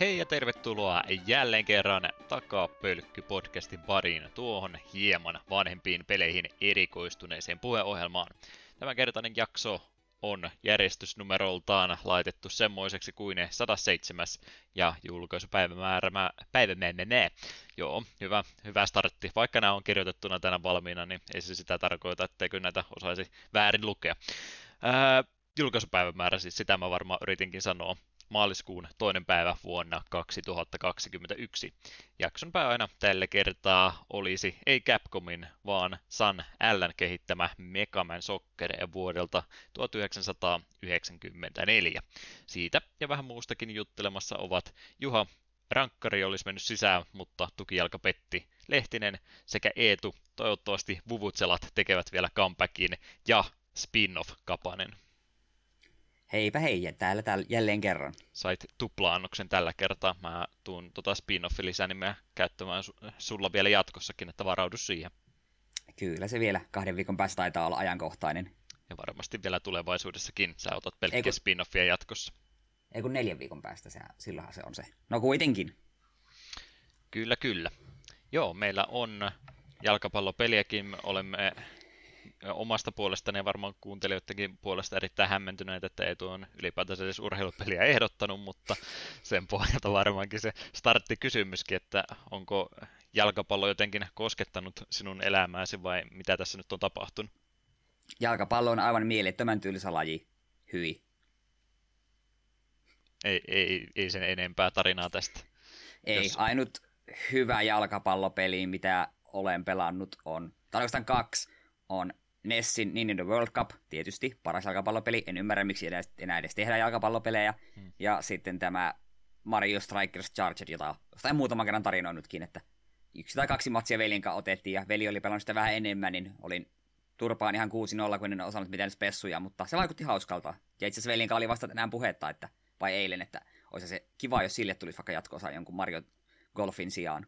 Hei ja tervetuloa jälleen kerran Takapölkky-podcastin pariin tuohon hieman vanhempiin peleihin erikoistuneeseen puheohjelmaan. Tämänkertainen jakso on järjestysnumeroltaan laitettu semmoiseksi kuin 107 ja julkaisupäivämäärä päivämäärä. Joo, hyvä, hyvä startti. Vaikka nämä on kirjoitettuna tänä valmiina, niin ei se sitä tarkoita, etteikö näitä osaisi väärin lukea. Ää, julkaisupäivämäärä, siis sitä mä varmaan yritinkin sanoa maaliskuun toinen päivä vuonna 2021. Jakson pääaina tällä kertaa olisi ei Capcomin, vaan San Ln kehittämä Megaman Soccer vuodelta 1994. Siitä ja vähän muustakin juttelemassa ovat Juha Rankkari olisi mennyt sisään, mutta tukijalka petti. Lehtinen sekä Eetu, toivottavasti Vuvutselat tekevät vielä comebackin, ja spin-off Kapanen. Heipä hei, täällä, täällä jälleen kerran. Sait tupla-annoksen tällä kertaa. Mä tuun tota spin-offi lisänimeä käyttämään su- sulla vielä jatkossakin, että varaudu siihen. Kyllä se vielä kahden viikon päästä taitaa olla ajankohtainen. Ja varmasti vielä tulevaisuudessakin. Sä otat pelkkiä kun... spin-offia jatkossa. Ei kun neljän viikon päästä, se, silloinhan se on se. No kuitenkin. Kyllä, kyllä. Joo, meillä on jalkapallopeliäkin. Olemme omasta puolestani ja varmaan kuuntelijoidenkin puolesta erittäin hämmentyneitä, että ei tuon ylipäätänsä edes urheilupeliä ehdottanut, mutta sen pohjalta varmaankin se startti kysymyskin, että onko jalkapallo jotenkin koskettanut sinun elämääsi vai mitä tässä nyt on tapahtunut? Jalkapallo on aivan mielettömän tylsä laji. Hyi. Ei, ei, ei sen enempää tarinaa tästä. Ei, Jos... ainut hyvä jalkapallopeli, mitä olen pelannut on, tai oikeastaan kaksi, on Nessin Nintendo World Cup, tietysti paras jalkapallopeli. En ymmärrä, miksi enää, enää edes tehdään jalkapallopelejä. Hmm. Ja sitten tämä Mario Strikers Charged, jota jostain muutaman kerran tarinoinutkin, että yksi tai kaksi matsia velin kanssa otettiin, ja veli oli pelannut sitä vähän enemmän, niin olin turpaan ihan 6-0, kun en osannut mitään spessuja, mutta se vaikutti hauskalta. Ja itse asiassa velin oli vasta tänään puhetta, että, vai eilen, että olisi se kiva, jos sille tulisi vaikka jatko jonkun Mario Golfin sijaan.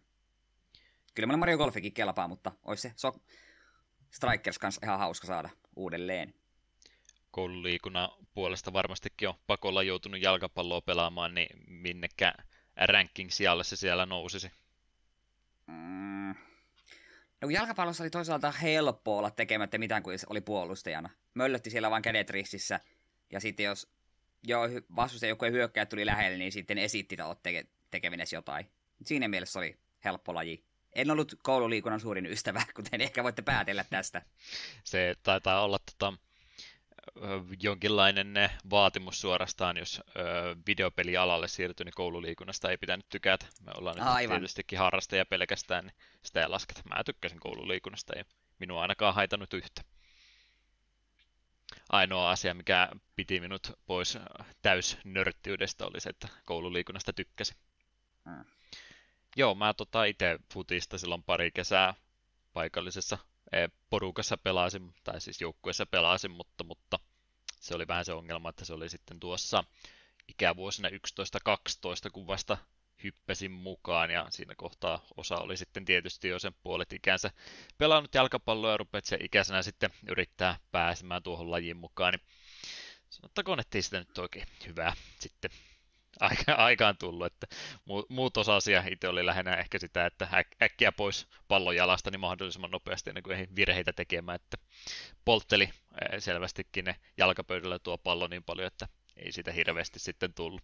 Kyllä mulle Mario Golfikin kelpaa, mutta olisi se so- Strikers kanssa ihan hauska saada uudelleen. Koululiikunnan puolesta varmastikin on pakolla joutunut jalkapalloa pelaamaan, niin minnekä ranking sijalle se siellä nousisi? Mm. No jalkapallossa oli toisaalta helppo olla tekemättä mitään, kuin oli puolustajana. Möllötti siellä vain kädet ristissä, ja sitten jos jo vastustaja joku hyökkäjä tuli lähelle, niin sitten esitti, teke- tekeminen jotain. Siinä mielessä oli helppo laji. En ollut koululiikunnan suurin ystävä, kuten ehkä voitte päätellä tästä. Se taitaa olla tota, jonkinlainen vaatimus suorastaan, jos videopelialalle siirtyy, niin koululiikunnasta ei pitänyt tykätä. Me ollaan nyt Aivan. tietystikin harrastaja pelkästään, niin sitä ei lasketa. Mä tykkäsin koululiikunnasta, ei minua ainakaan haitannut yhtä. Ainoa asia, mikä piti minut pois täysnörttiydestä, oli se, että koululiikunnasta tykkäsin. Hmm. Joo, mä tota itse futista silloin pari kesää paikallisessa e, porukassa pelasin, tai siis joukkueessa pelasin, mutta, mutta se oli vähän se ongelma, että se oli sitten tuossa ikävuosina 11-12, kun vasta hyppäsin mukaan ja siinä kohtaa osa oli sitten tietysti jo sen puolet ikänsä pelannut jalkapalloa ja rupeat sen ikäisenä sitten yrittää pääsemään tuohon lajiin mukaan, niin sanottakoon, että ei sitä nyt oikein hyvää sitten aika, aikaan tullut, että muut osa-asia itse oli lähinnä ehkä sitä, että äk- äkkiä pois pallon jalasta niin mahdollisimman nopeasti ennen kuin ei virheitä tekemään, että poltteli selvästikin ne jalkapöydällä tuo pallo niin paljon, että ei sitä hirveästi sitten tullut.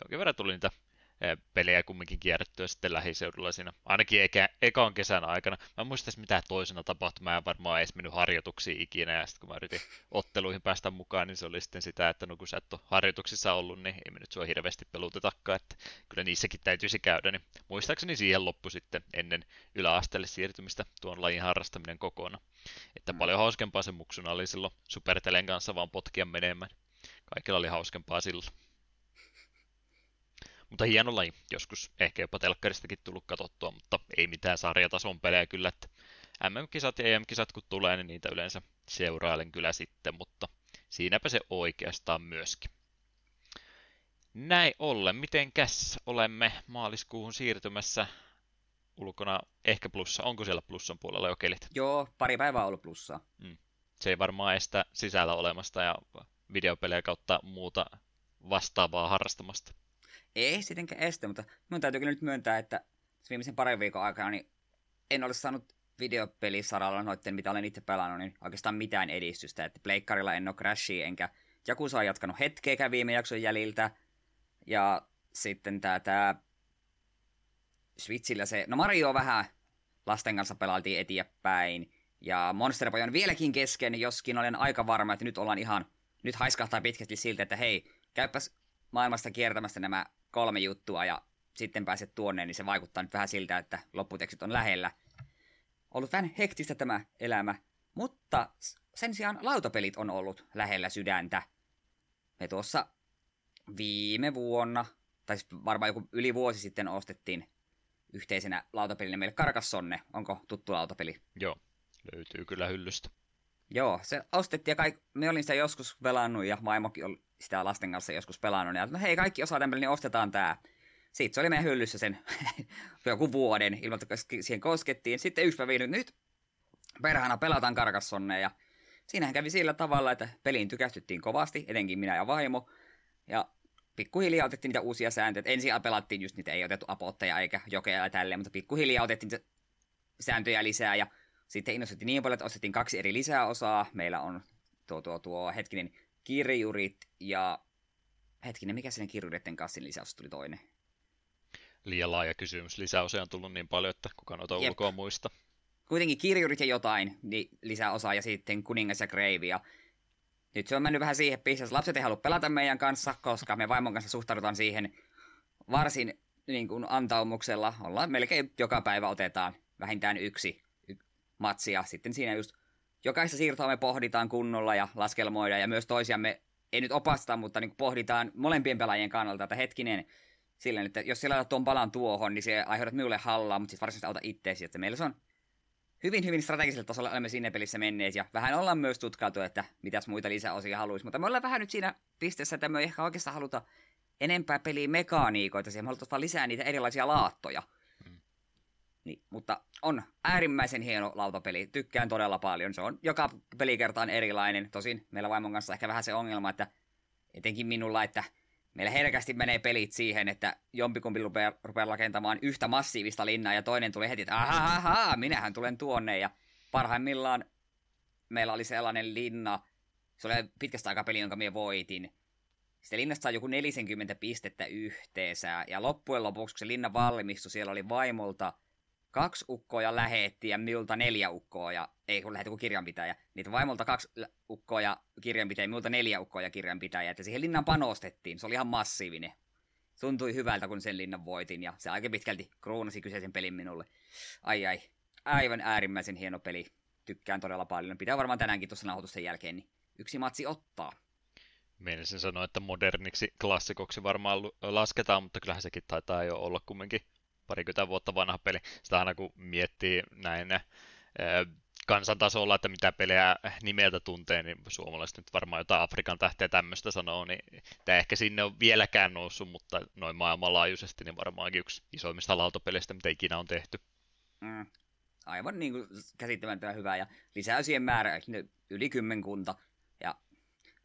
Jonkin verran tuli niitä pelejä kumminkin kierrettyä sitten lähiseudulla siinä, ainakin eka, ekan kesän aikana. Mä en muista mitä toisena tapahtui, mä en varmaan edes mennyt harjoituksiin ikinä, ja sitten kun mä yritin otteluihin päästä mukaan, niin se oli sitten sitä, että no kun sä et ole harjoituksissa ollut, niin ei me nyt sua hirveästi pelutetakaan, että kyllä niissäkin täytyisi käydä, niin muistaakseni siihen loppu sitten ennen yläasteelle siirtymistä tuon lajin harrastaminen kokonaan. Että mm. paljon hauskempaa se muksuna oli silloin Supertelen kanssa vaan potkia menemään. Kaikilla oli hauskempaa silloin. Mutta hieno laji. Joskus ehkä jopa telkkaristakin tullut katsottua, mutta ei mitään sarjatason pelejä kyllä. Että MM-kisat ja EM-kisat kun tulee, niin niitä yleensä seurailen kyllä sitten, mutta siinäpä se oikeastaan myöskin. Näin ollen, mitenkäs olemme maaliskuuhun siirtymässä ulkona ehkä plussa. Onko siellä plussan puolella jo kelit? Joo, pari päivää ollut plussaa. Mm. Se ei varmaan estä sisällä olemasta ja videopelejä kautta muuta vastaavaa harrastamasta. Ei sittenkään este, mutta minun täytyy kyllä nyt myöntää, että viimeisen parin viikon aikana niin en ole saanut videopelisaralla noitten, mitä olen itse pelannut, niin oikeastaan mitään edistystä. Että Pleikkarilla en ole Crashia, enkä joku saa jatkanut hetkeäkään viime jakson jäljiltä. Ja sitten tää, tää Switchillä se, no Mario vähän lasten kanssa pelailtiin eteenpäin. Ja Monster Boy on vieläkin kesken, joskin olen aika varma, että nyt ollaan ihan, nyt haiskahtaa pitkästi siltä, että hei, käypäs maailmasta kiertämästä nämä kolme juttua ja sitten pääset tuonne, niin se vaikuttaa nyt vähän siltä, että lopputekstit on lähellä. Ollut vähän hektistä tämä elämä, mutta sen sijaan lautapelit on ollut lähellä sydäntä. Me tuossa viime vuonna, tai siis varmaan joku yli vuosi sitten ostettiin yhteisenä lautapelinä meille Karkassonne. Onko tuttu lautapeli? Joo, löytyy kyllä hyllystä. Joo, se ostettiin ja kaik... me olin sitä joskus pelannut ja vaimokin oli sitä lasten kanssa joskus pelannut. Ja no hei, kaikki osaa tämän niin ostetaan tää. Sitten se oli meidän hyllyssä sen joku vuoden, ilman että siihen koskettiin. Sitten yksi päivä nyt perhana pelataan Karkassonne ja siinähän kävi sillä tavalla, että peliin tykästyttiin kovasti, etenkin minä ja vaimo. Ja pikkuhiljaa otettiin niitä uusia sääntöjä. Ensin pelattiin just niitä, ei otettu apotteja eikä jokea ja tälleen, mutta pikkuhiljaa otettiin niitä sääntöjä lisää ja sitten innostuttiin niin paljon, että ostettiin kaksi eri lisäosaa. Meillä on tuo, tuo, tuo hetkinen kirjurit ja hetkinen, mikä sen kirjureiden kassin lisäys tuli toinen? Liian laaja kysymys. Lisäosia on tullut niin paljon, että kukaan noita Jep. ulkoa muista. Kuitenkin kirjurit ja jotain niin lisäosaa ja sitten kuningas ja Grave ja nyt se on mennyt vähän siihen pisteeseen, lapset ei halua pelata meidän kanssa, koska me vaimon kanssa suhtaudutaan siihen varsin niin kuin antaumuksella. Ollaan melkein joka päivä otetaan vähintään yksi matsi ja sitten siinä just jokaista siirtoa me pohditaan kunnolla ja laskelmoidaan ja myös toisiamme ei nyt opasta, mutta niin pohditaan molempien pelaajien kannalta, että hetkinen, silleen, että jos siellä tuon palan tuohon, niin se aiheutat minulle hallaa, mutta siis varsinaisesti auta itseesi, että meillä se on hyvin, hyvin strategisella tasolla olemme siinä pelissä menneet, ja vähän ollaan myös tutkailtu, että mitäs muita lisäosia haluaisi, mutta me ollaan vähän nyt siinä pisteessä, että me ei ehkä oikeastaan haluta enempää peliä mekaniikoita, siihen me halutaan vaan lisää niitä erilaisia laattoja. Niin, mutta on äärimmäisen hieno lautapeli, tykkään todella paljon, se on joka pelikerta on erilainen, tosin meillä vaimon kanssa ehkä vähän se ongelma, että etenkin minulla, että meillä herkästi menee pelit siihen, että jompikumpi rupeaa, rupeaa rakentamaan yhtä massiivista linnaa ja toinen tulee heti, että ahaha, minähän tulen tuonne. Ja parhaimmillaan meillä oli sellainen linna, se oli pitkästä aikaa peli, jonka minä voitin. Sitten linnasta saa joku 40 pistettä yhteensä. Ja loppujen lopuksi, kun se linna valmistui, siellä oli vaimolta kaksi ukkoa lähetti ja minulta neljä ukkoa, ja, ei kun lähetti kuin kirjanpitäjä, niitä vaimolta kaksi ukkoa ja kirjanpitäjä, minulta neljä ukkoa ja kirjanpitäjä, että siihen linnan panostettiin, se oli ihan massiivinen. Tuntui hyvältä, kun sen linnan voitin, ja se aika pitkälti kruunasi kyseisen pelin minulle. Ai ai, aivan äärimmäisen hieno peli. Tykkään todella paljon. Pitää varmaan tänäänkin tuossa nauhoitusten jälkeen niin yksi matsi ottaa. Meinasin sanoa, että moderniksi klassikoksi varmaan lasketaan, mutta kyllähän sekin taitaa jo olla kumminkin parikymmentä vuotta vanha peli. Sitä aina kun miettii näin kansantasolla, että mitä pelejä nimeltä tuntee, niin suomalaiset nyt varmaan jotain Afrikan tähteä tämmöistä sanoo, niin tämä ehkä sinne on vieläkään noussut, mutta noin maailmanlaajuisesti niin varmaankin yksi isoimmista lautapeleistä, mitä ikinä on tehty. Mm. Aivan niin kuin käsittämättömän hyvä ja lisäysien määrä yli kymmenkunta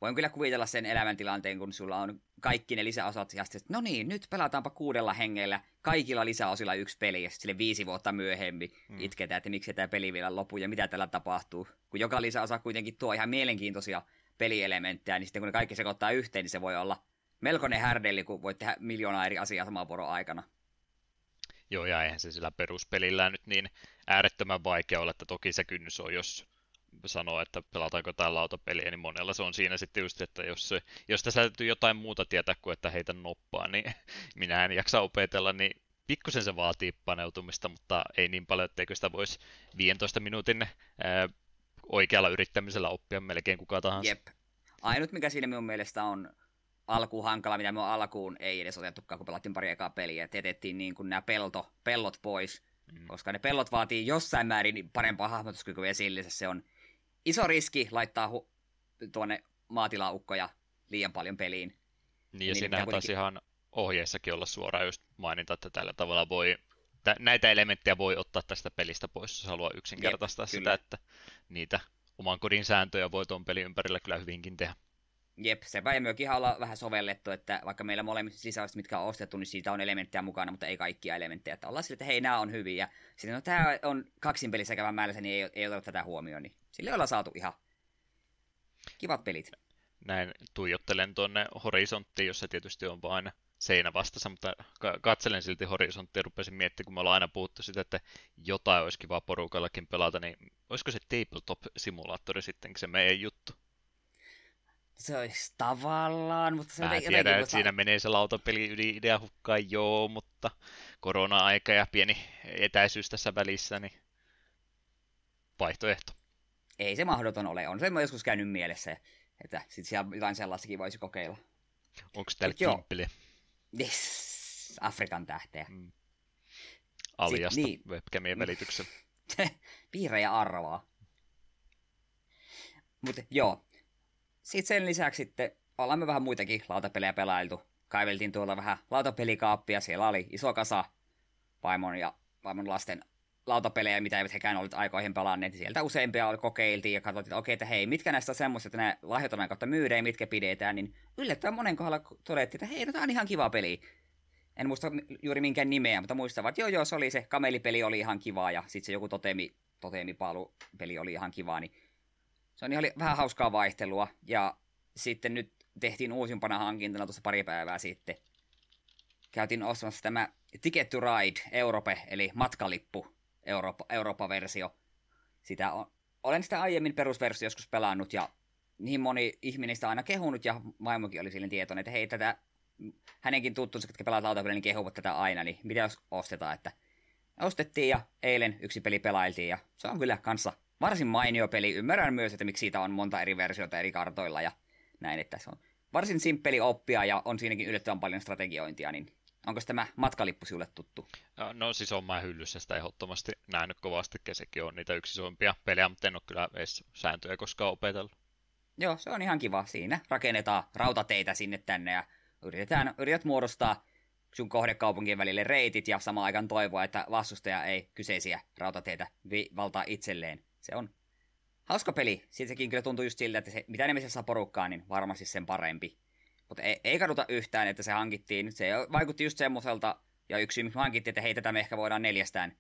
voin kyllä kuvitella sen elämäntilanteen, kun sulla on kaikki ne lisäosat, ja sitten, no niin, nyt pelataanpa kuudella hengellä, kaikilla lisäosilla yksi peli, ja sille viisi vuotta myöhemmin hmm. itketään, että miksi tämä peli vielä loppuu, ja mitä tällä tapahtuu. Kun joka lisäosa kuitenkin tuo ihan mielenkiintoisia pelielementtejä, niin sitten kun ne kaikki sekoittaa yhteen, niin se voi olla melkoinen härdelli, kun voit tehdä miljoonaa eri asiaa saman vuoron aikana. Joo, ja eihän se sillä peruspelillä nyt niin äärettömän vaikea olla, että toki se kynnys on, jos sanoo, että pelataanko tämä lautapeliä, niin monella se on siinä sitten just, että jos, se, jos tässä täytyy jotain muuta tietää kuin, että heitä noppaa, niin minä en jaksa opetella, niin pikkusen se vaatii paneutumista, mutta ei niin paljon, etteikö sitä voisi 15 minuutin ää, oikealla yrittämisellä oppia melkein kuka tahansa. Jep. Ainut, mikä siinä minun mielestä on alkuun hankala, mitä me alkuun ei edes otettukaan, kun pelattiin pari ekaa peliä, että jätettiin niin kuin nämä pelto, pellot pois, mm. koska ne pellot vaatii jossain määrin parempaa hahmotuskykyä esille, se on iso riski laittaa hu- tuonne maatilaukkoja liian paljon peliin. Niin, ja niin siinähän kuitenkin... taisi ihan ohjeessakin olla suoraan just mainita, että tällä tavalla voi, näitä elementtejä voi ottaa tästä pelistä pois, jos haluaa yksinkertaistaa Jep, sitä, kyllä. että niitä oman kodin sääntöjä voi tuon pelin ympärillä kyllä hyvinkin tehdä. Jep, se ei myöskin olla vähän sovellettu, että vaikka meillä molemmissa sisäiset, mitkä on ostettu, niin siitä on elementtejä mukana, mutta ei kaikkia elementtejä. Että ollaan sille, että hei, nämä on hyviä. Sitten no, tämä on kaksin pelissä käyvän määrässä, niin ei, ei ole tätä huomioon. Niin sille ollaan saatu ihan kivat pelit. Näin tuijottelen tuonne horisonttiin, jossa tietysti on vain seinä vastassa, mutta katselen silti horisonttia ja rupesin miettimään, kun me ollaan aina puhuttu sitä, että jotain olisi kiva porukallakin pelata, niin olisiko se tabletop-simulaattori sittenkin se meidän juttu? Se olisi tavallaan, mutta se Mä on tiedän, että siinä menee se lautapeli yli idea hukkaan, joo, mutta korona-aika ja pieni etäisyys tässä välissä, niin vaihtoehto. Ei se mahdoton ole, on se joskus käynyt mielessä, että sitten siellä jotain sellaistakin voisi kokeilla. Onko täällä kimppeliä? Yes, Afrikan tähteä. Mm. Aliasta niin. webcamien välityksellä. Piirre ja arvaa. Mutta joo. Sitten sen lisäksi sitten ollaan me vähän muitakin lautapelejä pelailtu. Kaiveltiin tuolla vähän lautapelikaappia. Siellä oli iso kasa vaimon ja vaimon lasten lautapelejä, mitä eivät hekään olleet aikoihin pelanneet. Sieltä useampia kokeiltiin ja katsottiin, että okei, että hei, mitkä näistä on semmoista, että ne lahjoitaan kautta myydään ja mitkä pidetään, niin yllättävän monen kohdalla todettiin, että hei, no tämä on ihan kiva peli. En muista juuri minkään nimeä, mutta muistavat, että joo, joo, se oli se kamelipeli oli ihan kiva ja sitten se joku totemi, totemipalupeli oli ihan kiva, niin se on ihan vähän hauskaa vaihtelua. Ja sitten nyt tehtiin uusimpana hankintana tuossa pari päivää sitten. Käytiin ostamassa tämä Ticket to Ride Europe, eli matkalippu Eurooppa, Eurooppa-versio. Sitä on, olen sitä aiemmin perusversio joskus pelannut ja niin moni ihminen sitä aina kehunut ja vaimokin oli silleen tietoinen, että hei tätä, hänenkin tuttunsa, jotka pelaa lautapeliä, niin kehuvat tätä aina, niin mitä jos ostetaan, että ostettiin ja eilen yksi peli pelailtiin ja se on kyllä kanssa varsin mainio peli. Ymmärrän myös, että miksi siitä on monta eri versiota eri kartoilla ja näin, että se on varsin simppeli oppia ja on siinäkin yllättävän paljon strategiointia, niin Onko tämä matkalippu sinulle tuttu? No siis on mä hyllyssä sitä ehdottomasti nähnyt kovasti, sekin on niitä yksisuimpia pelejä, mutta en ole kyllä edes sääntöjä koskaan opetellut. Joo, se on ihan kiva. Siinä rakennetaan rautateitä sinne tänne ja yritetään, yrität muodostaa sun kohdekaupunkien välille reitit ja samaan aikaan toivoa, että vastustaja ei kyseisiä rautateitä vi- valtaa itselleen. Se on hauska peli. Siitäkin kyllä tuntuu just siltä, että se, mitä enemmän se saa porukkaa, niin varmasti sen parempi. Mutta ei, ei kaduta yhtään, että se hankittiin. Se vaikutti just semmoiselta, ja yksi miksi hankittiin, että hei, tätä me ehkä voidaan neljästään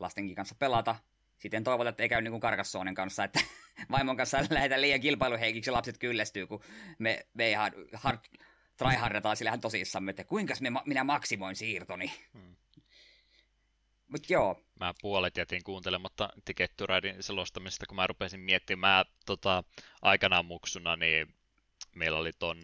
lastenkin kanssa pelata. Sitten toivotaan, että ei käy niin kuin Karkassoonen kanssa, että vaimon kanssa lähdetään liian kilpailuheikiksi ja lapset kyllästyy, kun me, me ihan hard, tryhardataan sillähän tosissamme, että kuinka me, minä maksimoin siirtoni. Hmm. Mut joo. Mä puolet jätin kuuntelematta Ticket to Ridein selostamista, kun mä rupesin miettimään tota, aikanaan muksuna, niin meillä oli ton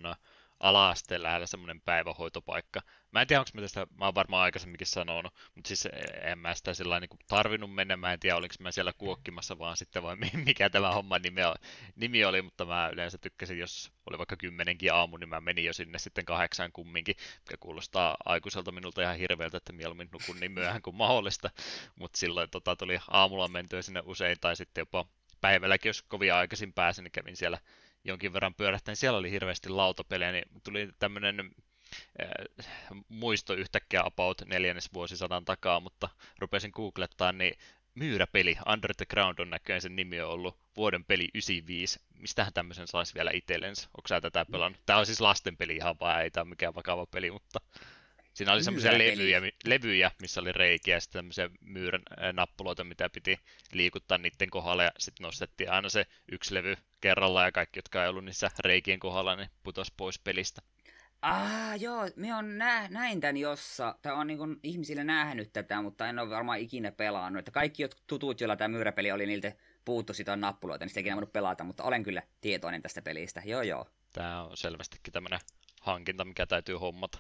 ala-asteen lähellä semmoinen päivähoitopaikka. Mä en tiedä, onko mä tästä, mä oon varmaan aikaisemminkin sanonut, mutta siis en mä sitä sillä niin tarvinnut mennä, mä en tiedä, olinko mä siellä kuokkimassa vaan sitten vai mikä tämä homma nimi, nimi oli, mutta mä yleensä tykkäsin, jos oli vaikka kymmenenkin aamu, niin mä menin jo sinne sitten kahdeksan kumminkin, mikä kuulostaa aikuiselta minulta ihan hirveältä, että mieluummin nukun niin myöhään kuin mahdollista, mutta silloin tota, tuli aamulla mentyä sinne usein tai sitten jopa päivälläkin, jos kovin aikaisin pääsin, niin kävin siellä jonkin verran pyörähtäin, siellä oli hirveästi lautapelejä, niin tuli tämmöinen äh, muisto yhtäkkiä about neljännesvuosisadan takaa, mutta rupesin googlettaa, niin Myyräpeli, Under the Ground on näköjään sen nimi on ollut, vuoden peli 95. Mistähän tämmöisen saisi vielä itsellensä? Onko sä tätä pelannut? Tämä on siis lasten peli ihan vaan, ei tämä ole mikään vakava peli, mutta Siinä oli semmoisia levyjä, levyjä, missä oli reikiä ja sitten tämmöisiä myyrän nappuloita, mitä piti liikuttaa niiden kohdalla ja sitten nostettiin aina se yksi levy kerralla ja kaikki, jotka ei ollut niissä reikien kohdalla, niin putos pois pelistä. Ah, joo, me on nä- näin tän jossa, tai on niin ihmisille nähnyt tätä, mutta en ole varmaan ikinä pelannut. Että kaikki tutut, joilla tämä myyräpeli oli, niiltä puuttu sitä nappuloita, niin sitä ikinä voinut pelata, mutta olen kyllä tietoinen tästä pelistä, joo joo. Tämä on selvästikin tämmöinen hankinta, mikä täytyy hommata.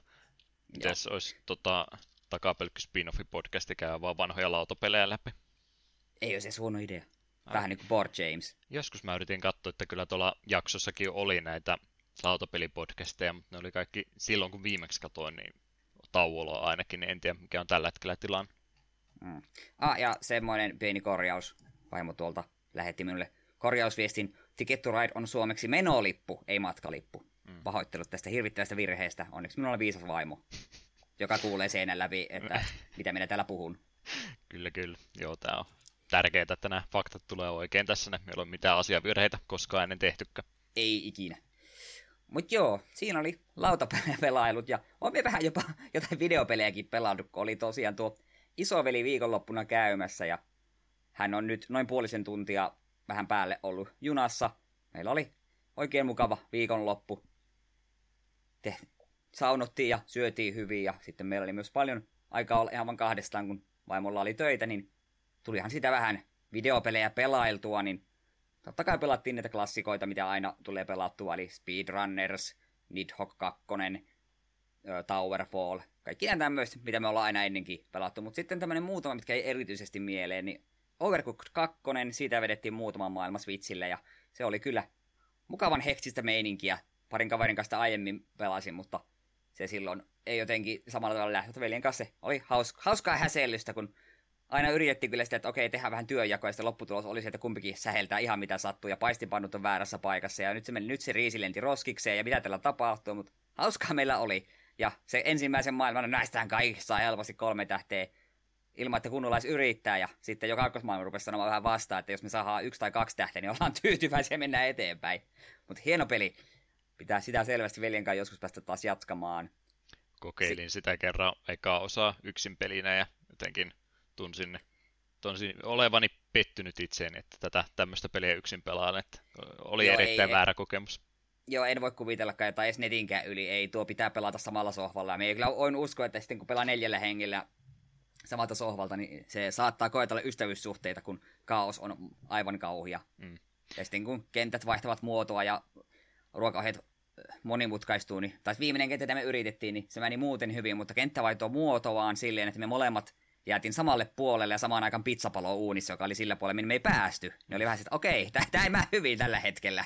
Mites olisi tota, takapelkky spin-offi podcasti käy vaan vanhoja lautapelejä läpi? Ei ole se huono idea. Vähän niin kuin Board James. Joskus mä yritin katsoa, että kyllä tuolla jaksossakin oli näitä lautapelipodcasteja, mutta ne oli kaikki silloin, kun viimeksi katoin, niin tauolla ainakin, niin en tiedä mikä on tällä hetkellä tilanne. Mm. Ah, ja semmoinen pieni korjaus. Vaimo tuolta lähetti minulle korjausviestin. Ticket to Ride on suomeksi menolippu, ei matkalippu. Mm. Pahoittelut tästä hirvittävästä virheestä. Onneksi minulla on viisas vaimo, joka kuulee seinän läpi, että mitä minä täällä puhun. Kyllä, kyllä. Joo, tämä on tärkeää, että nämä faktat tulee oikein tässä. Meillä on mitään asiavirheitä koskaan ennen tehtykään. Ei ikinä. Mutta joo, siinä oli lautapelailut ja on me vähän jopa jotain videopelejäkin pelannut, kun oli tosiaan tuo isoveli viikonloppuna käymässä ja hän on nyt noin puolisen tuntia vähän päälle ollut junassa. Meillä oli oikein mukava viikonloppu. Te, saunottiin ja syötiin hyvin ja sitten meillä oli myös paljon aikaa olla ihan vain kahdestaan, kun vaimolla oli töitä, niin tulihan sitä vähän videopelejä pelailtua, niin totta kai pelattiin niitä klassikoita, mitä aina tulee pelattua, eli Speedrunners, Nidhogg 2, Towerfall, kaikki nämä tämmöistä, mitä me ollaan aina ennenkin pelattu, mutta sitten tämmöinen muutama, mitkä ei erityisesti mieleen, niin Overcooked 2, siitä vedettiin muutaman maailman Switchille, ja se oli kyllä mukavan heksistä meininkiä. Parin kaverin kanssa aiemmin pelasin, mutta se silloin ei jotenkin samalla tavalla lähtenyt veljen kanssa. Se oli haus, hauskaa häsellystä, kun aina yritettiin kyllä sitä, että okei, tehdään vähän työnjakoa, ja sitten lopputulos oli se, että kumpikin säheltää ihan mitä sattuu, ja paistipannut on väärässä paikassa, ja nyt se meni nyt se riisilenti roskikseen, ja mitä tällä tapahtuu, mutta hauskaa meillä oli. Ja se ensimmäisen maailman, näistähän kaikki saa helposti kolme tähteä ilman, että kunnolais yrittää, ja sitten joka kakkosmaailma rupesi sanomaan vähän vastaan, että jos me saadaan yksi tai kaksi tähteä, niin ollaan tyytyväisiä ja mennään eteenpäin. Mutta hieno peli. Pitää sitä selvästi veljen kanssa joskus päästä taas jatkamaan. Kokeilin si- sitä kerran ekaa osaa yksin pelinä ja jotenkin tunsin, tunsin olevani pettynyt itseeni, että tätä tämmöistä peliä yksin pelaan, että oli Joo, erittäin ei, väärä kokemus. Joo, en voi kuvitellakaan, että edes netinkään yli ei, tuo pitää pelata samalla sohvalla. Ja me ei kyllä oon usko, että sitten kun pelaa neljällä hengellä samalta sohvalta, niin se saattaa koetella ystävyyssuhteita, kun kaos on aivan kauhia. Mm. Ja sitten kun kentät vaihtavat muotoa ja ruokaohjeet monimutkaistuu, niin, tai viimeinen kenttä, mitä me yritettiin, niin se meni muuten hyvin, mutta kenttä vaihtoi muotoaan silleen, että me molemmat jäätiin samalle puolelle ja samaan aikaan pizzapalo uunissa, joka oli sillä puolella, minne me ei päästy. Ne oli vähän että okei, tämä ei mene hyvin tällä hetkellä.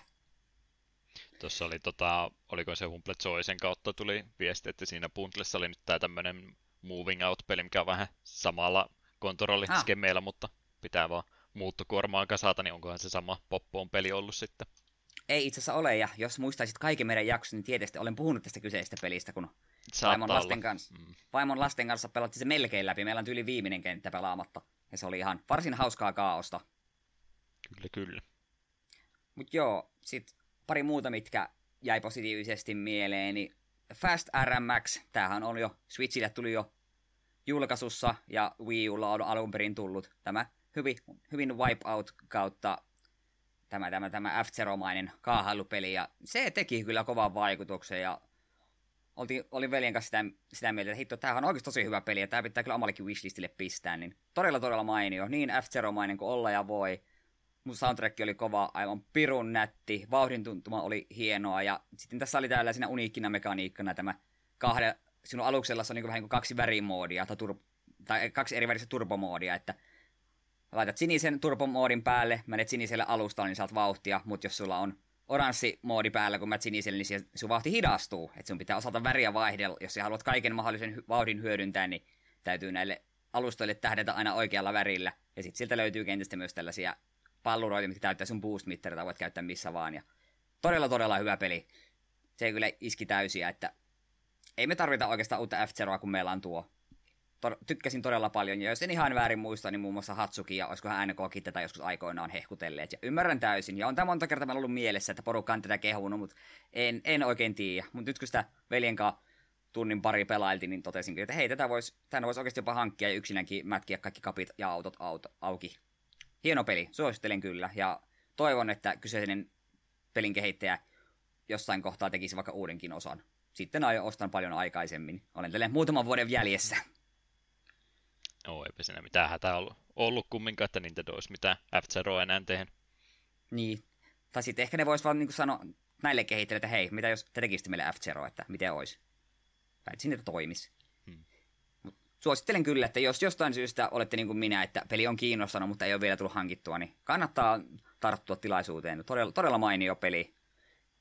Tuossa oli, tota, oliko se Humble Joysen kautta tuli viesti, että siinä Puntlessa oli nyt tämä tämmöinen Moving Out-peli, mikä on vähän samalla kontrolliskemeillä, ah. mutta pitää vaan muuttokuormaan kasata, niin onkohan se sama Poppoon peli ollut sitten? Ei itse asiassa ole, ja jos muistaisit kaiken meidän jakson, niin tietysti olen puhunut tästä kyseisestä pelistä, kun vaimon lasten, kanssa, mm. vaimon lasten kanssa pelattiin se melkein läpi. Meillä on yli viimeinen kenttä pelaamatta, ja se oli ihan varsin hauskaa kaaosta. Kyllä, kyllä. Mut joo, sit pari muuta, mitkä jäi positiivisesti mieleen, niin Fast RMX, tämähän on jo, Switchille tuli jo julkaisussa, ja Wii Ulla on alun perin tullut tämä hyvin, hyvin Wipeout kautta tämä, tämä, tämä f kaahailupeli, ja se teki kyllä kovan vaikutuksen, ja oltiin, olin veljen kanssa sitä, sitä mieltä, että hitto, tämähän on oikeasti tosi hyvä peli, ja tämä pitää kyllä omallekin wishlistille pistää, niin todella todella mainio, niin f kuin olla ja voi, mun soundtrack oli kova, aivan pirun nätti, vauhdin tuntuma oli hienoa, ja sitten tässä oli täällä siinä uniikkina mekaniikkana tämä kahden, sinun aluksella on niin vähän niin kuin kaksi värimoodia, tai, tur, tai kaksi eri väristä turbomoodia, että laitat sinisen turbomoodin päälle, menet siniselle alustalle, niin saat vauhtia, mutta jos sulla on oranssi moodi päällä, kun mä siniselle, niin sun vauhti hidastuu. Että sun pitää osata väriä vaihdella. Jos sä haluat kaiken mahdollisen vauhdin hyödyntää, niin täytyy näille alustoille tähdätä aina oikealla värillä. Ja sitten sieltä löytyy kentästä myös tällaisia palluroita, mitkä täyttää sun boost mittarita, voit käyttää missä vaan. Ja todella, todella hyvä peli. Se kyllä iski täysiä, että ei me tarvita oikeastaan uutta f kun meillä on tuo to- tykkäsin todella paljon, ja jos en ihan väärin muista, niin muun muassa Hatsuki ja olisikohan NKkin tätä joskus aikoinaan hehkutelleet, ja ymmärrän täysin, ja on tämä monta kertaa ollut mielessä, että porukka on tätä kehunut, mutta en, en oikein tiedä, mutta nyt kun sitä veljen kanssa tunnin pari pelailtiin, niin totesin, että hei, tätä voisi vois oikeasti jopa hankkia ja yksinäkin mätkiä kaikki kapit ja autot auto, auki. Hieno peli, suosittelen kyllä, ja toivon, että kyseinen pelin kehittäjä jossain kohtaa tekisi vaikka uudenkin osan. Sitten aion ostan paljon aikaisemmin. Olen tälle muutaman vuoden jäljessä. No eipä siinä mitään hätää ollut, ollut kumminkaan, että Nintendo olisi mitään f enää tehnyt. Niin. Tai sitten ehkä ne vois vaan niin sanoa näille kehittäjille, että hei, mitä jos te tekisitte meille f että miten olisi. Väitin, että toimisi. Hmm. suosittelen kyllä, että jos jostain syystä olette niin kuin minä, että peli on kiinnostanut, mutta ei ole vielä tullut hankittua, niin kannattaa tarttua tilaisuuteen. Todella, todella mainio peli.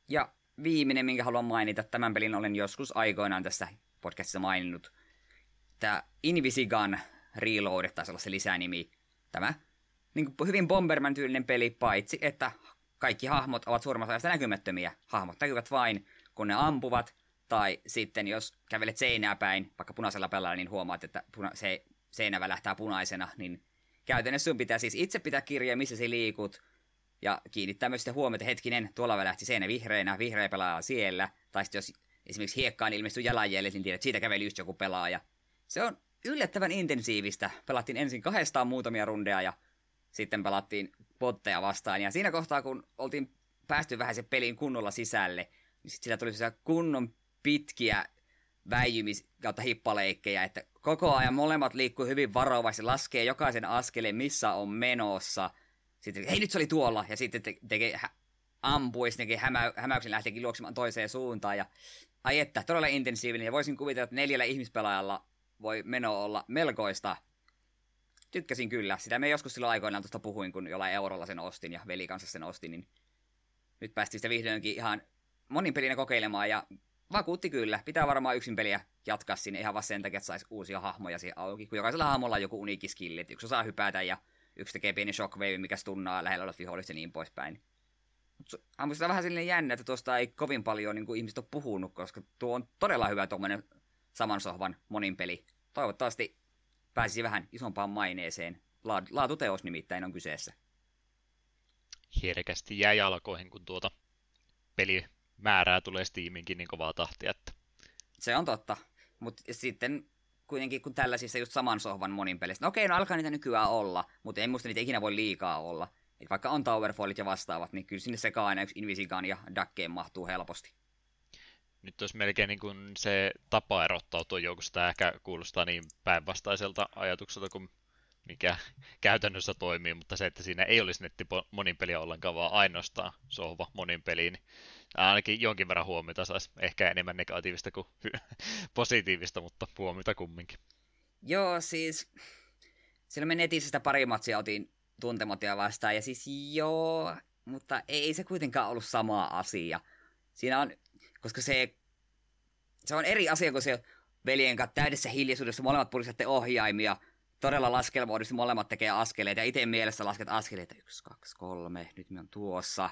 Ja viimeinen, minkä haluan mainita, tämän pelin olen joskus aikoinaan tässä podcastissa maininnut. Tämä Invisigun Reload taisi olla se lisänimi. Tämä niin kuin hyvin Bomberman-tyylinen peli, paitsi että kaikki hahmot ovat suurimmassa ajasta näkymättömiä. Hahmot näkyvät vain, kun ne ampuvat, tai sitten jos kävelet seinää päin, vaikka punaisella pelalla, niin huomaat, että puna- se seinä välähtää punaisena, niin käytännössä sun pitää siis itse pitää kirjaa, missä sä liikut, Ja kiinnittää myös sitä huomiota, hetkinen, tuolla lähti seinä vihreänä, vihreä pelaaja siellä. Tai sitten jos esimerkiksi hiekkaan ilmestyy jalanjäljet, niin tiedät, että siitä käveli just joku pelaaja. Se on yllättävän intensiivistä. Pelattiin ensin kahdestaan muutamia rundeja ja sitten pelattiin botteja vastaan. Ja siinä kohtaa, kun oltiin päästy vähän se pelin kunnolla sisälle, niin sitten sillä tuli kunnon pitkiä väijymis- kautta hippaleikkejä, että koko ajan molemmat liikkuu hyvin varovasti, laskee jokaisen askeleen, missä on menossa. Sitten, hei nyt se oli tuolla, ja sitten te- tekee, ampuu, ja sitten hämä- hämäyksen lähteekin juoksemaan toiseen suuntaan, ja ai että, todella intensiivinen, ja voisin kuvitella, että neljällä ihmispelaajalla voi meno olla melkoista. Tykkäsin kyllä, sitä me joskus silloin aikoinaan tuosta puhuin, kun jollain eurolla sen ostin, ja veli kanssa sen ostin, niin nyt päästiin sitä vihdoinkin ihan monin pelinä kokeilemaan, ja vakuutti kyllä. Pitää varmaan yksin peliä jatkaa sinne ihan vaan sen takia, että saisi uusia hahmoja siihen auki, kun jokaisella hahmolla on joku uniikki skilli, että yksi osaa hypätä ja yksi tekee pieni shockwave, mikä stunnaa lähellä olevat viholliset ja niin poispäin. Mutta sitä vähän silleen jännä, että tuosta ei kovin paljon niin kuin ihmiset ole puhunut, koska tuo on todella hyvä tuommoinen saman sohvan monin peli. Toivottavasti pääsisi vähän isompaan maineeseen. Laatuteos nimittäin on kyseessä. Herkästi jäi jalkoihin, kun tuota peli määrää tulee Steaminkin niin kovaa tahtia. Että... Se on totta, mutta sitten kuitenkin kun tällaisissa just saman sohvan monin pelissä, no okei, no alkaa niitä nykyään olla, mutta ei musta niitä ikinä voi liikaa olla. Et vaikka on Towerfallit ja vastaavat, niin kyllä sinne sekaan aina yksi Invisigan ja Dakkeen mahtuu helposti. Nyt olisi melkein niin kuin se tapa erottautua joukosta ehkä kuulostaa niin päinvastaiselta ajatukselta kuin mikä käytännössä toimii, mutta se, että siinä ei olisi netti moninpeliä ollenkaan, vaan ainoastaan sohva moninpeliin, niin ainakin jonkin verran huomiota saisi. Ehkä enemmän negatiivista kuin positiivista, mutta huomiota kumminkin. Joo, siis silloin me netissä sitä pari matsia otin tuntemotia vastaan, ja siis joo, mutta ei se kuitenkaan ollut sama asia. Siinä on, koska se, se on eri asia kuin se veljen kanssa täydessä hiljaisuudessa molemmat puristatte ohjaimia, todella laskelmoidusti molemmat tekee askeleita, ja itse mielessä lasket askeleita, yksi, kaksi, kolme, nyt me on tuossa.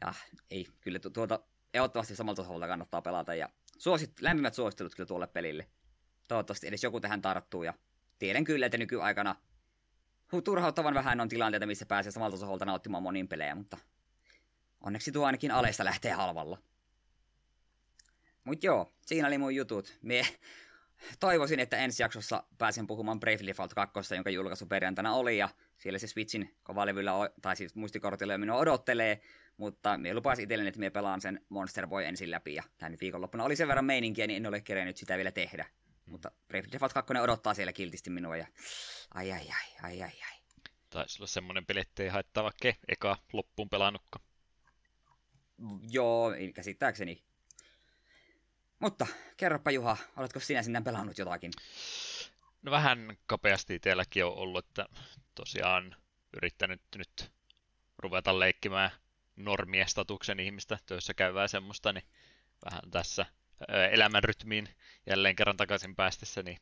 Ja ei, kyllä tuota ehdottomasti samalta tasolta kannattaa pelata, ja suosit, lämpimät suosittelut kyllä tuolle pelille. Toivottavasti edes joku tähän tarttuu, ja tiedän kyllä, että nykyaikana turhauttavan vähän on tilanteita, missä pääsee samalta tasolta nauttimaan monin pelejä, mutta onneksi tuo ainakin alesta lähtee halvalla. Mut joo, siinä oli mun jutut. Me toivoisin, että ensi jaksossa pääsen puhumaan Bravely Default 2, jonka julkaisu perjantaina oli, ja siellä se Switchin kovalevyllä, tai siis muistikortilla minua odottelee, mutta me lupasin itselleni, että me pelaan sen Monster Boy ensin läpi, ja tämä nyt viikonloppuna oli sen verran meininkiä, niin en ole kerennyt sitä vielä tehdä. Hmm. Mutta Bravely Default 2 odottaa siellä kiltisti minua, ja ai ai ai, ai ai ai. Taisi olla semmoinen peli, ettei haittaa vaikka eka loppuun pelannutkaan. Joo, käsittääkseni mutta kerropa Juha, oletko sinä sinne pelannut jotakin? No vähän kapeasti itselläkin on ollut, että tosiaan yrittänyt nyt ruveta leikkimään normien statuksen ihmistä töissä käyvää semmoista, niin vähän tässä elämänrytmiin jälleen kerran takaisin päästessä, niin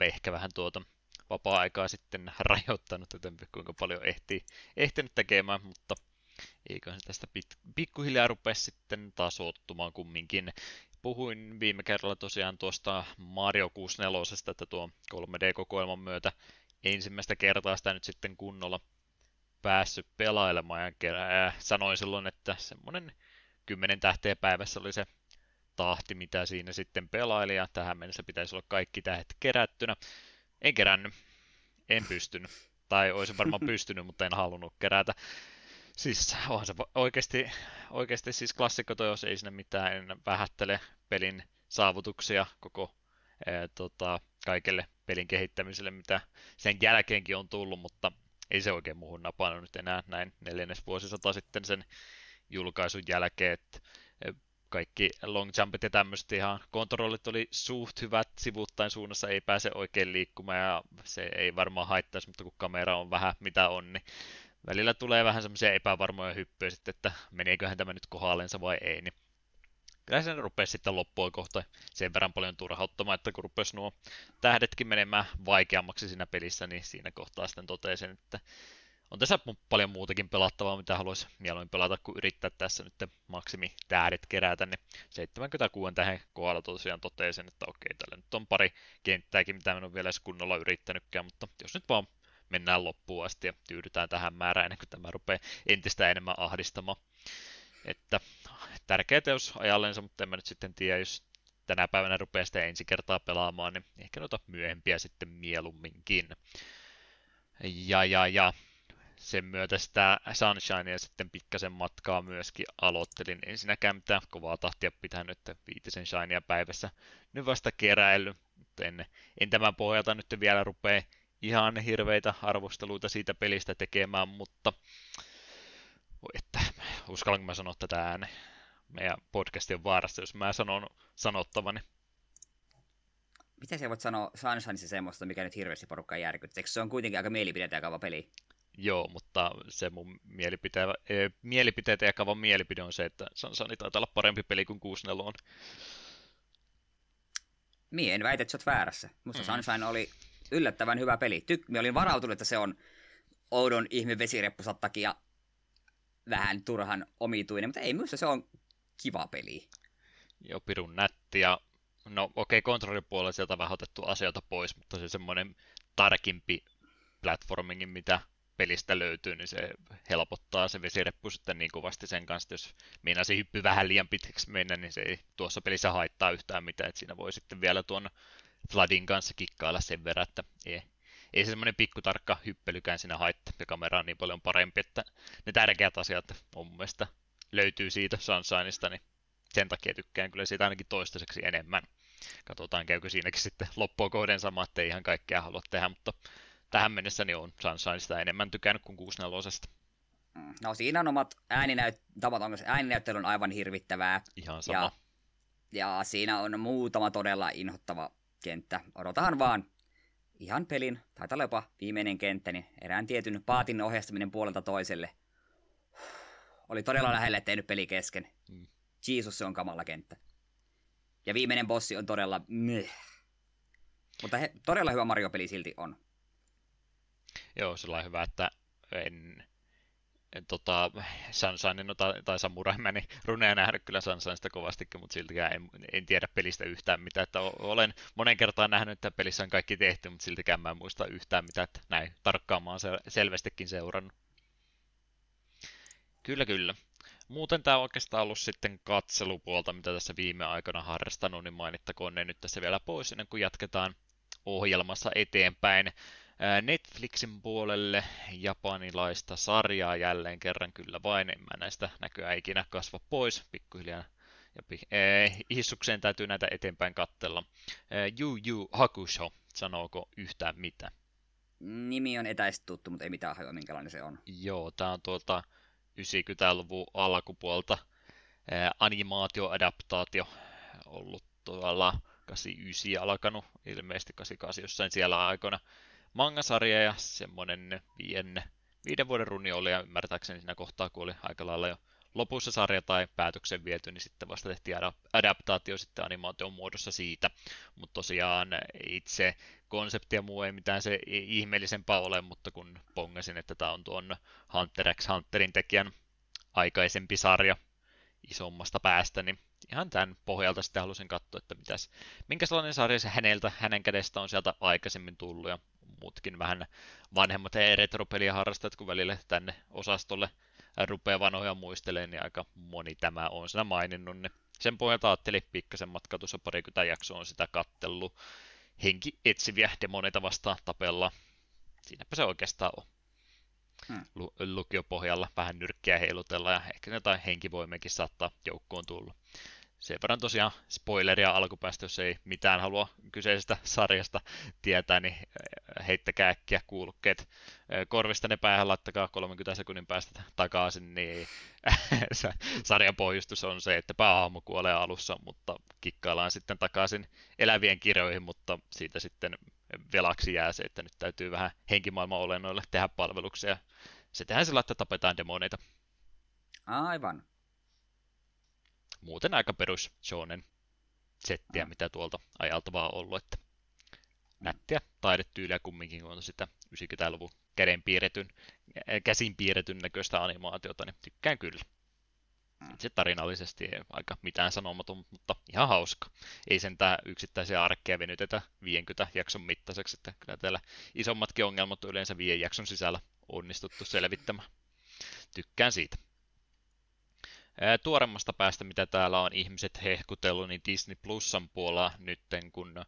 ehkä vähän tuota vapaa-aikaa sitten rajoittanut, joten kuinka paljon ehtii, ehtinyt tekemään, mutta eiköhän tästä pikkuhiljaa rupea sitten tasoittumaan kumminkin puhuin viime kerralla tosiaan tuosta Mario 64, että tuo 3D-kokoelman myötä ensimmäistä kertaa sitä nyt sitten kunnolla päässyt pelailemaan ja sanoin silloin, että semmoinen 10 tähteä päivässä oli se tahti, mitä siinä sitten pelaili ja tähän mennessä pitäisi olla kaikki tähdet kerättynä. En kerännyt, en pystynyt, tai olisin varmaan pystynyt, mutta en halunnut kerätä. Siis onhan se oikeasti, oikeasti siis klassikko toi, jos ei sinne mitään en vähättele pelin saavutuksia koko ää, tota, kaikelle pelin kehittämiselle, mitä sen jälkeenkin on tullut, mutta ei se oikein muuhun napannut nyt enää näin neljännes vuosisata sitten sen julkaisun jälkeen, että kaikki long jumpit ja tämmöiset ihan kontrollit oli suht hyvät sivuuttain suunnassa, ei pääse oikein liikkumaan ja se ei varmaan haittaisi, mutta kun kamera on vähän mitä on, niin välillä tulee vähän semmoisia epävarmoja hyppyjä sitten, että meneeköhän tämä nyt kohdallensa vai ei, niin kyllä se rupesi sitten loppuun kohta sen verran paljon turhauttamaan, että kun rupesi nuo tähdetkin menemään vaikeammaksi siinä pelissä, niin siinä kohtaa sitten totesin, että on tässä paljon muutakin pelattavaa, mitä haluaisi mieluummin pelata, kun yrittää tässä nyt maksimi tähdet kerätä, niin 76 tähän kohdalla tosiaan totesin, että okei, tällä nyt on pari kenttääkin, mitä en ole vielä edes kunnolla yrittänytkään, mutta jos nyt vaan mennään loppuun asti ja tyydytään tähän määrään ennen kuin tämä rupeaa entistä enemmän ahdistamaan. Että tärkeä teos ajallensa, mutta en mä nyt sitten tiedä, jos tänä päivänä rupeaa sitä ensi kertaa pelaamaan, niin ehkä noita myöhempiä sitten mieluumminkin. Ja, ja, ja sen myötä sitä Sunshinea sitten pikkasen matkaa myöskin aloittelin. Ensinnäkään mitään kovaa tahtia pitänyt, että viitisen Shinea päivässä nyt vasta keräily. Mutta en, en tämän pohjalta nyt vielä rupea ihan hirveitä arvosteluita siitä pelistä tekemään, mutta voi että, uskallanko mä sanoa tätä ääneen? Meidän podcastin vaarasta, jos mä sanon sanottavani. Mitä sä voit sanoa Sunshineissa semmoista, mikä nyt hirveästi porukkaa järkyttää? Se on kuitenkin aika mielipiteitä jakava peli. Joo, mutta se mun mielipite, e, mielipiteitä jakava mielipide on se, että Sunshine taitaa olla parempi peli kuin 64 on. Mie en väitä, että sä oot väärässä. Musta mm. Sunshine oli yllättävän hyvä peli. Tyk- Mie olin varautunut, että se on oudon ihme vesireppusa takia vähän turhan omituinen, mutta ei minusta se on kiva peli. Joo, pirun nätti ja no okei, okay, kontrollipuolella sieltä vähän otettu asioita pois, mutta se semmoinen tarkimpi platformingin, mitä pelistä löytyy, niin se helpottaa se vesireppu sitten niin kovasti sen kanssa, jos se hyppy vähän liian pitkäksi mennä, niin se ei tuossa pelissä haittaa yhtään mitään, että siinä voi sitten vielä tuon Floodin kanssa kikkailla sen verran, että ei, ei se semmoinen pikkutarkka hyppelykään siinä haittaa, ja kamera on niin paljon parempi, että ne tärkeät asiat on mun mielestä löytyy siitä Sunshineista, niin sen takia tykkään kyllä siitä ainakin toistaiseksi enemmän. Katsotaan, käykö siinäkin sitten loppua kohden sama, että ei ihan kaikkea halua tehdä, mutta tähän mennessä niin on Sunshineista enemmän tykännyt kuin 64. Mm, no siinä on omat ääninäyt... ääninäyttely on aivan hirvittävää. Ihan sama. Ja, ja siinä on muutama todella inhottava kenttä. Odotahan vaan ihan pelin, taitaa olla jopa viimeinen kenttä, niin erään tietyn paatin ohjastaminen puolelta toiselle. Oli todella lähellä, ettei nyt peli kesken. Mm. Jeesus, se on kamala kenttä. Ja viimeinen bossi on todella meh. Mutta he, todella hyvä Mario-peli silti on. Joo, sellainen hyvä, että en tota, Sunshine no, tai, tai Samurai mä niin runeja nähnyt kyllä Sunshineista kovastikin, mutta siltikään en, en, tiedä pelistä yhtään mitä. Että olen monen kertaan nähnyt, että pelissä on kaikki tehty, mutta siltikään mä en muista yhtään mitä, että näin tarkkaan mä oon selvästikin seurannut. Kyllä, kyllä. Muuten tämä on oikeastaan ollut sitten katselupuolta, mitä tässä viime aikoina harrastanut, niin mainittakoon ne nyt tässä vielä pois ennen kuin jatketaan ohjelmassa eteenpäin. Netflixin puolelle japanilaista sarjaa jälleen kerran kyllä vain, en mä näistä näköjään ikinä kasva pois, pikkuhiljaa ja eh, hissukseen täytyy näitä eteenpäin kattella. Eh, Yu Yu Hakusho, sanooko yhtään mitä? Nimi on etäisesti tuttu, mutta ei mitään hajua, minkälainen se on. Joo, tämä on tuolta 90-luvun alkupuolta eh, animaatioadaptaatio ollut tuolla 89 alkanut, ilmeisesti 88 jossain siellä aikoina mangasarja ja semmoinen viiden, viiden vuoden runi oli ja ymmärtääkseni siinä kohtaa, kun oli aika lailla jo lopussa sarja tai päätöksen viety, niin sitten vasta tehtiin adaptaatio sitten animaation muodossa siitä. Mutta tosiaan itse konsepti ja muu ei mitään se ihmeellisempää ole, mutta kun pongasin, että tämä on tuon Hunter x Hunterin tekijän aikaisempi sarja isommasta päästä, niin ihan tämän pohjalta sitten halusin katsoa, että mitäs, minkä sellainen sarja se häneltä, hänen kädestä on sieltä aikaisemmin tullut, ja muutkin vähän vanhemmat retropeliä harrastajat, kun välillä tänne osastolle rupeaa vanhoja muistelemaan, niin aika moni tämä on sitä maininnut. Niin sen pohjalta ajattelin pikkasen matka tuossa parikymmentä jaksoa on sitä kattellut. Henki etsiviä demoneita vastaan tapella. Siinäpä se oikeastaan on. Hmm. Lukiopohjalla vähän nyrkkiä heilutella ja ehkä jotain henkivoimekin saattaa joukkoon tulla sen verran tosiaan spoileria alkupäästä, jos ei mitään halua kyseisestä sarjasta tietää, niin äh, heittäkää äkkiä kuulokkeet äh, korvista ne päähän, laittakaa 30 sekunnin päästä takaisin, niin sarjan pohjustus on se, että päähahmo kuolee alussa, mutta kikkaillaan sitten takaisin elävien kirjoihin, mutta siitä sitten velaksi jää se, että nyt täytyy vähän henkimaailman olennoille tehdä palveluksia. Se tehdään sillä, että tapetaan demoneita. Aivan muuten aika perus shonen settiä, mm. mitä tuolta ajalta vaan ollut, että nättiä taidetyyliä kumminkin, kun on sitä 90-luvun käden piirretyn, käsin piirretyn näköistä animaatiota, niin tykkään kyllä. Se tarinallisesti ei aika mitään sanomaton, mutta ihan hauska. Ei sentään yksittäisiä arkkeja venytetä 50 jakson mittaiseksi, että kyllä täällä isommatkin ongelmat on yleensä viiden jakson sisällä onnistuttu selvittämään. Tykkään siitä. Tuoremmasta päästä, mitä täällä on ihmiset hehkutellut, niin Disney Plusan puolella nytten, kun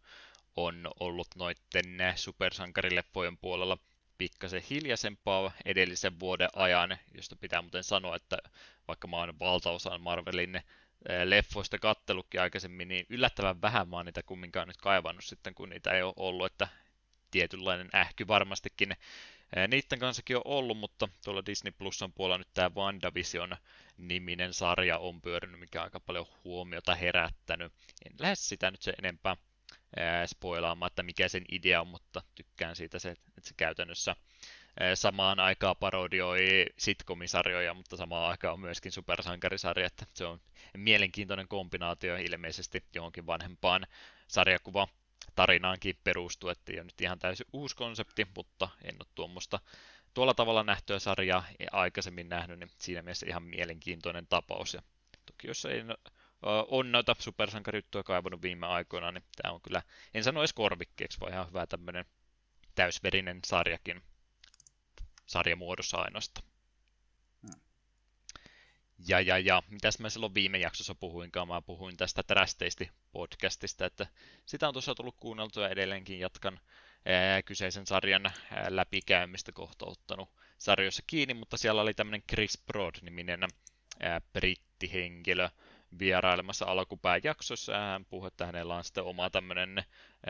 on ollut noitten supersankarileffojen puolella pikkasen hiljaisempaa edellisen vuoden ajan, josta pitää muuten sanoa, että vaikka mä oon valtaosan Marvelin leffoista kattelutkin aikaisemmin, niin yllättävän vähän mä oon niitä kumminkaan nyt kaivannut sitten, kun niitä ei ole ollut, että tietynlainen ähky varmastikin niiden kanssakin on ollut, mutta tuolla Disney Plusan puolella nyt tämä WandaVision niminen sarja on pyörinyt, mikä on aika paljon huomiota herättänyt. En lähde sitä nyt se enempää spoilaamaan, että mikä sen idea on, mutta tykkään siitä, se, että se käytännössä samaan aikaan parodioi sitcomisarjoja, mutta samaan aikaan on myöskin supersankarisarja, että se on mielenkiintoinen kombinaatio ilmeisesti johonkin vanhempaan sarjakuva tarinaankin perustuu, että ei ole nyt ihan täysin uusi konsepti, mutta en ole tuommoista tuolla tavalla nähtyä sarjaa aikaisemmin nähnyt, niin siinä mielessä ihan mielenkiintoinen tapaus. Ja toki jos ei on noita supersankarijuttuja kaivannut viime aikoina, niin tämä on kyllä, en sano edes korvikkeeksi, vaan ihan hyvä tämmöinen täysverinen sarjakin sarjamuodossa ainoastaan. Ja, ja, ja, mitäs mä silloin viime jaksossa puhuinkaan, mä puhuin tästä Trästeisti podcastista, että sitä on tuossa tullut kuunneltua edelleenkin jatkan ää, kyseisen sarjan ää, läpikäymistä kohta ottanut sarjoissa kiinni, mutta siellä oli tämmöinen Chris Broad-niminen ää, brittihenkilö, vierailemassa alkupään jaksossa ja hän puhui, että hänellä on sitten oma tämmöinen eh,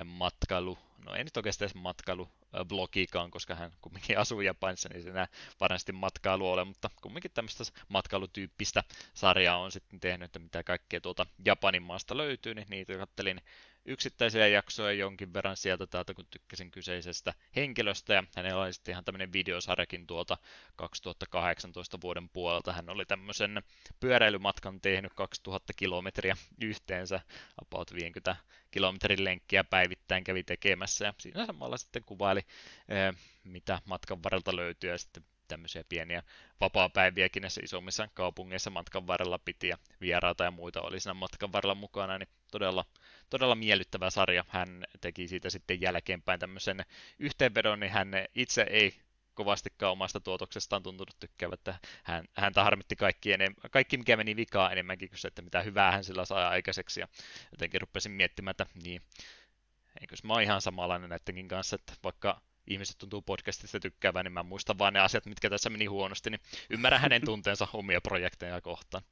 matkailu, no ei nyt oikeastaan edes matkailublogikaan, koska hän kumminkin asuu Japanissa, niin se varmasti matkailu ole, mutta kumminkin tämmöistä matkailutyyppistä sarjaa on sitten tehnyt, että mitä kaikkea tuolta Japanin maasta löytyy, niin niitä kattelin yksittäisiä jaksoja jonkin verran sieltä täältä, kun tykkäsin kyseisestä henkilöstä, ja hänellä oli sitten ihan tämmöinen videosarjakin tuolta 2018 vuoden puolelta. Hän oli tämmöisen pyöräilymatkan tehnyt 2000 kilometriä yhteensä, about 50 kilometrin lenkkiä päivittäin kävi tekemässä, ja siinä samalla sitten kuvaili, eh, mitä matkan varrelta löytyy, ja sitten tämmöisiä pieniä vapaa-päiviäkin näissä isommissa kaupungeissa matkan varrella piti ja vieraita ja muita oli siinä matkan varrella mukana, niin todella, todella miellyttävä sarja. Hän teki siitä sitten jälkeenpäin tämmöisen yhteenvedon, niin hän itse ei kovastikaan omasta tuotoksestaan tuntunut tykkäävä, että hän, häntä harmitti kaikki, enem, kaikki, mikä meni vikaa enemmänkin kuin se, että mitä hyvää hän sillä saa aikaiseksi. Ja jotenkin rupesin miettimään, että niin, eikös mä oon ihan samanlainen näidenkin kanssa, että vaikka ihmiset tuntuu podcastista tykkäävän, niin mä muistan vaan ne asiat, mitkä tässä meni huonosti, niin ymmärrän hänen tunteensa omia projekteja kohtaan.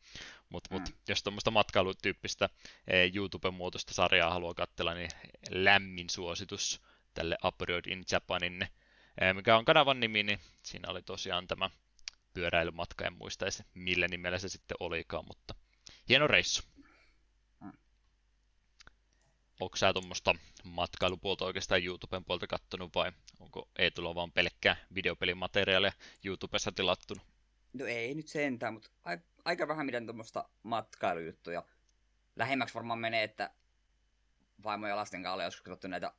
Mutta mut, mm. jos tuommoista matkailutyyppistä eh, YouTube-muotoista sarjaa haluaa katsella, niin lämmin suositus tälle Upload in Japanin, eh, mikä on kanavan nimi, niin siinä oli tosiaan tämä pyöräilymatka, en muistaisi millä nimellä se sitten olikaan, mutta hieno reissu. Onko sä tuommoista matkailupuolta oikeastaan YouTuben puolta kattonut vai onko Eetulla vaan pelkkää videopelimateriaalia YouTubessa tilattunut? No ei nyt sentään, mutta aika vähän miten tuommoista matkailujuttuja. Lähemmäksi varmaan menee, että vaimo ja lasten kanssa joskus katsottu näitä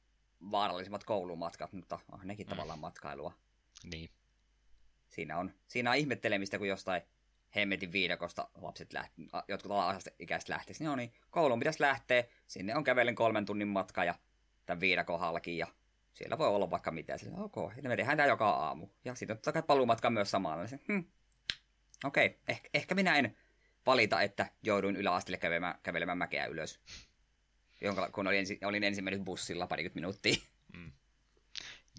vaarallisimmat koulumatkat, mutta on nekin mm. tavallaan matkailua. Niin. Siinä on, siinä on ihmettelemistä, kun jostain hemmetin viidakosta lapset lähti, jotkut ikäiset lähtisivät. Niin, no niin, kouluun pitäisi lähteä, sinne on kävellen kolmen tunnin matka ja tämän viidakon halki ja siellä voi olla vaikka mitä. Sille, ok, me tehdään tämä joka aamu. Ja sitten on totta paluumatka myös samalla. Hmm. Okei, okay, ehkä, ehkä minä en valita, että jouduin yläasteelle kävelemään, kävelemään mäkeä ylös. Jonka, kun olin, ensi, olin ensimmäinen bussilla parikymmentä minuuttia. Mm.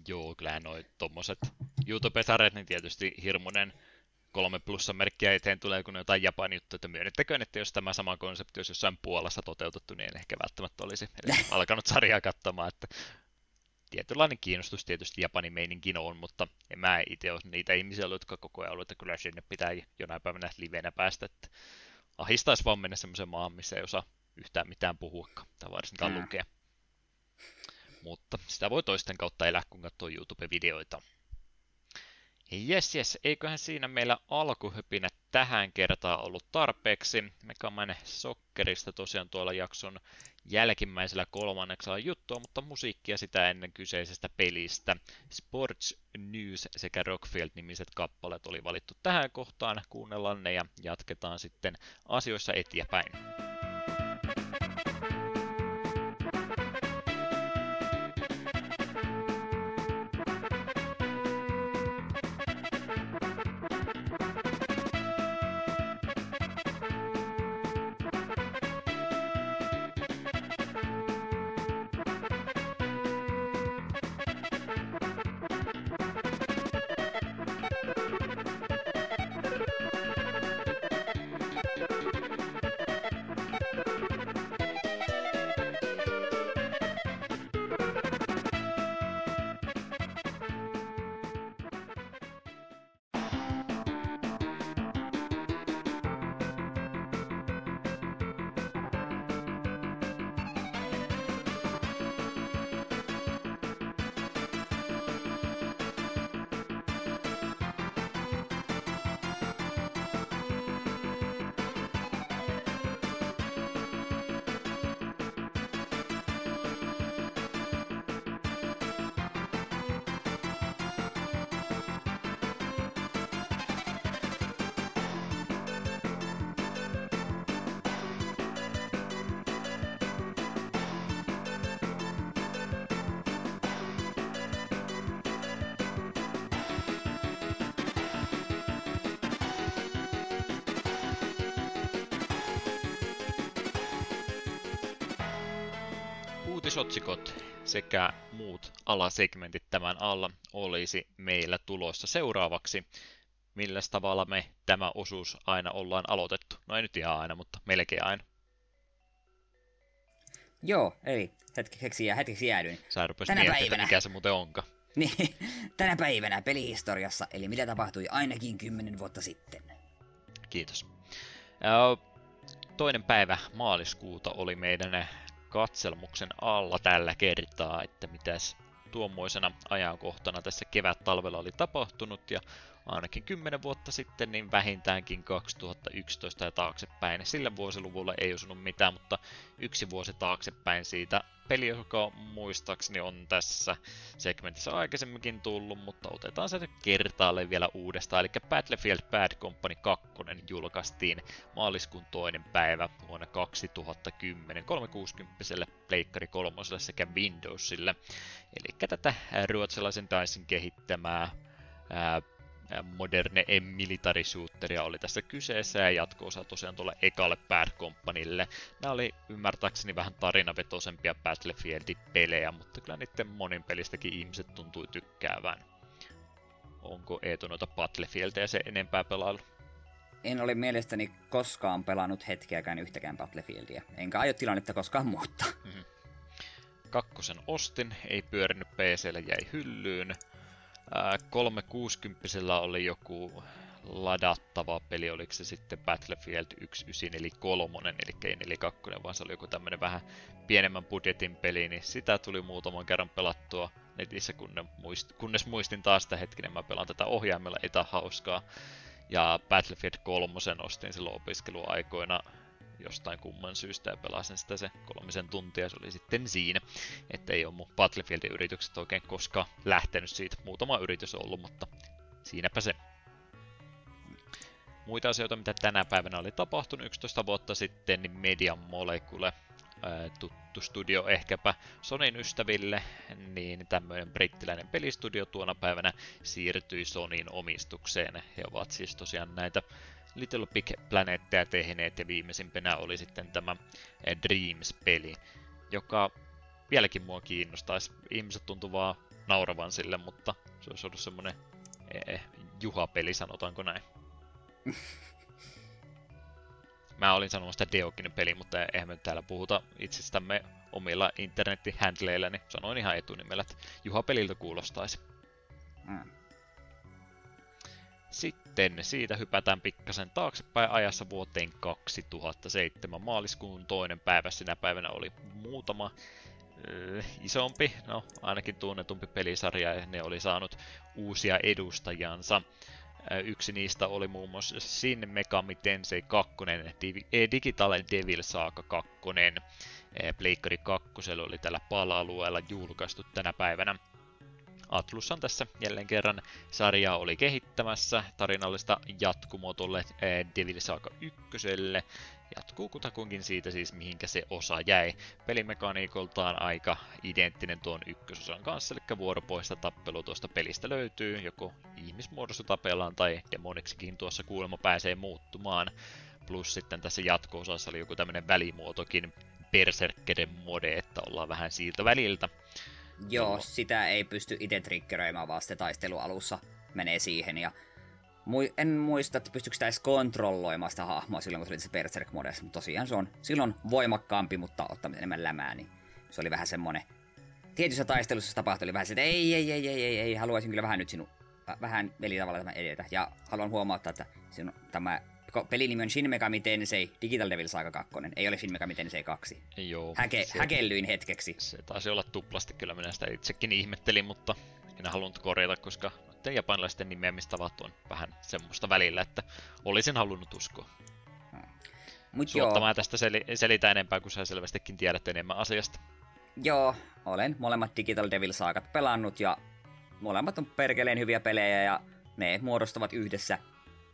Joo, kyllähän noi tommoset YouTube-sarjat, niin tietysti hirmuinen kolme plussa merkkiä eteen tulee, kun jotain Japanin juttuja, että myönnettäköön, että jos tämä sama konsepti olisi jossain Puolassa toteutettu, niin en ehkä välttämättä olisi alkanut sarjaa katsomaan, että tietynlainen kiinnostus tietysti Japanin meininkin on, mutta en mä itse ole niitä ihmisiä, jotka koko ajan ollut, että kyllä sinne pitää jonain päivänä livenä päästä, että ahistaisi vaan mennä semmoiseen maahan, missä ei osaa yhtään mitään puhua tai varsinkaan mm. lukea. Mutta sitä voi toisten kautta elää, kun katsoo YouTube-videoita. Jes, jes, eiköhän siinä meillä alkuhypinät tähän kertaan ollut tarpeeksi. Megaman Soccerista tosiaan tuolla jakson jälkimmäisellä kolmanneksella juttua, mutta musiikkia sitä ennen kyseisestä pelistä. Sports News sekä Rockfield-nimiset kappaleet oli valittu tähän kohtaan. Kuunnellaan ne ja jatketaan sitten asioissa eteenpäin. Muut alasegmentit tämän alla olisi meillä tulossa seuraavaksi. Millä tavalla me tämä osuus aina ollaan aloitettu? No ei nyt ihan aina, mutta melkein aina. Joo, eli hetkeksi, ja hetkeksi jäädyin. Sä Tänä päivänä. mikä se muuten onka. Niin, tänä päivänä pelihistoriassa, eli mitä tapahtui ainakin kymmenen vuotta sitten. Kiitos. Toinen päivä maaliskuuta oli meidän katselmuksen alla tällä kertaa, että mitäs tuommoisena ajankohtana tässä kevät-talvella oli tapahtunut ja ainakin 10 vuotta sitten, niin vähintäänkin 2011 ja taaksepäin. Sillä vuosiluvulla ei osunut mitään, mutta yksi vuosi taaksepäin siitä peli, joka muistaakseni on tässä segmentissä aikaisemminkin tullut, mutta otetaan se kertaalle vielä uudestaan. Eli Battlefield Bad Company 2 julkaistiin maaliskuun toinen päivä vuonna 2010 360 Pleikkari 3 sekä Windowsille. Eli tätä ruotsalaisen Dicen kehittämää ää, moderne military shooteria oli tässä kyseessä ja jatko-osa tosiaan tuolle ekalle Bad Companylle. Nämä oli ymmärtääkseni vähän tarinavetoisempia Battlefield-pelejä, mutta kyllä niiden monin pelistäkin ihmiset tuntui tykkäävän. Onko Eetu noita Battlefieldia se enempää pelaillut? En ole mielestäni koskaan pelannut hetkeäkään yhtäkään Battlefieldia, enkä aio tilannetta koskaan muuttaa. Mm-hmm. Kakkosen ostin, ei pyörinyt PClle, jäi hyllyyn 360 oli joku ladattava peli, oliko se sitten Battlefield 1943, eli ei 42, vaan se oli joku tämmönen vähän pienemmän budjetin peli, niin sitä tuli muutaman kerran pelattua netissä, kunnes muistin taas sitä hetkinen, mä pelaan tätä ohjaimella, ei hauskaa. Ja Battlefield 3 ostin silloin opiskeluaikoina jostain kumman syystä ja pelasin sitä se kolmisen tuntia, se oli sitten siinä. Että ei ole mun Battlefieldin yritykset oikein koskaan lähtenyt siitä. Muutama yritys on ollut, mutta siinäpä se. Muita asioita, mitä tänä päivänä oli tapahtunut 11 vuotta sitten, niin Median Molecule, tuttu studio ehkäpä Sonin ystäville, niin tämmöinen brittiläinen pelistudio tuona päivänä siirtyi Sonin omistukseen. He ovat siis tosiaan näitä Little Big Planetteja tehneet ja viimeisimpänä oli sitten tämä eh, Dreams-peli, joka vieläkin mua kiinnostaisi. Ihmiset tuntuu vaan nauravan sille, mutta se olisi ollut semmonen eh, eh juhapeli, sanotaanko näin. Mä olin sanomassa Deokin peli, mutta eihän me täällä puhuta itsestämme omilla internettihändleillä, niin sanoin ihan etunimellä, että juhapeliltä kuulostaisi. Mm. Sitten siitä hypätään pikkasen taaksepäin ajassa vuoteen 2007. Maaliskuun toinen päivä sinä päivänä oli muutama äh, isompi, no ainakin tunnetumpi pelisarja ja ne oli saanut uusia edustajansa. Yksi niistä oli muun muassa Shin Megami Tensei 2, Digital Devil Saga 2. Pleikkari 2 oli tällä pala-alueella julkaistu tänä päivänä. Atlus on tässä jälleen kerran sarjaa oli kehittämässä tarinallista jatkumoa tuolle Devil Saga 1. Jatkuu kutakuinkin siitä siis, mihinkä se osa jäi. Pelimekaniikoltaan aika identtinen tuon ykkösosan kanssa, eli vuoropoista tappelu tuosta pelistä löytyy, joko ihmismuodossa tapellaan tai demoniksikin tuossa kuulemma pääsee muuttumaan. Plus sitten tässä jatko-osassa oli joku tämmönen välimuotokin, Berserkeren mode, että ollaan vähän siirto väliltä. Joo, sitä ei pysty itse triggeröimään, vaan sitten taistelualussa menee siihen. Ja Mui, en muista, että pystyykö sitä edes kontrolloimaan sitä hahmoa silloin, kun se oli se berserk modessa mutta tosiaan se on silloin voimakkaampi, mutta ottaa enemmän lämää, niin se oli vähän semmonen... Tietyissä taistelussa tapahtui oli vähän se, että ei, ei, ei, ei, ei, ei, haluaisin kyllä vähän nyt sinun, vähän eli tavalla tämä edetä. Ja haluan huomauttaa, että sinun, tämä pelin nimi on Shin Megami Tensei Digital Devil Saga 2, ei ole Shin Megami Tensei 2. Joo. Häke, se, häkellyin hetkeksi. Se taisi olla tuplasti, kyllä minä sitä itsekin ihmettelin, mutta en halunnut korjata, koska noiden japanilaisten nimeämistavat on vähän semmoista välillä, että olisin halunnut uskoa. Mut Suotta joo. mä tästä sel- selitä enempää, kun sä selvästikin tiedät enemmän asiasta. Joo, olen molemmat Digital Devil Saakat pelannut ja molemmat on perkeleen hyviä pelejä ja ne muodostavat yhdessä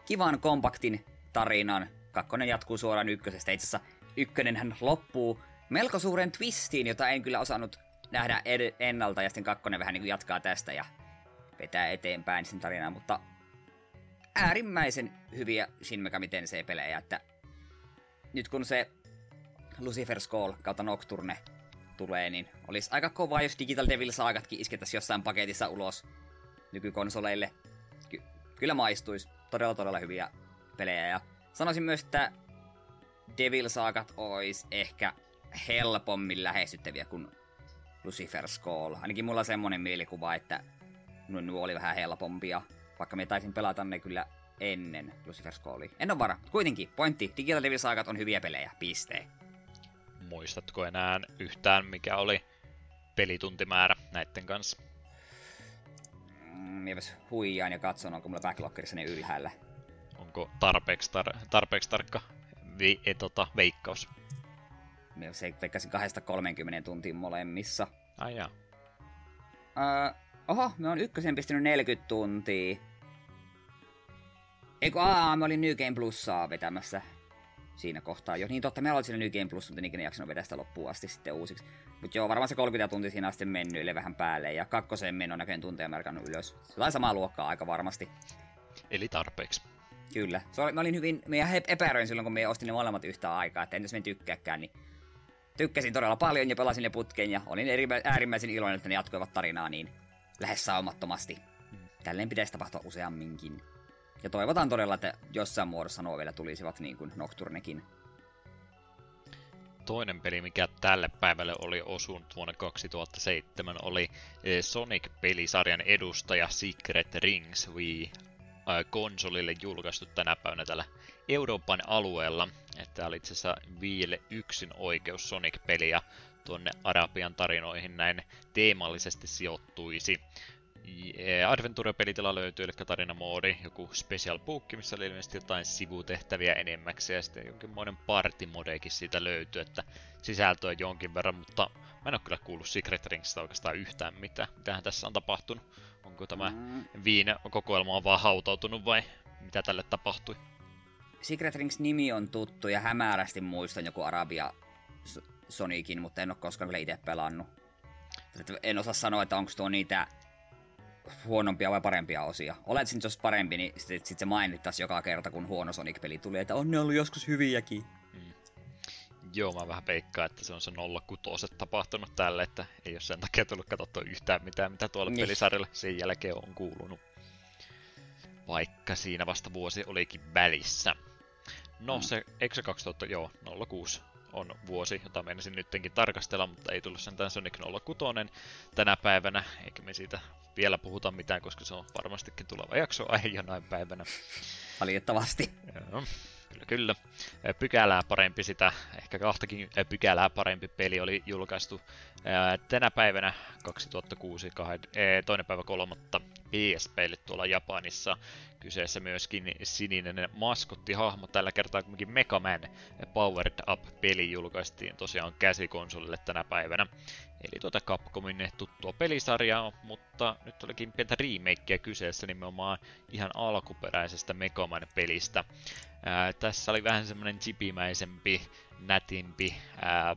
kivan kompaktin tarinan. Kakkonen jatkuu suoraan ykkösestä. Itse asiassa ykkönenhän loppuu melko suuren twistiin, jota en kyllä osannut nähdä ed- ennalta, ja sitten kakkonen vähän niin kuin jatkaa tästä ja vetää eteenpäin sen tarinaa, mutta äärimmäisen hyviä Shin Megami Tensei-pelejä, että nyt kun se Lucifer's Call kautta Nocturne tulee, niin olisi aika kova, jos Digital Devil Saagatkin iskettäisiin jossain paketissa ulos nykykonsoleille. Ky- kyllä maistuisi. Todella, todella hyviä pelejä. Ja sanoisin myös, että Devil Saagat olisi ehkä helpommin lähestyttäviä kuin Lucifer's Call. Ainakin mulla on semmonen mielikuva, että nuo oli vähän helpompia. Vaikka me taisin pelata ne kyllä ennen Lucifer's Callia. En ole vara. Kuitenkin, pointti. Digital Devil Saagat on hyviä pelejä. Piste. Muistatko enää yhtään, mikä oli pelituntimäärä näiden kanssa? Mm, huijaan ja katson, onko mulla backloggerissa ne ylhäällä. Onko tarpeeksi, tar- tarpeeksi tarkka vi- e, tota, veikkaus? se veikkasin 2-30 tuntia molemmissa. Ai jaa. Uh, oho, me on ykkösen pistänyt 40 tuntia. Eikö, aa, mä olin New Game Plussaa vetämässä siinä kohtaa jo. Niin totta, me olin siinä New Game Plus, mutta ikinä jaksanut vedä sitä loppuun asti sitten uusiksi. Mutta joo, varmaan se 30 tuntia siinä asti mennyt, ellei vähän päälle. Ja kakkoseen menon näköjään tunteja merkannut ylös. Jotain samaa luokkaa aika varmasti. Eli tarpeeksi. Kyllä. Se oli, mä olin hyvin, me epäröin silloin, kun me ostin ne molemmat yhtä aikaa, että en jos me tykkääkään, niin tykkäsin todella paljon ja pelasin ne putkeen ja olin äärimmäisen iloinen, että ne jatkoivat tarinaa niin lähes saumattomasti. Tälleen pitäisi tapahtua useamminkin. Ja toivotaan todella, että jossain muodossa nuo vielä tulisivat niin kuin Nocturnekin. Toinen peli, mikä tälle päivälle oli osunut vuonna 2007, oli eh, Sonic-pelisarjan edustaja Secret Rings Wii konsolille julkaistu tänä päivänä tällä Euroopan alueella. Että oli itse asiassa Viille yksin oikeus Sonic-peliä tuonne Arabian tarinoihin näin teemallisesti sijoittuisi. Adventure-pelitila löytyy, eli tarinamoodi, joku special book, missä oli ilmeisesti jotain sivutehtäviä enemmäksi, ja sitten jonkinmoinen partimodekin siitä löytyy, että sisältöä jonkin verran, mutta mä en ole kyllä kuullut Secret Ringsista oikeastaan yhtään mitään. Mitähän tässä on tapahtunut? Onko tämä mm. viine kokoelma on vaan hautautunut vai mitä tälle tapahtui? Secret Rings nimi on tuttu ja hämärästi muistan joku Arabia Sonicin, mutta en ole koskaan vielä itse pelannut. En osaa sanoa, että onko tuo niitä huonompia vai parempia osia. Olet se olisi parempi, niin sitten sit se mainittaisi joka kerta, kun huono Sonic-peli tuli, että on ne ollut joskus hyviäkin. Mm. Joo, mä vähän peikkaan, että se on se 06 tapahtunut tälle, että ei ole sen takia tullut katsottua yhtään mitään, mitä tuolla niin. pelisarjalla sen jälkeen on kuulunut. Vaikka siinä vasta vuosi olikin välissä. No mm. se, eikö se 2000, joo, 06 on vuosi, jota menisin nyttenkin tarkastella, mutta ei tullut sentään Sonic 06 tänä päivänä, eikä me siitä vielä puhuta mitään, koska se on varmastikin tuleva jakso aihe jonain päivänä. Valitettavasti. Joo. Kyllä, kyllä. Pykälää parempi sitä, ehkä kahtakin pykälää parempi peli oli julkaistu tänä päivänä 2006, toinen päivä kolmatta PSPlle tuolla Japanissa. Kyseessä myöskin sininen maskottihahmo, tällä kertaa kuitenkin Mega Man Powered Up-peli julkaistiin tosiaan käsikonsolille tänä päivänä. Eli tuota Capcomin tuttua pelisarjaa, mutta nyt olikin pientä remakeä kyseessä nimenomaan ihan alkuperäisestä Mega Man-pelistä. Ää, tässä oli vähän semmonen chipimäisempi, nätimpi ää,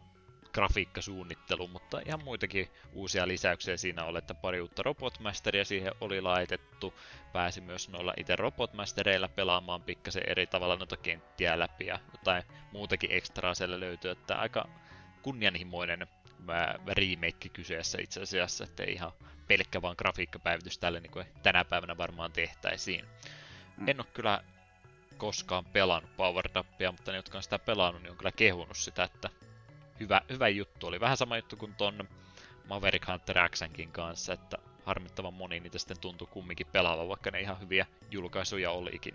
grafiikkasuunnittelu, mutta ihan muitakin uusia lisäyksiä siinä oli, että pari uutta Robotmasteria siihen oli laitettu. Pääsi myös noilla itse Robotmastereilla pelaamaan pikkasen eri tavalla noita kenttiä läpi ja jotain muutakin ekstraa siellä löytyy, että aika kunnianhimoinen remake kyseessä itse asiassa, että ei ihan pelkkä vaan grafiikkapäivitys tälle niin kuin tänä päivänä varmaan tehtäisiin. Mm. En ole kyllä koskaan pelannut Power Upia, mutta ne, jotka on sitä pelannut, niin on kyllä kehunut sitä, että hyvä, hyvä juttu. Oli vähän sama juttu kuin ton Maverick Hunter Xnkin kanssa, että harmittavan moni niitä sitten tuntui kumminkin pelaavan, vaikka ne ihan hyviä julkaisuja olikin.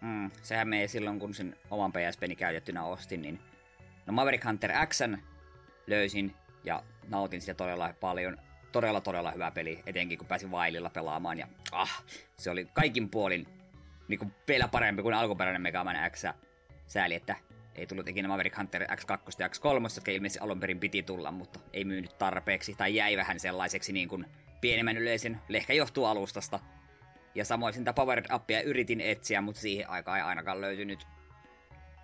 Mm, sehän meni silloin, kun sen oman PSPni käytettynä ostin, niin no Maverick Hunter X löysin ja nautin sitä todella paljon. Todella, todella hyvä peli, etenkin kun pääsin Vaililla pelaamaan. Ja ah, se oli kaikin puolin niin kuin vielä parempi kuin alkuperäinen Mega Man X. Sääli, että ei tullut ikinä Maverick Hunter X2 ja X3, jotka ilmeisesti alun perin piti tulla, mutta ei myynyt tarpeeksi, tai jäi vähän sellaiseksi niin kuin pienemmän yleisen, ehkä johtuu alustasta. Ja samoin sitä Powered Upia yritin etsiä, mutta siihen aikaan ei ainakaan löytynyt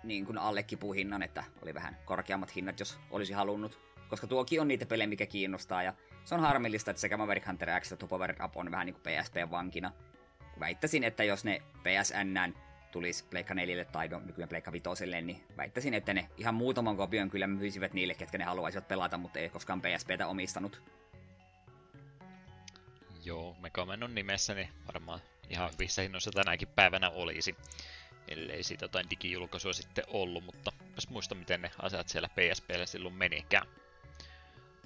niin kuin allekipuhinnan, että oli vähän korkeammat hinnat, jos olisi halunnut. Koska tuokin on niitä pelejä, mikä kiinnostaa, ja se on harmillista, että sekä Maverick Hunter X että Powered Up on vähän niin kuin PSP-vankina. Väittäisin, että jos ne PSN tulisi Pleikka 4 tai nykyään Pleikka 5, niin väittäisin, että ne ihan muutaman kopion kyllä myisivät niille, ketkä ne haluaisivat pelata, mutta ei koskaan PSPtä omistanut. Joo, Megaman on nimessä, niin varmaan ihan hyvissä hinnoissa tänäkin päivänä olisi, ellei siitä jotain digijulkaisua sitten ollut, mutta jos muista miten ne asiat siellä PSPllä silloin menikään.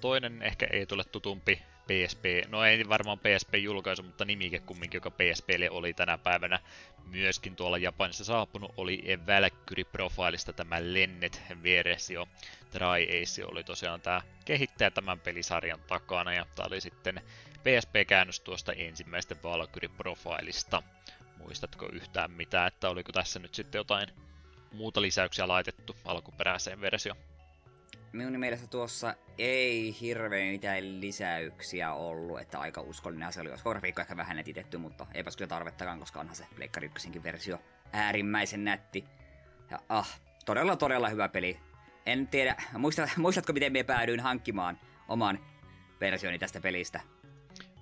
Toinen ehkä ei tule tutumpi PSP, no ei varmaan PSP-julkaisu, mutta nimike kumminkin, joka PSPlle oli tänä päivänä myöskin tuolla Japanissa saapunut, oli Valkyrie Profilesta tämä Lennet-versio. Dry Ace oli tosiaan tämä kehittäjä tämän pelisarjan takana, ja tämä oli sitten PSP-käännös tuosta ensimmäistä Valkyrie Profilista. Muistatko yhtään mitä, että oliko tässä nyt sitten jotain muuta lisäyksiä laitettu alkuperäiseen versioon? Minun mielestä tuossa ei hirveän mitään lisäyksiä ollut, että aika uskollinen se oli. Olisiko grafiikka ehkä vähän netitetty, mutta eipä kyllä tarvettakaan, koska onhan se Pleikkari versio äärimmäisen nätti. Ja ah, todella todella hyvä peli. En tiedä, muista, muistatko miten me päädyin hankkimaan oman versioni tästä pelistä?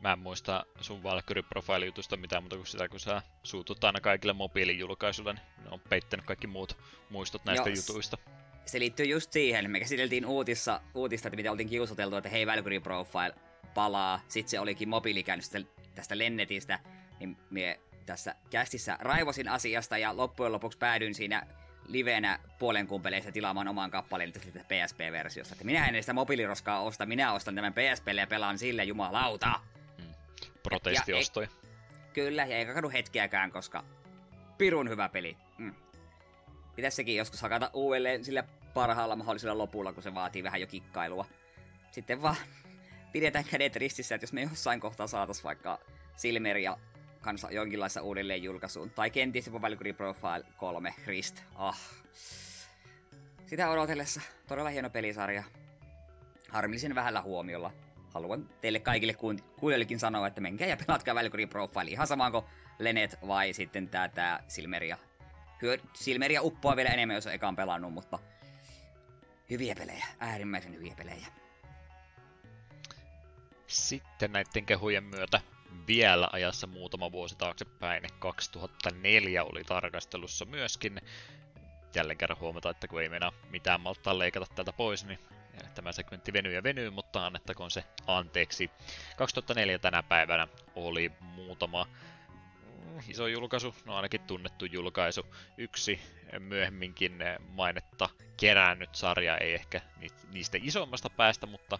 Mä en muista sun Valkyrie Profile-jutusta mitään muuta kuin sitä, kun sä suutut aina kaikille mobiilijulkaisuille, niin ne on peittänyt kaikki muut muistot näistä Joo, jutuista se liittyy just siihen. Me käsiteltiin uutissa, uutista, että mitä oltiin kiusoteltu, että hei Valkyrie Profile palaa. Sitten se olikin mobiilikäännös tästä Lennetistä. Niin me tässä kästissä raivosin asiasta ja loppujen lopuksi päädyin siinä livenä puolen kumpeleissa tilaamaan oman kappaleen tästä PSP-versiosta. Että minä en sitä mobiiliroskaa osta, minä ostan tämän PSPlle ja pelaan sille jumalauta. Hmm. Protestiostoi. Kyllä, ja eikä kadu hetkeäkään, koska pirun hyvä peli. Mm. Pitäisi sekin joskus hakata uudelleen sillä parhaalla mahdollisella lopulla, kun se vaatii vähän jo kikkailua. Sitten vaan pidetään kädet ristissä, että jos me jossain kohtaa saatais vaikka Silmeria kanssa jonkinlaista uudelleen julkaisuun. Tai kenties jopa Valkyrie Profile 3 Christ. Ah. Sitä odotellessa. Todella hieno pelisarja. Harmillisen vähällä huomiolla. Haluan teille kaikille kuulijoillekin sanoa, että menkää ja pelatkaa Valkyrie Profile ihan samaan Lenet vai sitten tää, Silmeria hyö, Silmeria uppoa vielä enemmän, jos ekaan pelannut, mutta hyviä pelejä, äärimmäisen hyviä pelejä. Sitten näiden kehujen myötä vielä ajassa muutama vuosi taaksepäin, 2004 oli tarkastelussa myöskin. Jälleen kerran huomata, että kun ei mennä mitään malttaa leikata täältä pois, niin tämä segmentti venyy ja venyy, mutta annettakoon se anteeksi. 2004 tänä päivänä oli muutama iso julkaisu, no ainakin tunnettu julkaisu. Yksi myöhemminkin mainetta kerännyt sarja, ei ehkä niistä isommasta päästä, mutta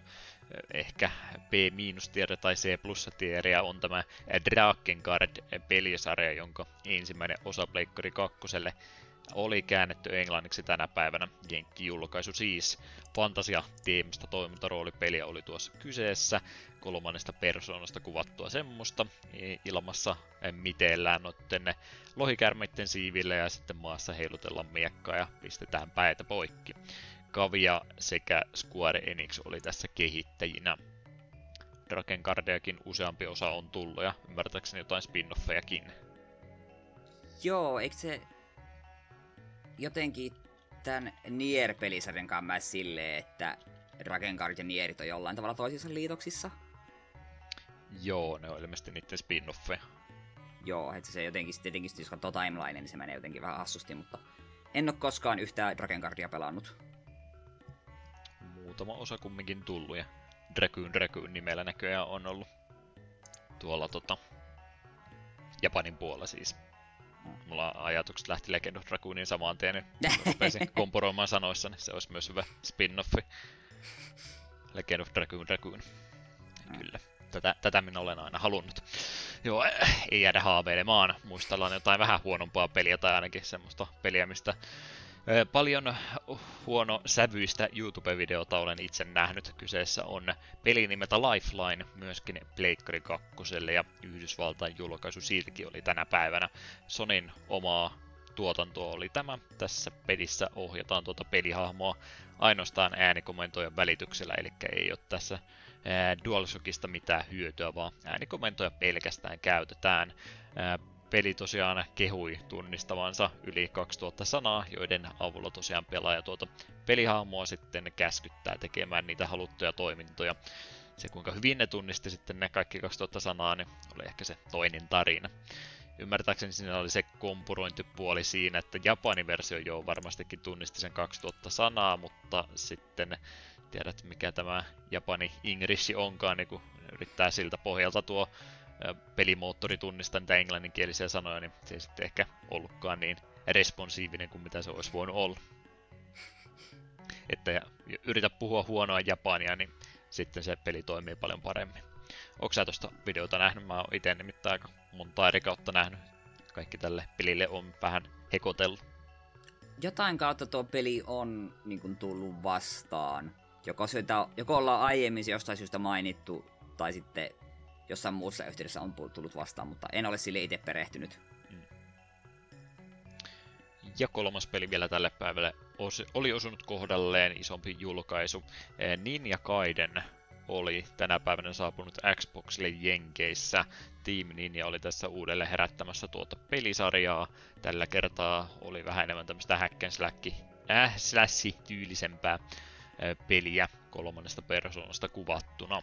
ehkä B-tiede tai C-tieriä on tämä Drakengard pelisarja, jonka ensimmäinen osa Pleikkari 2 oli käännetty englanniksi tänä päivänä. Jenkki-julkaisu siis. Fantasia-teemistä toimintaroolipeli oli tuossa kyseessä. Kolmannesta persoonasta kuvattua semmoista. Ilmassa miteellään noitten lohikärmeiden siiville ja sitten maassa heilutellaan miekkaa ja pistetään päitä poikki. Kavia sekä Square Enix oli tässä kehittäjinä. Drakengardiakin useampi osa on tullut ja ymmärtääkseni jotain spin-offejakin. Joo, eikö se jotenkin tämän Nier-pelisarjan kanssa silleen, että Drakengard ja Nierit on jollain tavalla toisissa liitoksissa? Joo, ne on ilmeisesti niiden spin-offeja. Joo, että se jotenkin, tietenkin jos katsoo timeline, niin se menee jotenkin vähän hassusti, mutta en ole koskaan yhtään Drakengardia pelannut. Muutama osa kumminkin tullut ja Dragoon Dragoon nimellä näköjään on ollut tuolla tota, Japanin puolella siis. Mulla ajatukset lähti Legend of Dragoonin samaan tien, niin rupesin komporoimaan sanoissa, niin se olisi myös hyvä spin-offi. Legend of Dragoon Dragoon. Kyllä. Tätä, tätä minä olen aina halunnut. Joo, ei jäädä haaveilemaan. Muistellaan jotain vähän huonompaa peliä tai ainakin semmoista peliä, mistä Paljon huono sävyistä YouTube-videota olen itse nähnyt. Kyseessä on peli nimeltä Lifeline, myöskin Pleikkari 2. ja Yhdysvaltain julkaisu silti oli tänä päivänä. Sonin omaa tuotantoa oli tämä. Tässä pelissä ohjataan tuota pelihahmoa ainoastaan äänikomentojen välityksellä, eli ei ole tässä DualShockista mitään hyötyä, vaan äänikomentoja pelkästään käytetään peli tosiaan kehui tunnistavansa yli 2000 sanaa, joiden avulla tosiaan pelaaja tuota pelihahmoa sitten käskyttää tekemään niitä haluttuja toimintoja. Se kuinka hyvin ne tunnisti sitten ne kaikki 2000 sanaa, niin oli ehkä se toinen tarina. Ymmärtääkseni siinä oli se kompurointipuoli siinä, että Japanin versio jo varmastikin tunnisti sen 2000 sanaa, mutta sitten tiedät mikä tämä Japani Ingrishi onkaan, niin kun yrittää siltä pohjalta tuo pelimoottori tunnistaa niitä englanninkielisiä sanoja, niin se ei sitten ehkä ollutkaan niin responsiivinen kuin mitä se olisi voinut olla. Että yritä puhua huonoa japania, niin sitten se peli toimii paljon paremmin. Onko sä tuosta videota nähnyt? Mä oon itse nimittäin aika monta eri kautta nähnyt. Kaikki tälle pelille on vähän hekotellut. Jotain kautta tuo peli on niin kuin, tullut vastaan. Joko, sitä, joko ollaan aiemmin jostain syystä mainittu, tai sitten jossain muussa yhteydessä on tullut vastaan, mutta en ole sille itse perehtynyt. Mm. Ja kolmas peli vielä tälle päivälle oli osunut kohdalleen isompi julkaisu. Ninja Gaiden oli tänä päivänä saapunut Xboxille Jenkeissä. Team Ninja oli tässä uudelleen herättämässä tuota pelisarjaa. Tällä kertaa oli vähän enemmän tämmöistä hack slack, äh, tyylisempää peliä kolmannesta persoonasta kuvattuna